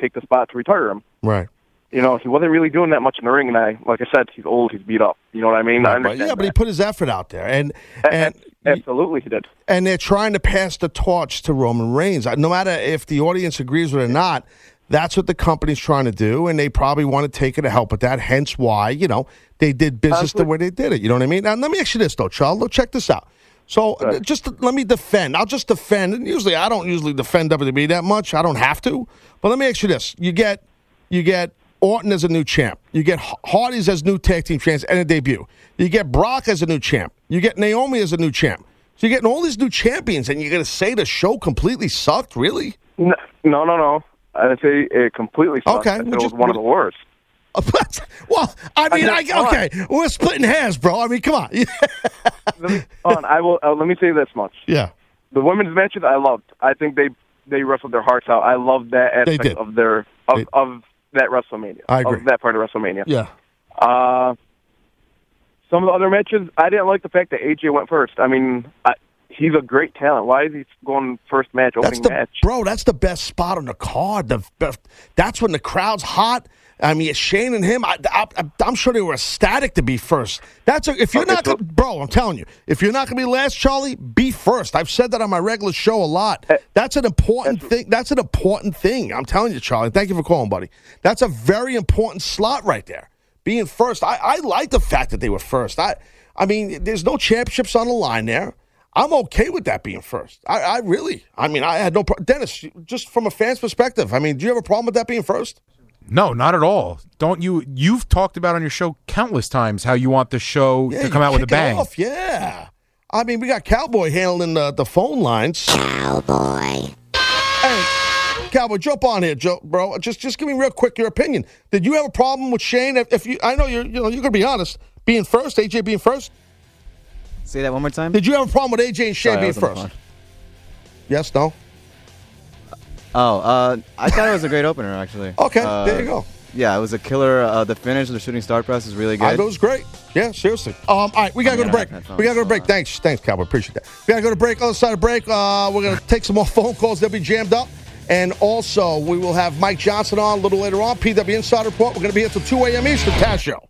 take the spot to retire him. Right. You know, he wasn't really doing that much in the ring, and I, like I said, he's old, he's beat up. You know what I mean? I Right, right. understand Yeah, but he put his effort out there, and and absolutely he did. and they're trying to pass the torch to Roman Reigns. No matter if the audience agrees with it or not, that's what the company's trying to do, and they probably want to take it to help with that. Hence why you know they did business the way they did it. You know what I mean? Now let me ask you this though, Charles. Look, check this out. So uh, just to- let me defend. I'll just defend. And usually I don't usually defend WWE that much. I don't have to. But let me ask you this: you get you get Orton as a new champ. You get Hardy's as new tag team champs and a debut. You get Brock as a new champ. You get Naomi as a new champ. So you're getting all these new champions, and you're going to say the show completely sucked? Really? No, no, no. no. I'd say it completely sucked. Okay, it was one of the worst. well, I mean, I, on. okay, we're splitting hairs, bro. I mean, come on. let me, on, I will. Uh, let me say this much: yeah, the women's matches I loved. I think they they wrestled their hearts out. I loved that aspect of their of, of that WrestleMania. I agree. That part of WrestleMania. yeah. Uh, some of the other matches, I didn't like the fact that AJ went first. I mean, I, he's a great talent. Why is he going first match, That's the match? bro. That's the best spot on the card. The best, that's when the crowd's hot. I mean, Shane and him. I, I, I'm sure they were ecstatic to be first. That's a, if you're not, gonna, bro. I'm telling you, if you're not going to be last, Charlie, be first. I've said that on my regular show a lot. That's an important thing. That's an important thing. I'm telling you, Charlie. Thank you for calling, buddy. That's a very important slot right there. Being first, I, I like the fact that they were first. I, I mean, there's no championships on the line there. I'm okay with that being first. I, I really, I mean, I had no problem. Dennis, just from a fan's perspective, I mean, do you have a problem with that being first? No, not at all. Don't you? You've talked about on your show countless times how you want the show Yeah, to come out with a bang. off, yeah. I mean, we got Cowboy handling the, the phone lines. Cowboy. Hey, Cowboy, jump on here, Joe, bro. Just just give me real quick your opinion. Did you have a problem with Shane? If, if you, I know you're, you know, you're gonna be honest. Being first, AJ being first. Say that one more time. Did you have a problem with AJ and Shane Sorry, being was on the first? Yes, no. Oh, uh, I thought it was a great opener, actually. Okay, Uh, there you go. Yeah, it was a killer. Uh, the finish of the shooting star press is really good. I it was great. Yeah, seriously. Um, all right, we gotta go to break. We gotta go to break. Thanks, thanks, Cowboy. Appreciate that. We gotta go to break. Other side of break, uh, we're gonna take some more phone calls. They'll be jammed up, and also we will have Mike Johnson on a little later on. PW Insider Report. We're gonna be here till two a.m. Eastern. Taz Show.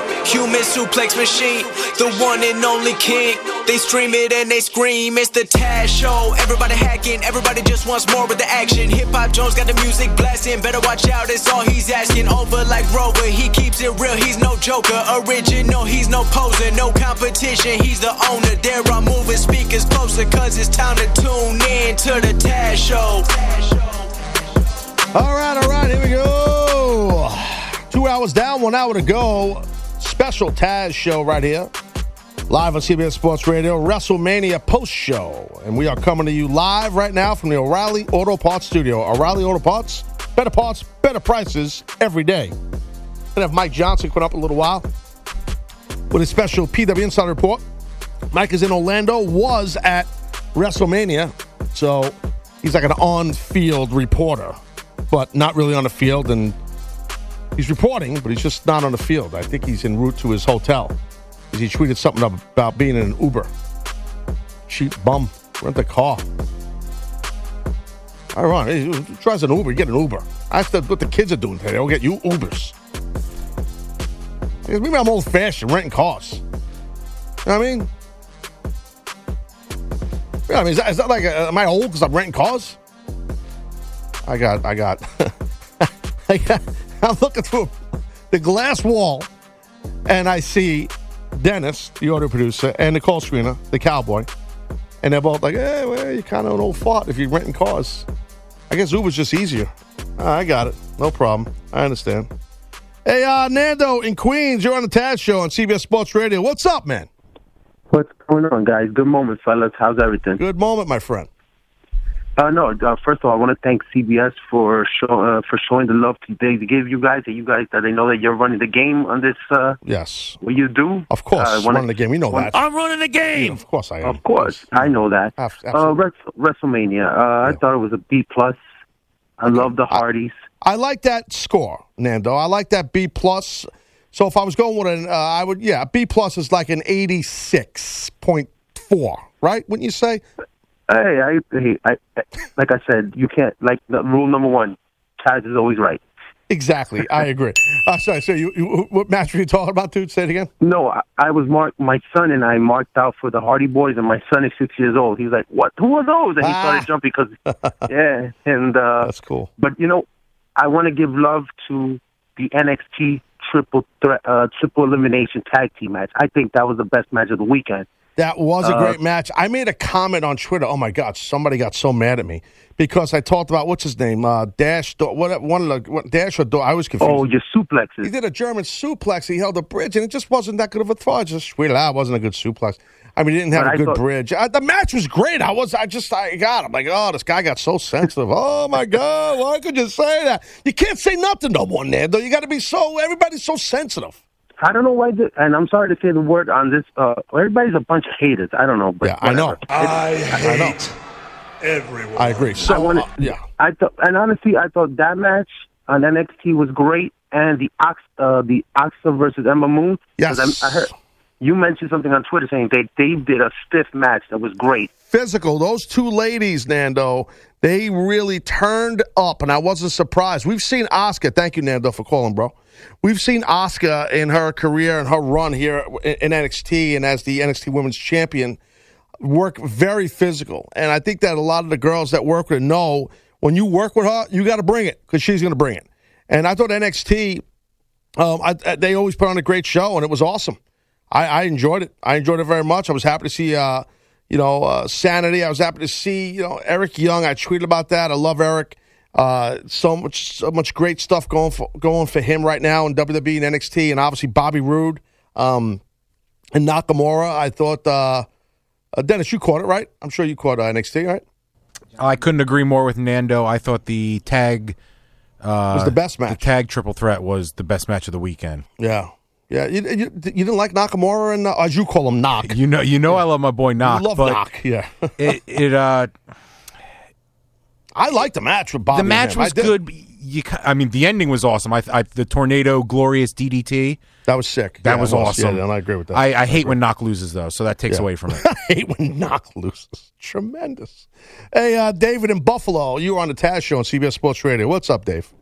human suplex machine, the one and only king. They stream it and they scream. It's the Taz Show. Everybody hacking, everybody just wants more with the action. Hip Hop Jones got the music blasting. Better watch out, it's all he's asking. Over like Rover, he keeps it real. He's no joker, original. He's no poser, no competition. He's the owner. There are moving speakers closer, cause it's time to tune in to the Taz Show. All right, all right, here we go. Two hours down, one hour to go. Special Taz show right here. Live on CBS Sports Radio, WrestleMania post show. And we are coming to you live right now from the O'Reilly Auto Parts studio. O'Reilly Auto Parts, better parts, better prices every day. Gonna have Mike Johnson coming up a little while with a special PW Insider Report. Mike is in Orlando, was at WrestleMania, so he's like an on field reporter, but not really on the field. And he's reporting, but he's just not on the field. I think he's en route to his hotel. He tweeted something about being in an Uber. Cheap bum. Rent a car. Right, he tries an Uber, you get an Uber. That's the, what the kids are doing today. They'll get you Ubers. Maybe I'm old fashioned, renting cars. You know what I mean? Yeah, I mean, is that, is that like, uh, am I old because I'm renting cars? I got, I got, I got, I'm looking through the glass wall and I see Dennis, the audio producer, and the call screener, the cowboy. And they're both like, eh, well, you're kind of an old fart if you're renting cars. I guess Uber's just easier. Ah, I got it. No problem. I understand. Hey, uh, Nando in Queens, you're on the Taz Show on CBS Sports Radio. What's up, man? What's going on, guys? Good moment, fellas. How's everything? Good moment, my friend. Uh, no, uh, first of all, I want to thank CBS for show, uh, for showing the love today they give you guys. That you guys that they know that you're running the game on this. Uh, yes, what you do. Of course, Uh, wanna- running the game. You know wanna- that. I'm running the game. of course I am. Of course, I know that. Uh, Wres- WrestleMania. Uh, I thought it was a B plus. I love the Hardys. I like that score, Nando. I like that B plus. So if I was going with an, uh, I would, yeah, B plus is like an eighty-six point four, right? Wouldn't you say? Hey, I, hey, I, like I said, you can't like the rule number one. Taz is always right. Exactly, I agree. Uh, sorry, so you, you, what match were you talking about, dude? Say it again. No, I, I was marked. My son and I marked out for the Hardy Boys, and my son is six years old. He's like, "What? Who are those?" And he started jumping because, yeah, and uh, that's cool. But you know, I want to give love to the NXT triple threat, uh, triple elimination tag team match. I think that was the best match of the weekend. That was a Uh, great match. I made a comment on Twitter. Oh my God, somebody got so mad at me because I talked about what's his name, uh, Dash. What one of the what, Dash or Do- I was confused. Oh, your suplexes. He did a German suplex. He held a bridge, and it just wasn't that good of a throw. I just out it wasn't a good suplex. I mean, he didn't have But a I good thought- bridge. Uh, the match was great. I was, I just, I got. I'm like, oh, this guy got so sensitive. oh my God, why could you say that? You can't say nothing to no more, Nando. You got to be so. Everybody's so sensitive. I don't know why, the, and I'm sorry to say the word on this. Uh, everybody's a bunch of haters. I don't know, but Yeah, I know. whatever. I It's- hate everyone. I agree. So, I wanna- uh, yeah. I thought, and honestly, I thought that match on NXT was great, and the Ox, uh, the Asuka versus Ember Moon. Yes. I, I heard you mentioned something on Twitter saying they they did a stiff match that was great. physical. Those two ladies, Nando, they really turned up, and I wasn't surprised. We've seen Asuka. Thank you, Nando, for calling, bro. We've seen Asuka in her career and her run here in NXT and as the NXT Women's Champion work very physical. And I think that a lot of the girls that work with her know when you work with her, you got to bring it because she's going to bring it. And I thought NXT, um, I, I- they always put on a great show, and it was awesome. I, I enjoyed it. I enjoyed it very much. I was happy to see, uh, you know, uh, Sanity. I was happy to see, you know, Eric Young. I tweeted about that. I love Eric. Uh, so much, so much great stuff going for going for him right now in WWE and NXT, and obviously Bobby Roode um, and Nakamura. I thought, uh, uh, Dennis, you caught it right. I'm sure you caught uh, NXT, right? I couldn't agree more with Nando. I thought the tag uh, Was the best match. The tag triple threat was the best match of the weekend. Yeah, yeah. You, you, you didn't like Nakamura and uh, as you call him, Knock. You know, you know, I love my boy Knock. You love but Knock, yeah. it, it uh, I liked the match with Bobby. the match and. I was good. You, I mean, the ending was awesome. I, I the tornado, glorious DDT. That was sick. That Yeah, was was. awesome. Yeah, and I agree with that. I, I I hate agree. when Knock loses though, so that takes Yeah. away from it. I hate when Knock loses. Tremendous. Hey, uh, David in Buffalo, you were on the Taz show on CBS Sports Radio. What's up, Dave?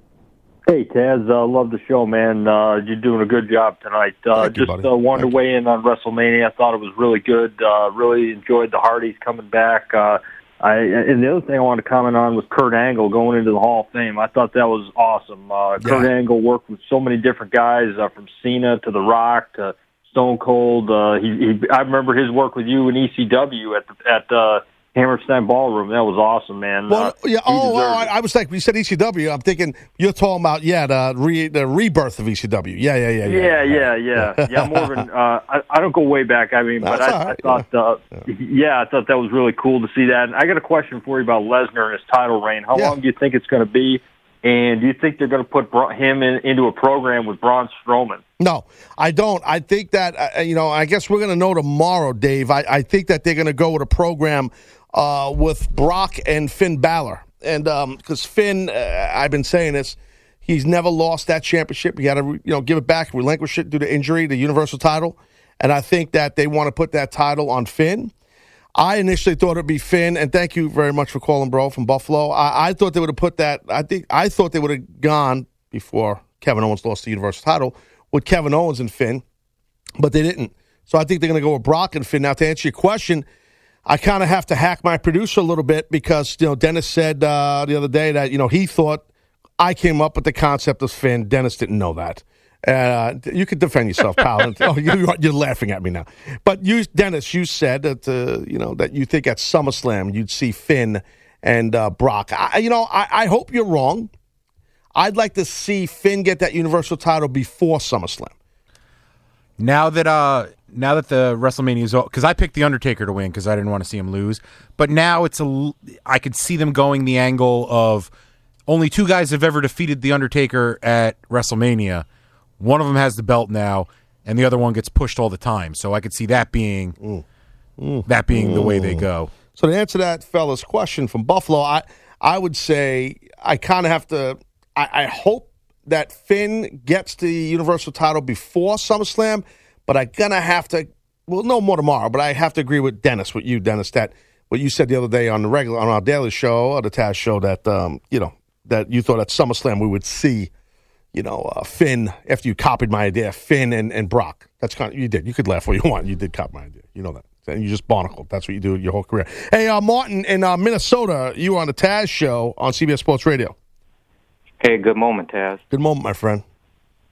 Hey Taz, uh, love the show, man. Uh, you're doing a good job tonight. Uh, Thank you, just buddy. uh, wanted to weigh in on WrestleMania. I thought it was really good. Uh, really enjoyed the Hardys coming back. Uh, I and the other thing I wanted to comment on was Kurt Angle going into the Hall of Fame. I thought that was awesome. Uh, Kurt Angle worked with so many different guys, uh, from Cena to The Rock to Stone Cold. Uh, he, he, I remember his work with you in ECW at the, at uh, Hammerstein Ballroom. That was awesome, man. Well, uh, yeah. he Oh, I, I was like, you said ECW, I'm thinking you're talking about yeah, the re, the rebirth of ECW. Yeah, yeah, yeah, yeah. Yeah, yeah, yeah, yeah. Morgan, uh, I, I don't go way back. I mean, but I, all I right, thought, uh, yeah, I thought that was really cool to see that. And I got a question for you about Lesnar and his title reign. How Yeah. long do you think it's going to be? And do you think they're going to put him in, into a program with Braun Strowman? No, I don't. I think that uh, you know. I guess we're going to know tomorrow, Dave. I, I think that they're going to go with a program uh, with Brock and Finn Balor, and because Finn, uh, I've been saying this, he's never lost that championship. He had to you know give it back, relinquish it due to injury, the Universal title, and I think that they want to put that title on Finn. I initially thought it'd be Finn, and thank you very much for calling, bro, from Buffalo. I, I thought they would have put that. I think I thought they would have gone before Kevin Owens lost the Universal title with Kevin Owens and Finn, but they didn't. So I think they're going to go with Brock and Finn. Now, to answer your question, I kind of have to hack my producer a little bit because you know Dennis said uh, the other day that you know he thought I came up with the concept of Finn. Dennis didn't know that. Uh, you could defend yourself, pal. oh, you, you're laughing at me now. But you, Dennis, you said that uh, you know that you think at SummerSlam you'd see Finn and uh, Brock. I, you know, I, I hope you're wrong. I'd like to see Finn get that Universal title before SummerSlam. Now that uh now that the WrestleMania is because I picked the Undertaker to win because I didn't want to see him lose. But now it's a I could see them going the angle of only two guys have ever defeated the Undertaker at WrestleMania. One of them has the belt now, and the other one gets pushed all the time. So I could see that being that being the way they go. So to answer that fella's question from Buffalo, I I would say I kind of have to. I, I hope that Finn gets the Universal title before SummerSlam, but I'm gonna have to. Well, no more tomorrow, but I have to agree with Dennis, with you, Dennis, that what you said the other day on the regular on our daily show or the Taz show that um, you know that you thought at SummerSlam we would see, you know, uh, Finn after you copied my idea, Finn and, and Brock. That's kind of you did. You could laugh all you want. You did copy my idea. You know that. And you just barnacled. That's what you do your whole career. Hey, uh, Martin in uh, Minnesota, you were on the Taz show on CBS Sports Radio. Hey, good moment, Taz. Good moment, my friend.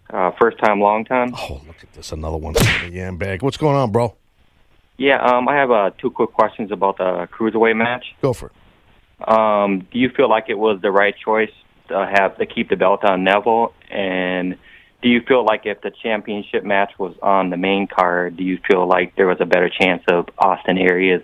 Uh, first time, long time. Oh, look at this, another one the yam bag. What's going on, bro? Yeah, um, I have uh, two quick questions about the cruiserweight match. Go for it. Um, do you feel like it was the right choice to have to keep the belt on Neville? And do you feel like if the championship match was on the main card, do you feel like there was a better chance of Austin Aries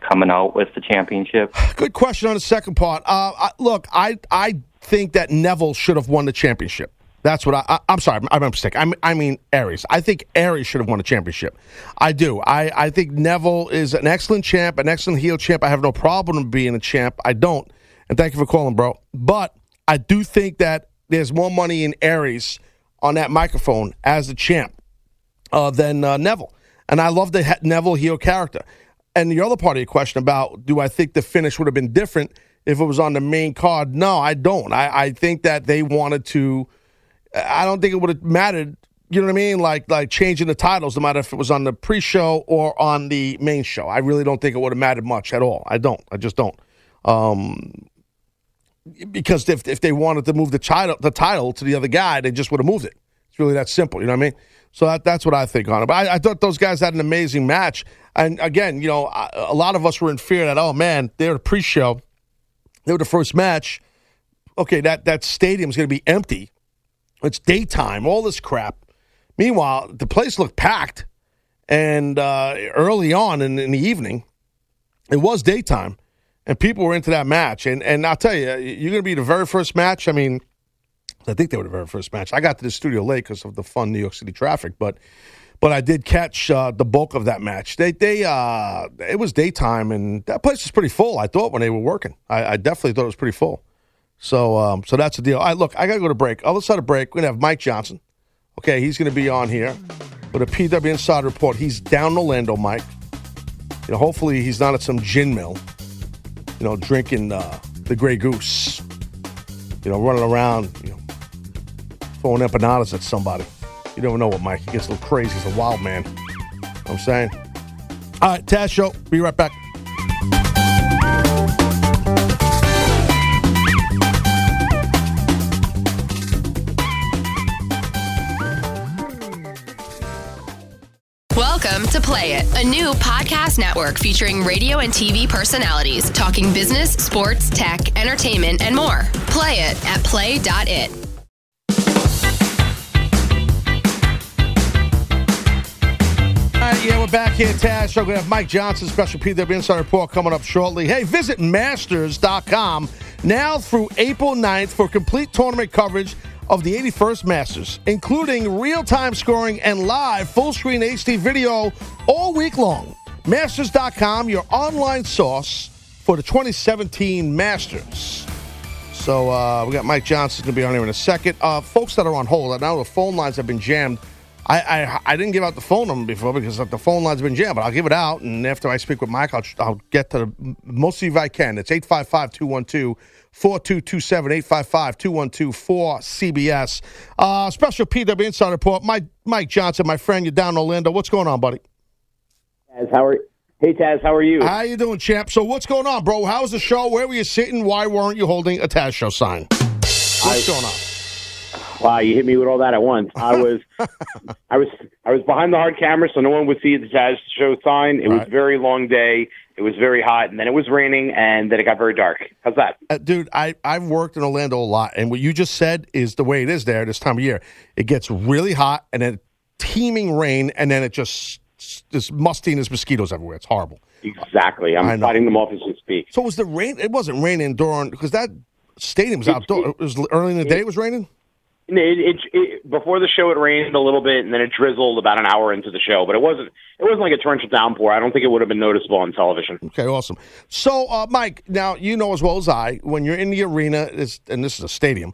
coming out with the championship? Good question on the second part. Uh, I, look, I I think that Neville should have won the championship. That's what I, I I'm sorry, I'm mistaken. I'm, I mean Aries. I think Aries should have won the championship. I do. I, I think Neville is an excellent champ, an excellent heel champ. I have no problem being a champ. I don't. And thank you for calling, bro. But I do think that there's more money in Aries on that microphone as the champ uh, than uh, Neville. And I love the he- Neville heel character. And the other part of your question about do I think the finish would have been different if it was on the main card? No, I don't. I, I think that they wanted to. I don't think it would have mattered. You know what I mean? Like like changing the titles, no matter if it was on the pre-show or on the main show. I really don't think it would have mattered much at all. I don't. I just don't. Um, because if if they wanted to move the title the title to the other guy, they just would have moved it. It's really that simple. You know what I mean? So that, that's what I think on it. But I, I thought those guys had an amazing match. And again, you know, I, a lot of us were in fear that oh man, they're the pre-show, they were the first match. Okay, that that stadium's going to be empty. It's daytime. All this crap. Meanwhile, the place looked packed, and uh, early on in, in the evening, it was daytime, and people were into that match. And and I'll tell you, you're going to be the very first match. I mean, I think they were the very first match. I got to the studio late because of the fun New York City traffic, but but I did catch uh, the bulk of that match. They they uh, it was daytime, and that place was pretty full. I thought when they were working, I, I definitely thought it was pretty full. So um, so that's the deal. I look, I got to go to break. Other side of break, we're gonna have Mike Johnson. Okay, he's gonna be on here with a PW Insider report. He's down Orlando, Mike. You know, hopefully he's not at some gin mill. You know, drinking uh, the Grey Goose. You know, running around. You know, throwing empanadas at somebody. You never know what Mike. He gets a little crazy. He's a wild man. You know I'm saying. All right, Taz Show. Be right back. Play It, a new podcast network featuring radio and TV personalities talking business, sports, tech, entertainment, and more. Play it at play.it. All right, yeah, we're back here, Taz. Show. We're going to have Mike Johnson, special PW Insider Report coming up shortly. Hey, visit Masters.com now through April 9th for complete tournament coverage of the 81st Masters, including real time scoring and live full screen HD video all week long. Masters.com, your online source for the 2017 Masters. So uh, we got Mike Johnson going to be on here in a second. Uh, folks that are on hold, I know the phone lines have been jammed. I, I I didn't give out the phone number before because the phone lines have been jammed, but I'll give it out. And after I speak with Mike, I'll, I'll get to the, most of you if I can. It's 855 212 4227 855 212 4CBS. Uh, special PW Insider Report. Mike, Mike Johnson, my friend, you're down in Orlando. What's going on, buddy? Taz, how are Hey Taz, how are you? How you doing, champ? So what's going on, bro? How's the show? Where were you sitting? Why weren't you holding a Taz show sign? What's I- going on? Wow, you hit me with all that at once. I was, I was, I was behind the hard camera, so no one would see the Taz show sign. It was a very long day. It was very hot, and then it was raining, and then it got very dark. How's that? Uh, dude, I, I've worked in Orlando a lot, and what you just said is the way it is there this time of year. It gets really hot, and then teeming rain, and then it just this mustiness mosquitoes everywhere. It's horrible. Exactly. I'm fighting them off as we speak. So was the rain? It wasn't raining during because that stadium was outdoor. It was early in the day. It was raining. It, it, it, before the show, it rained a little bit, and then it drizzled about an hour into the show. But it wasn't. It wasn't like a torrential downpour. I don't think it would have been noticeable on television. Okay, awesome. So, uh, Mike, now you know as well as I, when you're in the arena, this, and this is a stadium,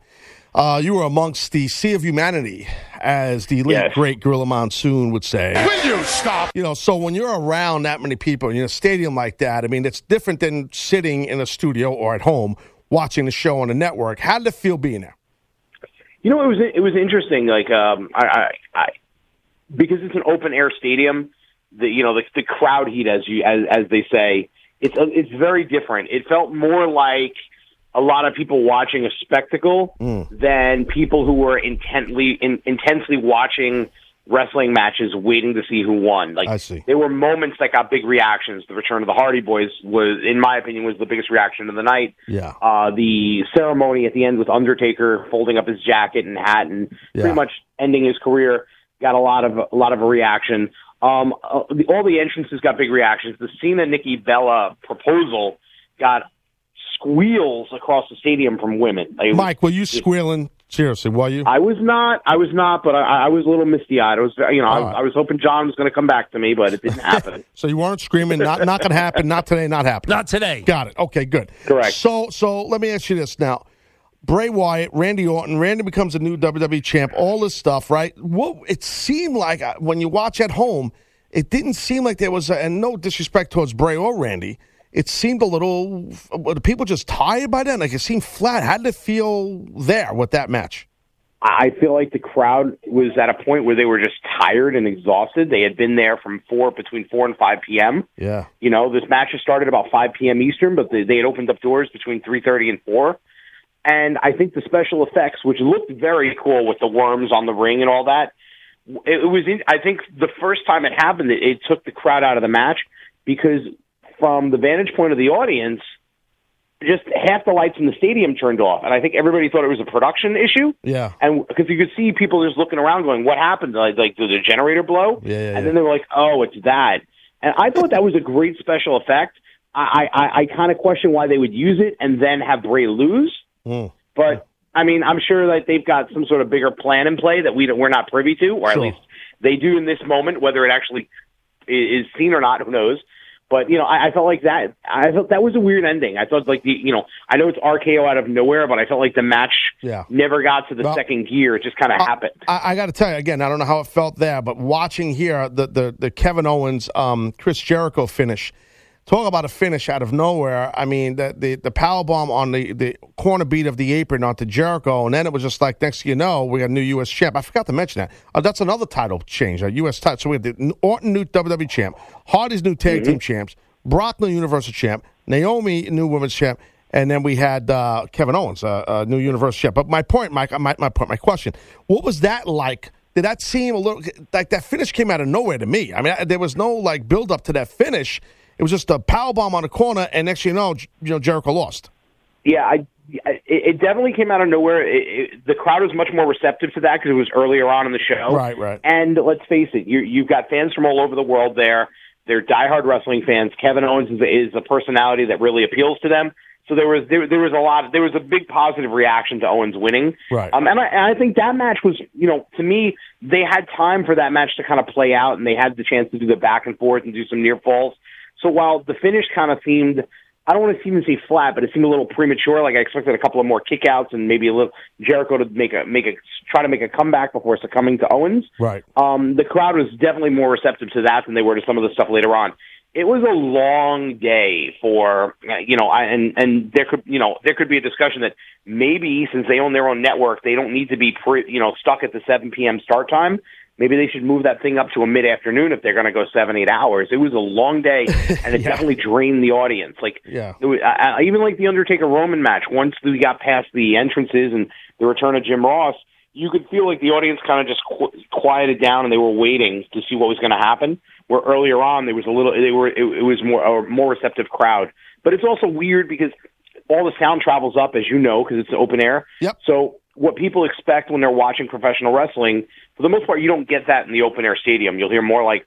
uh, you were amongst the sea of humanity, as the late great Gorilla Monsoon would say. Will you stop? You know, so when you're around that many people in a stadium like that, I mean, it's different than sitting in a studio or at home watching the show on the network. How did it feel being there? You know, it was it was interesting. Like, um, I, I, I because it's an open air stadium. The you know the, the crowd heat, as you as as they say, it's it's very different. It felt more like a lot of people watching a spectacle than people who were intently in, intensely watching wrestling matches, waiting to see who won. Like I see. there were moments that got big reactions. The return of the Hardy Boyz was, in my opinion, was the biggest reaction of the night. Yeah. Uh, the ceremony at the end with Undertaker folding up his jacket and hat and Yeah. pretty much ending his career got a lot of a lot of a reaction. Um, uh, the, all the entrances got big reactions. The Cena Nikki Bella proposal got squeals across the stadium from women. Like, Mike, were you squealing? Seriously, were you? I was not. I was not, but I, I was a little misty eyed. I was, you know, I, All right. I was hoping John was going to come back to me, but it didn't happen. So you weren't screaming, not not gonna happen, not today, not happening. Not today. Got it. Okay, good. Correct. So so let me ask you this now. Bray Wyatt, Randy Orton, Randy becomes a new WWE champ, all this stuff, right? What it seemed like uh, when you watch at home, it didn't seem like there was, a, and no disrespect towards Bray or Randy, it seemed a little, were the people just tired by then? Like it seemed flat. How did it feel there with that match? I feel like the crowd was at a point where they were just tired and exhausted. They had been there from four between four and five p.m. Yeah. You know, this match had started about five p.m. Eastern, but they, they had opened up doors between three thirty and four. And I think the special effects, which looked very cool with the worms on the ring and all that, it, it was. In, I think the first time it happened, it, it took the crowd out of the match because from the vantage point of the audience, just half the lights in the stadium turned off, and I think everybody thought it was a production issue. Yeah. And because you could see people just looking around, going, "What happened? Like, like did the generator blow?" Yeah, yeah, and then they were like, "Oh, it's that." And I thought that was a great special effect. I I, I kind of question why they would use it and then have Bray lose. Mm. But I mean, I'm sure that they've got some sort of bigger plan in play that we we're not privy to, or at Sure. least they do in this moment. Whether it actually is seen or not, who knows? But you know, I, I felt like that. I felt that was a weird ending. I felt like the you know, I know it's RKO out of nowhere, but I felt like the match Yeah. never got to the Well, second gear. It just kind of happened. I, I got to tell you again. I don't know how it felt there, but watching here the the, the Kevin Owens, um, Chris Jericho finish. Talk about a finish out of nowhere. I mean, the the, the power bomb on the, the corner beat of the apron onto Jericho, and then it was just like next thing you know, we got a new U.S. champ. I forgot to mention that. Uh, that's another title change, a U.S. title. So we had the Orton new WWE champ, Hardy's new tag team champs, Brock new Universal champ, Naomi new women's champ, and then we had uh, Kevin Owens, uh, uh, new Universal champ. But my point, Mike, my, my point, my question: What was that like? Did that seem a little like that finish came out of nowhere to me? I mean, I, there was no like build up to that finish. It was just a power bomb on the corner, and next thing you know, you know Jericho lost. Yeah, I, it, it definitely came out of nowhere. It, it, the crowd was much more receptive to that because it was earlier on in the show. Right, right. And let's face it, you, you've got fans from all over the world there. They're diehard wrestling fans. Kevin Owens is, is a personality that really appeals to them. So there was there, there was a lot there was a big positive reaction to Owens winning. Right. Um, and I, and I think that match was you know to me they had time for that match to kind of play out and they had the chance to do the back and forth and do some near falls. So while the finish kind of seemed, I don't want to even say flat, but it seemed a little premature. Like I expected a couple of more kickouts and maybe a little Jericho to make a make a try to make a comeback before succumbing to Owens. Right. Um, the crowd was definitely more receptive to that than they were to some of the stuff later on. It was a long day for you know, I, and and there could you know there could be a discussion that maybe since they own their own network, they don't need to be pre, you know stuck at the 7 p.m. start time. Maybe they should move that thing up to a mid afternoon if they're going to go seven eight hours. It was a long day, and it definitely drained the audience. Like Yeah. it was, I, I even like the Undertaker Roman match. Once we got past the entrances and the return of Jim Ross, you could feel like the audience kind of just qu- quieted down and they were waiting to see what was going to happen. Where earlier on there was a little, they were it, it was more a more receptive crowd. But it's also weird because all the sound travels up, as you know, because it's open air. Yep. So what people expect when they're watching professional wrestling, for the most part, you don't get that in the open air stadium. You'll hear more like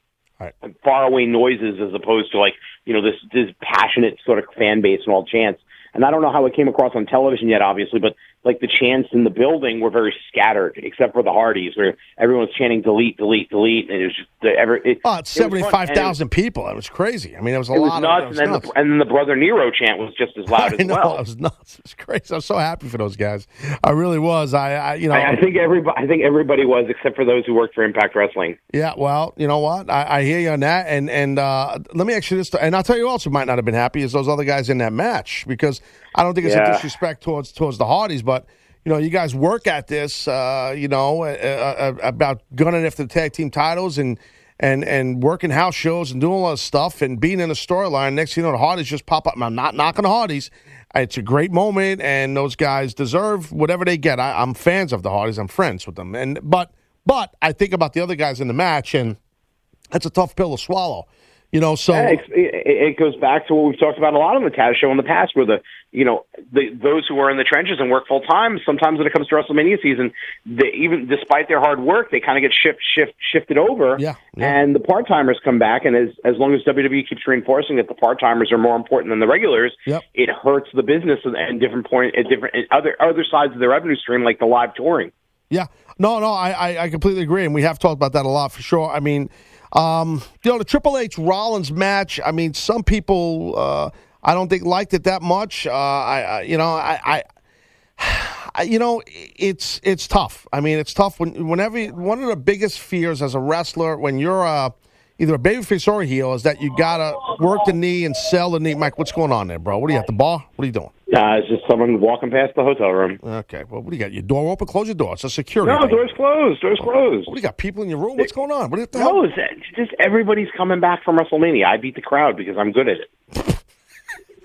faraway noises as opposed to like you know this this passionate sort of fan base and all chants. And I don't know how it came across on television yet, obviously, but like the chants in the building were very scattered, except for the Hardys, where everyone was chanting "delete, delete, delete," and it was just the ever. It, Oh, it's it was seventy-five thousand people. It was crazy. I mean, it was a It was lot. nuts, of, it was and then nuts. the and then the brother Nero chant was just as loud I as know, well. It was nuts. It was crazy. I was so happy for those guys. I really was. I, I you know, I, I think everybody, I think everybody was, except for those who worked for Impact Wrestling. Yeah, well, you know what? I, I hear you on that, and and uh, let me ask you this, and I'll tell you also might not have been happy is those other guys in that match because I don't think it's a disrespect towards towards the Hardys, but you know, you guys work at this, uh, you know, uh, uh, about gunning after the tag team titles and and and working house shows and doing a lot of stuff and being in a storyline. Next, thing you know, the Hardys just pop up. And I'm not knocking the Hardys. It's a great moment, and those guys deserve whatever they get. I, I'm fans of the Hardys. I'm friends with them, and but but I think about the other guys in the match, and that's a tough pill to swallow. You know, so Yeah, it, it goes back to what we've talked about a lot on the Taz show in the past, where the you know the, those who are in the trenches and work full time, sometimes when it comes to WrestleMania season, they, even despite their hard work, they kind of get shift shift shifted over. Yeah, And the part timers come back, and as as long as WWE keeps reinforcing that the part timers are more important than the regulars, Yep. it hurts the business and, and different point at different at other other sides of the revenue stream, like the live touring. Yeah, no, no, I, I, I completely agree, and we have talked about that a lot for sure. I mean, um, you know, the Triple H Rollins match. I mean, some people uh, I don't think liked it that much. Uh, I, I, you know, I, I, you know, it's it's tough. I mean, it's tough when whenever one of the biggest fears as a wrestler when you're uh, either a babyface or a heel is that you gotta work the knee and sell the knee. Mike, what's going on there, bro? What are you at the bar? What are you doing? Uh, it's just someone walking past the hotel room. Okay, well, what do you got? Your door open? Close your door. It's a security. No, thing. door's closed. Door's closed. What do you got? People in your room? What's going on? What the hell? No, it's it's just everybody's coming back from WrestleMania. I beat the crowd because I'm good at it.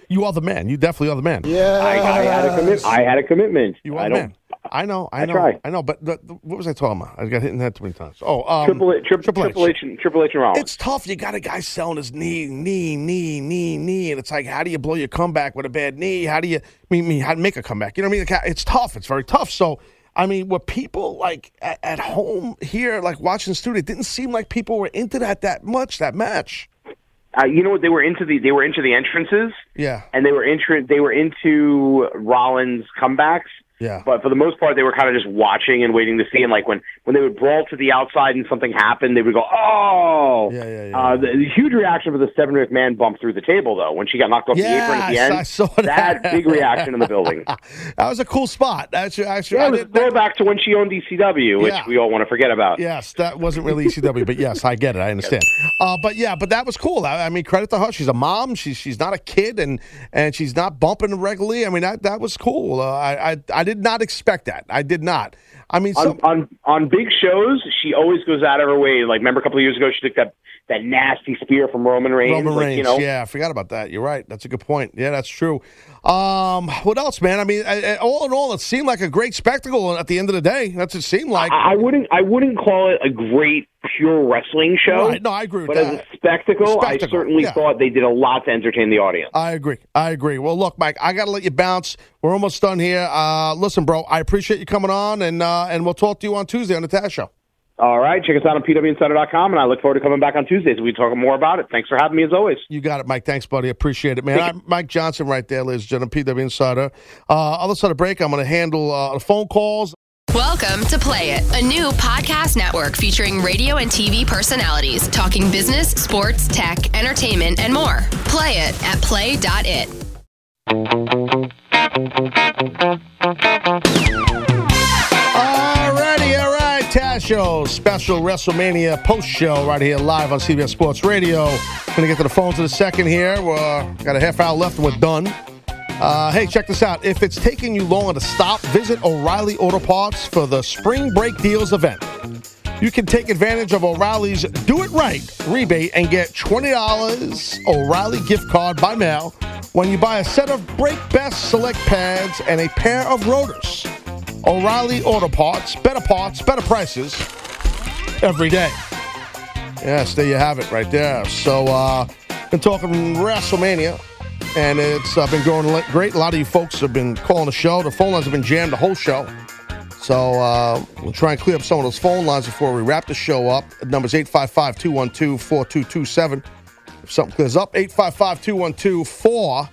You are the man. You definitely are the man. Yeah. I, I had a commit. I had a commitment. You are I the don't. man. I know. I I know. try. I know. But the, the- what was I talking about? I got hit in the head too many times. Oh, um, Triple H, Triple, Triple H, and Triple H and Rollins. It's tough. You got a guy selling his knee, knee, knee, knee, knee, and it's like, how do you blow your comeback with a bad knee? How do you I mean, mean how to make a comeback? You know what I mean? It's tough. It's very tough. So, I mean, were people like at, at home here, like watching the studio? It didn't seem like people were into that that much. That match. Uh, you know what? They were into the they were into the entrances, Yeah. and they were intro, They were into Rollins comebacks. Yeah. But for the most part, they were kind of just watching and waiting to see. And like when when they would brawl to the outside and something happened, they would go, "Oh!" Yeah, yeah, yeah. Uh, the, the huge reaction for the Stephanie McMahon bump through the table, though, when she got knocked off the apron at the end. I saw that. big reaction in the building. That was a cool spot. That's actually. Yeah, I it was a didn't- to when she owned ECW, which Yeah. we all want to forget about. Yes, that wasn't really ECW, but yes, I get it. I understand. Uh, but yeah, but that was cool. I, I mean, credit to her. She's a mom. She's she's not a kid, and and she's not bumping regularly. I mean, that that was cool. Uh, I, I I did not expect that. I did not. I mean, on, some, on on big shows, she always goes out of her way. Like remember a couple of years ago, she took that that nasty spear from Roman Reigns. Roman like, Reigns. you know, Yeah, I forgot about that. You're right. That's a good point. Yeah, that's true. Um, what else, man? I mean, I, I- all in all, it seemed like a great spectacle. At the end of the day, that's what it seemed like. I, I wouldn't I wouldn't call it a great pure wrestling show. Right, no, I agree with but that. as a spectacle, I Spectacle, certainly yeah. thought they did a lot to entertain the audience. I agree. I agree. Well, look, Mike, I got to let you bounce. We're almost done here. Uh, listen, bro, I appreciate you coming on, and uh, and we'll talk to you on Tuesday on the Taz Show. All right, check us out on pwinsider.com, and I look forward to coming back on Tuesdays and we talk more about it. Thanks for having me as always. You got it, Mike. Thanks, buddy. Appreciate it, man. I'm Mike Johnson right there, ladies and gentlemen, PW Insider. Uh, other side of break, I'm going to handle uh, the phone calls. Welcome to Play It, a new podcast network featuring radio and TV personalities talking business, sports, tech, entertainment, and more. Play it at play.it. Show, special WrestleMania post show right here live on CBS Sports Radio. To get to the phones in a second here. We're, got a half hour left and we're done. Uh, hey, check this out. If it's taking you longer to stop, visit O'Reilly Auto Parts for the Spring Break Deals event. You can take advantage of O'Reilly's Do It Right rebate and get $20 O'Reilly gift card by mail when you buy a set of Break Best Select pads and a pair of rotors. O'Reilly Auto Parts, better parts, better prices every day. Yes, there you have it right there. So, uh, been talking WrestleMania, and it's uh, been going great. A lot of you folks have been calling the show. The phone lines have been jammed the whole show. So uh, we'll try and clear up some of those phone lines before we wrap the show up. Number's 855 212 4227. If something clears up, 855 212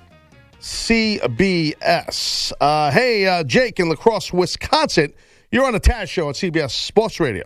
4CBS. Uh, hey, uh, Jake in La Crosse, Wisconsin. You're on the Taz Show on CBS Sports Radio.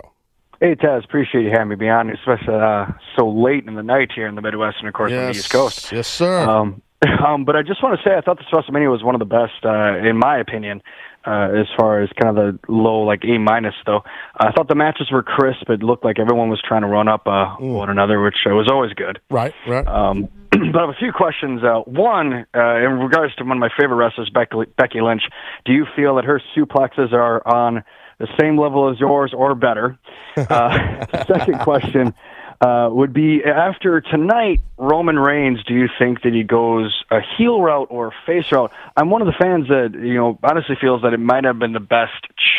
Hey, Taz, appreciate you having me be on, especially uh, so late in the night here in the Midwest and, of course, on the East Coast. Yes, sir. Um, um, but I just want to say I thought this WrestleMania was one of the best, uh, in my opinion, uh, as far as kind of the low, like A minus, though. I thought the matches were crisp. It looked like everyone was trying to run up uh, one another, which uh, was always good. Right, right. Um, but I have a few questions. Uh, one, uh, in regards to one of my favorite wrestlers, Becky, Becky Lynch, do you feel that her suplexes are on the same level as yours or better? Uh, second question uh, would be after tonight, Roman Reigns, do you think that he goes a heel route or a face route? I'm one of the fans that, you know, honestly feels that it might have been the best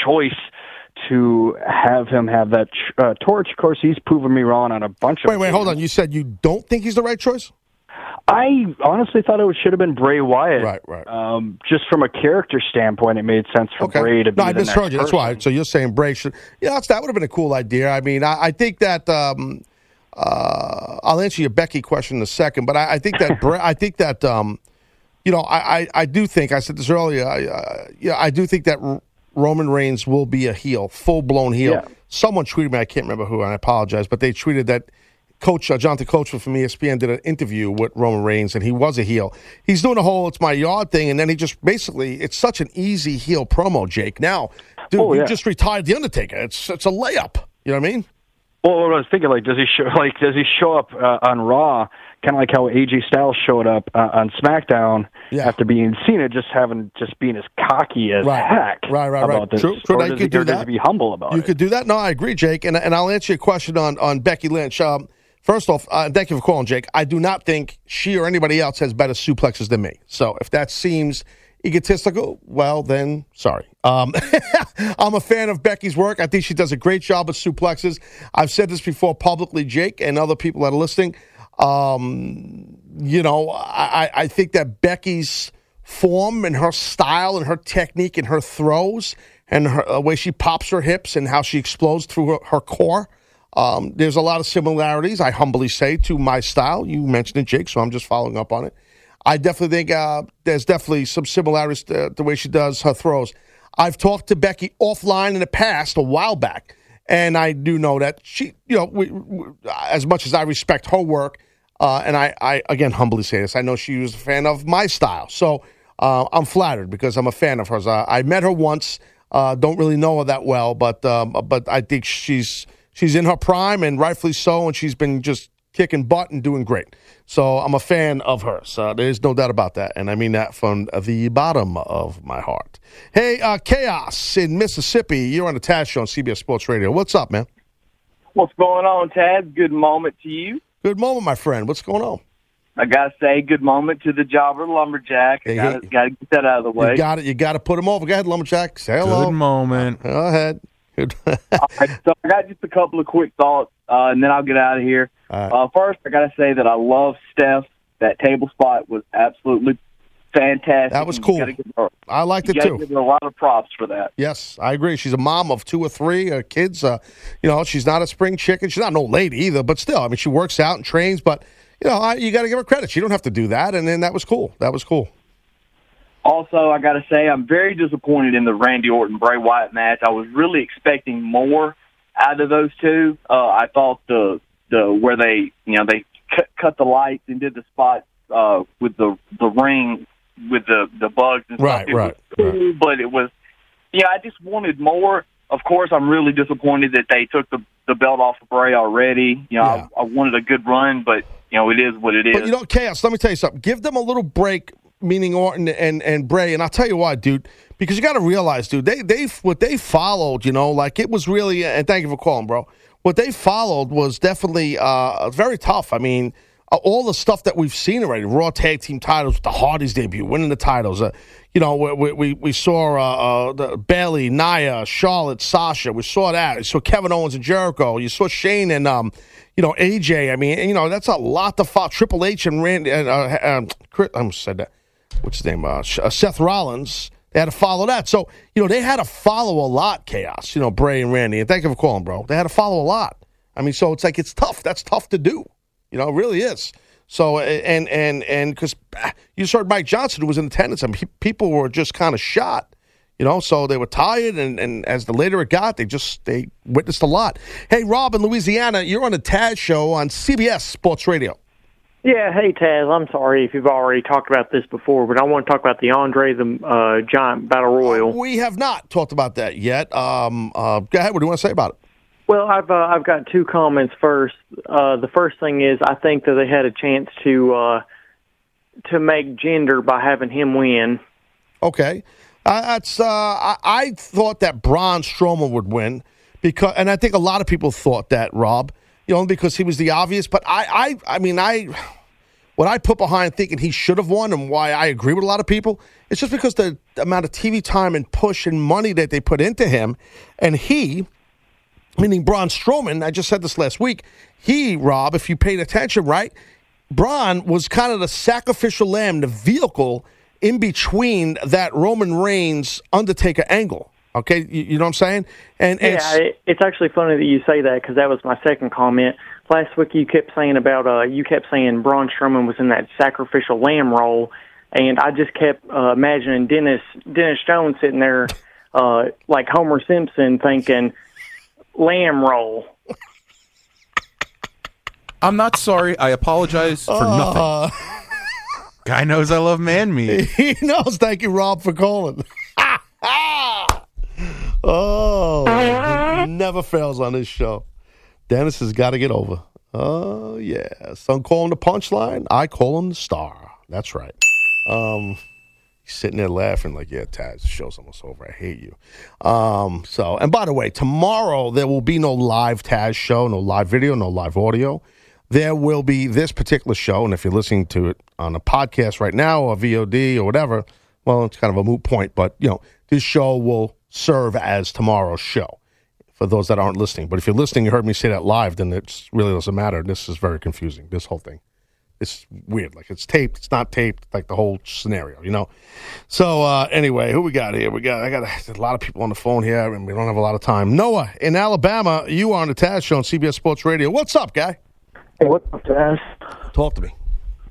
choice to have him have that uh, torch. Of course, he's proven me wrong on a bunch of Wait, wait, hold on. You said you don't think he's the right choice? I honestly thought it should have been Bray Wyatt. Right, right. Um, just from a character standpoint, it made sense for Bray to be No, I misheard you. That's why. So you're saying Bray should? Yeah, that's, that would have been a cool idea. I mean, I, I think that. Um, uh, I'll answer your Becky question in a second, but I, I think that I think that um, you know, I, I, I do think I said this earlier. I, uh, yeah, I do think that R- Roman Reigns will be a heel, full blown heel. Yeah. Someone tweeted me. I can't remember who, and I apologize, but they tweeted that. Coach uh, Jonathan Coachman from ESPN did an interview with Roman Reigns, and he was a heel. He's doing a whole "it's my yard" thing, and then he just basically it's such an easy heel promo. Jake, now, dude, Oh, you just retired the Undertaker. It's it's a layup. You know what I mean? Well, what I was thinking, like, does he show like does he show up uh, on Raw, kind of like how AJ Styles showed up uh, on SmackDown after being Cena, just having just being as cocky as Right. heck Right, right, right. about this, True, true. or you does could do that. be humble about you it? could do that. No, I agree, Jake, and and I'll answer your question on on Becky Lynch. Um, first off, uh, thank you for calling, Jake. I do not think she or anybody else has better suplexes than me. So if that seems egotistical, well, then sorry. Um, I'm a fan of Becky's work. I think she does a great job with suplexes. I've said this before publicly, Jake, and other people that are listening. Um, you know, I, I- think that Becky's form and her style and her technique and her throws and her the way she pops her hips and how she explodes through her, her core. Um, there's a lot of similarities, I humbly say, to my style. You mentioned it, Jake, so I'm just following up on it. I definitely think uh, there's definitely some similarities to the way she does her throws. I've talked to Becky offline in the past, a while back, and I do know that she, you know, we, we, as much as I respect her work, uh, and I, I, again, humbly say this, I know she was a fan of my style. So uh, I'm flattered because I'm a fan of hers. Uh, I met her once, uh, don't really know her that well, but um, but I think she's she's in her prime and rightfully so, and she's been just kicking butt and doing great. So I'm a fan of hers. Uh, there's no doubt about that, and I mean that from the bottom of my heart. Hey, uh, Chaos in Mississippi, you're on the Taz Show on CBS Sports Radio. What's up, man? What's going on, Tad? Good moment to you. Good moment, my friend. What's going on? I gotta say, good moment to the jobber lumberjack. I Hey, gotta, hey. gotta get that out of the way. You got it. You got to put him over. Go ahead, Lumberjack. Say hello. Good moment. Go ahead. Good. All right, so I got just a couple of quick thoughts, uh, and then I'll get out of here. Uh, first, I gotta say that I love Steph. That table spot was absolutely fantastic. That was cool. You gotta give her, I liked you it too. Give her a lot of props for that. Yes, I agree. She's a mom of two or three uh, kids. Uh, you know, she's not a spring chicken. She's not an old lady either, but still, I mean, she works out and trains. But you know, I, you got to give her credit. She don't have to do that. And then that was cool. That was cool. Also, I got to say, I'm very disappointed in the Randy Orton Bray Wyatt match. I was really expecting more out of those two. Uh, I thought the the where they you know they cut, cut the lights and did the spot uh, with the the ring with the the bugs and Right, stuff. It right, was cool, but it was yeah. I just wanted more. Of course, I'm really disappointed that they took the the belt off of Bray already. You know, I, I wanted a good run, but you know, it is what it is. But you know, chaos. Let me tell you something. Give them a little break, meaning Orton and and Bray. And I'll tell you why, dude. Because you got to realize, dude, they they what they followed. You know, like it was really. And thank you for calling, bro. What they followed was definitely uh, very tough. I mean. Uh, all the stuff that we've seen already, Raw Tag Team titles, with the Hardys debut, winning the titles. Uh, you know, we we, we saw uh, uh, Bayley, Nia, Charlotte, Sasha. We saw that. We saw Kevin Owens and Jericho. You saw Shane and um, you know AJ. I mean, you know that's a lot to follow. Triple H and Randy. And, uh, um, Chris, I said that. What's his name? Uh, uh, Seth Rollins. They had to follow that. So, you know, they had to follow a lot, Chaos, you know, Bray and Randy. And thank you for calling, bro. They had to follow a lot. I mean, so it's like, it's tough. That's tough to do. You know, it really is. So, and, and, and because ah, you just heard Mike Johnson, who was in attendance, I mean, people were just kind of shot, you know, so they were tired. And, and as the later it got, they just, they witnessed a lot. Hey, Rob in Louisiana, you're on a Taz show on CBS Sports Radio. Yeah, hey Taz, I'm sorry if you've already talked about this before, but I want to talk about the Andre the uh, Giant Battle Royal. We have not talked about that yet. Um, uh, go ahead. What do you want to say about it? Well, I've uh, I've got two comments. First, uh, the first thing is I think that they had a chance to uh, to make Jinder by having him win. Okay, uh, that's. Uh, I, I thought that Braun Strowman would win because, and I think a lot of people thought that Rob you know, because he was the obvious. But I, I, I mean, I, what I put behind thinking he should have won and why I agree with a lot of people, it's just because the amount of TV time and push and money that they put into him, and he, meaning Braun Strowman, I just said this last week. He, Rob, if you paid attention, right, Braun was kind of the sacrificial lamb, the vehicle in between that Roman Reigns Undertaker angle. Okay, you, you know what I'm saying? And, and yeah, it's, it's actually funny that you say that because that was my second comment. Last week you kept saying about uh, you kept saying Braun Strowman was in that sacrificial lamb role, and I just kept uh, imagining Dennis Dennis Jones sitting there uh, like Homer Simpson thinking lamb roll. I'm not sorry. I apologize for Uh. nothing. Guy knows I love man meat. he knows. Thank you, Rob, for calling. Oh, never fails on this show. Dennis has got to get over. Oh yeah, some call him the punchline. I call him the star. That's right. Um, he's sitting there laughing like, "Yeah, Taz, the show's almost over. I hate you." Um, so, and by the way, tomorrow there will be no live Taz show, no live video, no live audio. There will be this particular show, and if you're listening to it on a podcast right now or VOD or whatever, well, it's kind of a moot point. But you know, this show will serve as tomorrow's show for those that aren't listening. But if you're listening, you heard me say that live, then it really doesn't matter. This is very confusing. This whole thing. It's weird. Like it's taped. It's not taped. Like the whole scenario, you know. So uh, anyway, who we got here? We got I got a, a lot of people on the phone here, and we don't have a lot of time. Noah in Alabama, you are on the Taz Show on CBS Sports Radio. What's up, guy? Hey, what's up, Taz? Talk to me.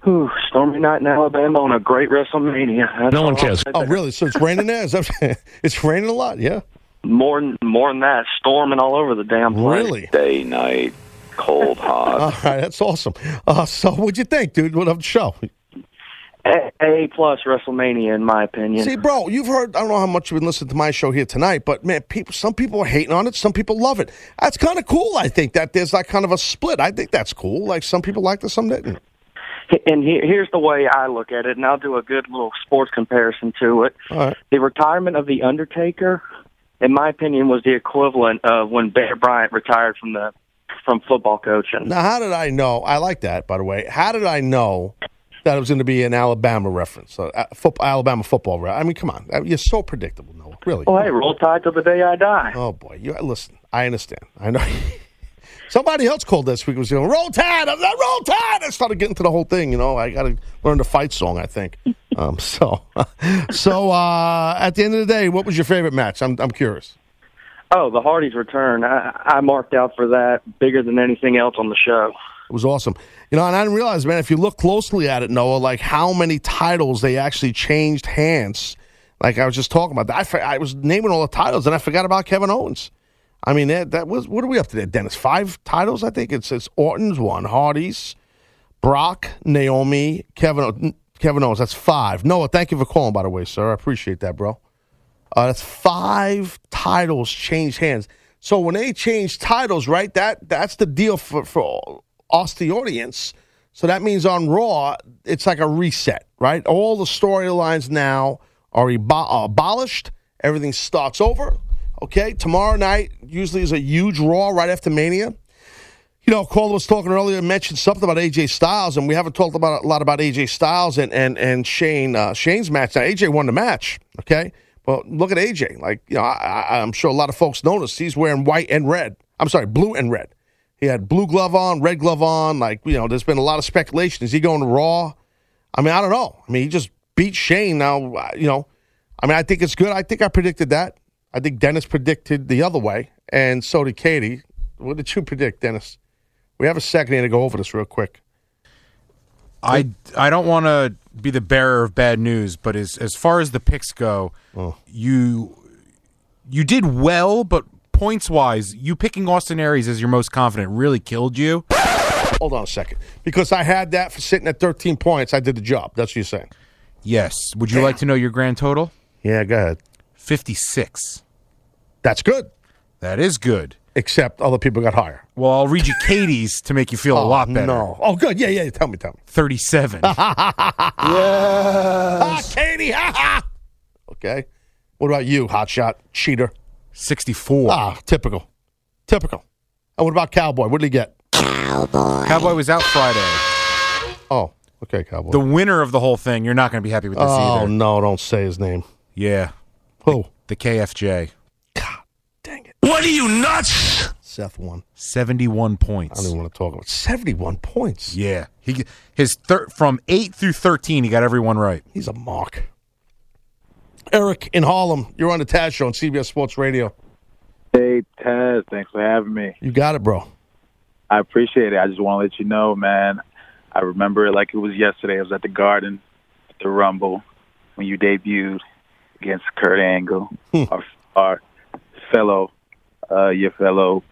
Whew, stormy night in Alabama on a great WrestleMania. That's all I'll say Oh, really? So it's raining there? Is that, it's raining a lot? Yeah. More, than- more than that, storming all over the damn place. Really? Day, night, cold, hot. All right, that's awesome. Uh, so, what'd you think, dude? What of the show? A, A plus WrestleMania, in my opinion. See, bro, you've heard. I don't know how much you've been listening to my show here tonight, but man, people. Some people are hating on it. Some people love it. That's kind of cool. I think that there's like kind of a split. I think that's cool. Like some people liked it, some didn't. And he, here's the way I look at it, and I'll do a good little sports comparison to it. Right. The retirement of the Undertaker, in my opinion, was the equivalent of when Bear Bryant retired from the from football coaching. Now, how did I know? I like that, by the way. How did I know that it was going to be an Alabama reference? So, uh, football, Alabama football. Re- I mean, come on, you're so predictable, Noah. Really. Oh, hey, roll tide till the day I die. Oh boy, you listen. I understand. I know. Somebody else called this week was going roll tide. I was like, roll tide. I started getting to the whole thing. You know, I got to learn the fight song. I think. Um, so, so uh, at the end of the day, what was your favorite match? I'm I'm curious. Oh, the Hardys return. I, I marked out for that bigger than anything else on the show. It was awesome. You know, and I didn't realize, man, if you look closely at it, Noah, like how many titles they actually changed hands. Like I was just talking about that. I, I was naming all the titles, and I forgot about Kevin Owens. I mean, that, that was what are we up to there, Dennis? Five titles, I think. It's it's Orton's one, Hardy's, Brock, Naomi, Kevin Kevin Owens. That's five. Noah, thank you for calling, by the way, sir. I appreciate that, bro. Uh, that's five titles changed hands. So when they change titles, right? That that's the deal for for us, the audience. So that means on Raw, it's like a reset, right? All the storylines now are abo- abolished. Everything starts over. Okay, tomorrow night usually is a huge Raw right after Mania. You know, Cole was talking earlier, mentioned something about AJ Styles, and we haven't talked about a lot about AJ Styles and and and Shane uh, Shane's match. Now AJ won the match, okay, but look at AJ. Like you know, I, I'm sure a lot of folks noticed he's wearing white and red. I'm sorry, blue and red. He had blue glove on, red glove on. Like you know, there's been a lot of speculation. Is he going to Raw? I mean, I don't know. I mean, he just beat Shane. Now, uh, you know, I mean, I think it's good. I think I predicted that. I think Dennis predicted the other way, and so did Katie. What did you predict, Dennis? We have a second here to go over this real quick. I, I don't want to be the bearer of bad news, but as as far as the picks go, Oh. you you did well, but points wise, you picking Austin Aries as your most confident really killed you. Hold on a second. Because I had that for sitting at 13 points, I did the job. That's what you're saying. Yes. Would you like to know your grand total? Yeah, go ahead. 56. That's good. That is good. Except other people got higher. Well, I'll read you Katie's to make you feel a Oh, lot better. No. Oh, good. Yeah, yeah. Tell me, tell me. 37. Ah, Katie. Ha, ha. okay. What about you, hotshot cheater? 64. Ah, typical. Typical. And what about Cowboy? What did he get? Cowboy was out Friday. Oh, okay, Cowboy. The winner of the whole thing, you're not going to be happy with this oh, either. Oh, no, don't say his name. Yeah. Who? The KFJ. God dang it. What are you nuts? Seth won. 71 points. I don't even want to talk about 71 points. Yeah. He his thir- from 8 through 13, he got everyone right. He's a mock. Eric in Harlem, you're on the Taz Show on CBS Sports Radio. Hey, Taz, thanks for having me. You got it, bro. I appreciate it. I just want to let you know, man. I remember it like it was yesterday. I was at the Garden, at the Rumble, when you debuted against Kurt Angle, our, our fellow, uh, your fellow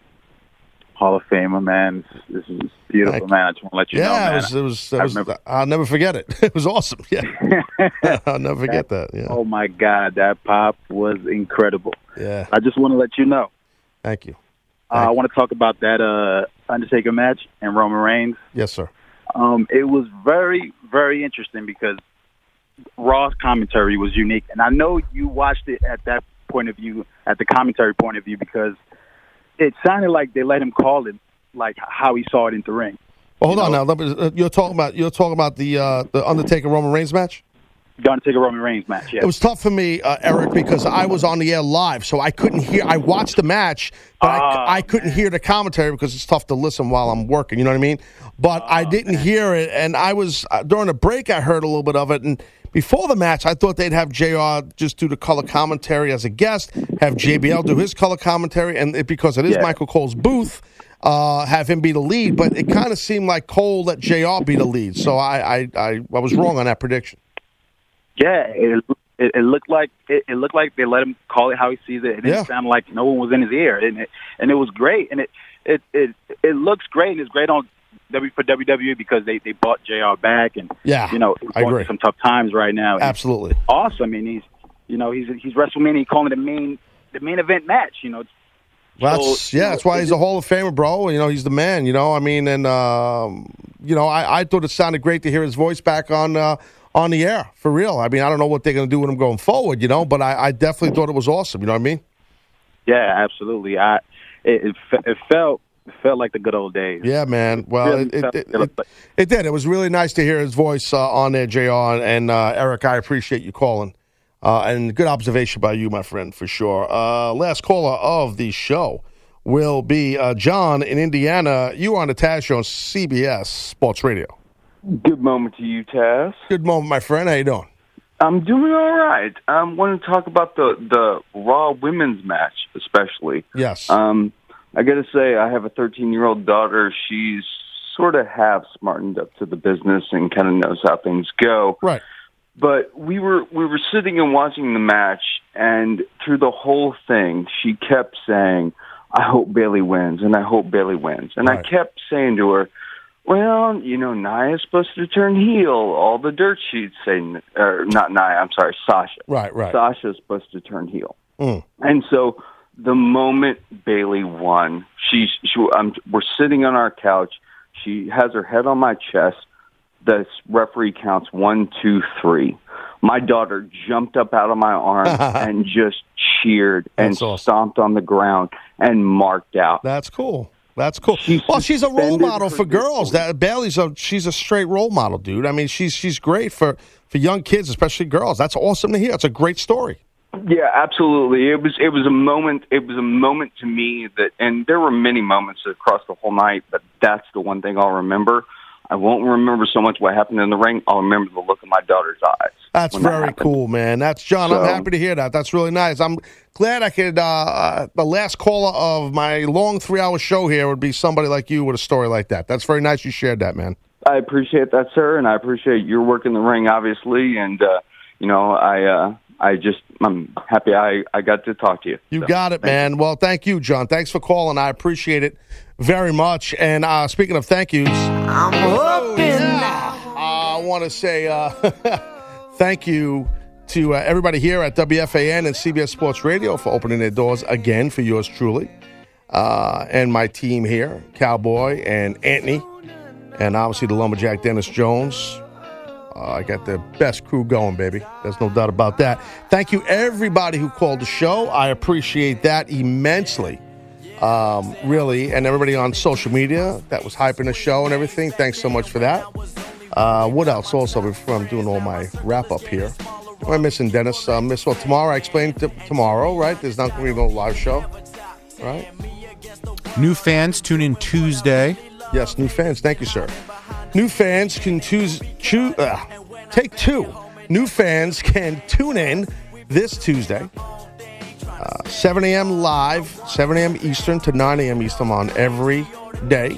Hall of Famer, man. This, this is beautiful, man. I just want to let you know, yeah, it was. It was, it I was remember- I'll never forget it. It was awesome. Yeah, I'll never forget that. Yeah, Oh my God, that pop was incredible. yeah. I just want to let you know. Thank you. Uh, I want to talk about that uh, Undertaker match and Roman Reigns. Yes, sir. Um, it was very, very interesting because Raw's commentary was unique, and I know you watched it at that point of view, at the commentary point of view, because it sounded like they let him call it like how he saw it in the ring. Well, hold on now. Me- uh, You're talking about you're talking about the uh, the Undertaker Roman Reigns match. The Undertaker Roman Reigns match. Yeah. It was tough for me, uh, Eric, because I was on the air live, so I couldn't hear. I watched the match, but I, I couldn't hear the commentary because it's tough to listen while I'm working. You know what I mean? But I didn't hear it, and I was uh, during the break. I heard a little bit of it, and before the match, I thought they'd have Jr. just do the color commentary as a guest, have JBL do his color commentary, and it, because it is Yeah. Michael Cole's booth. Uh, have him be the lead, but it kind of seemed like Cole let Jr. be the lead, so I I, I I was wrong on that prediction. Yeah, it, it, it looked like it, it looked like they let him call it how he sees it, and Yeah. it sounded like no one was in his ear, and it and it was great, and it it it it looks great, and it's great on W for WWE because they they bought Jr. back, and Yeah, you know I agree. some tough times right now. and Absolutely. awesome, and he's you know he's he's WrestleMania calling it the main the main event match, you know. Well, that's, yeah, that's why he's a Hall of Famer, bro. You know, he's the man. You know, I mean, and um, you know, I, I thought it sounded great to hear his voice back on uh, on the air for real. I mean, I don't know what they're going to do with him going forward, you know, but I, I definitely thought it was awesome. You know what I mean? Yeah, absolutely. I it it, it felt it felt like the good old days. Yeah, man. Well, Really it, it, it, it, it did. It was really nice to hear his voice uh, on there, Jr. And uh, Eric, I appreciate you calling. Uh, and good observation by you, my friend, for sure. Uh, last caller of the show will be uh, John in Indiana. You are on the Taz Show on CBS Sports Radio. Good moment to you, Taz. Good moment, my friend. How you doing? I'm doing all right. I um, want to talk about the the Raw women's match, especially. Yes. Um, I got to say, I have a 13 year old daughter. She's sort of half smartened up to the business and kind of knows how things go. Right. But we were we were sitting and watching the match, and through the whole thing, she kept saying, "I hope Bayley wins," and I hope Bayley wins, and I kept saying to her, "Well, you know, Nia's supposed to turn heel. All the dirt sheets say, or not Nia. I'm sorry, Sasha. Right, right. Sasha's supposed to turn heel." Mm. And so the moment Bayley won, she, she um, we're sitting on our couch. She has her head on my chest. The referee counts one, two, three. My daughter jumped up out of my arms and just cheered and awesome. stomped on the ground and marked out. That's cool. That's cool. well, she's a role model for girls. That Bayley's a she's a straight role model, dude. I mean, she's she's great for for young kids, especially girls. That's awesome to hear. It's a great story. Yeah, absolutely. It was it was a moment. It was a moment to me that, and there were many moments across the whole night, but that's the one thing I'll remember. I won't remember so much what happened in the ring. I'll remember the look in my daughter's eyes. That's when that very cool, man. That's John. I'm happy to hear that. That's really nice. I'm glad I could. Uh, uh, the last caller of my long three-hour show here would be somebody like you with a story like that. That's very nice. You shared that, man. I appreciate that, sir, and I appreciate your work in the ring, obviously. And uh, you know, I uh, I just I'm happy I I got to talk to you. You So, got it, man. Well, thank you, John. Thanks for calling. I appreciate it very much. And uh, speaking of thank yous, I'm up I want to say uh, thank you to uh, everybody here at WFAN and CBS Sports Radio for opening their doors again for yours truly, uh, and my team here, Cowboy and Anthony, and obviously the lumberjack Dennis Jones. Uh, I got the best crew going, baby. There's no doubt about that. Thank you, everybody who called the show. I appreciate that immensely. Um, really, and everybody on social media that was hyping the show and everything. Thanks so much for that. Uh, what else? Also, before I'm doing all my wrap up here, am I missing Dennis? Uh, miss well tomorrow. I explained t- tomorrow, right? There's not going to be no live show, right? New fans tune in Tuesday. Yes, new fans. Thank you, sir. New fans can choose, choose uh, take two. New fans can tune in this Tuesday, uh, 7 a.m. live, 7 a.m. Eastern to 9 a.m. Eastern on every day.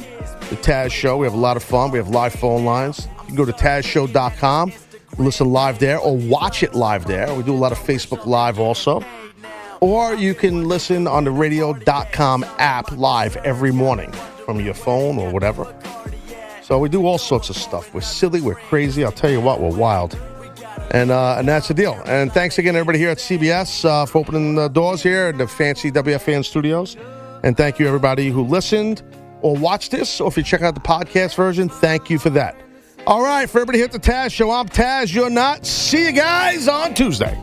The Taz Show. We have a lot of fun. We have live phone lines. You can go to TazShow.com, listen live there, or watch it live there. We do a lot of Facebook Live also. Or you can listen on the radio.com app live every morning from your phone or whatever. So we do all sorts of stuff. We're silly, we're crazy. I'll tell you what, we're wild. And uh, and that's the deal. And thanks again, everybody here at CBS, uh, for opening the doors here in the fancy WFAN studios. And thank you, everybody who listened or watched this, or if you check out the podcast version, thank you for that. All right, for everybody here at the Taz Show, I'm Taz. You're not. See you guys on Tuesday.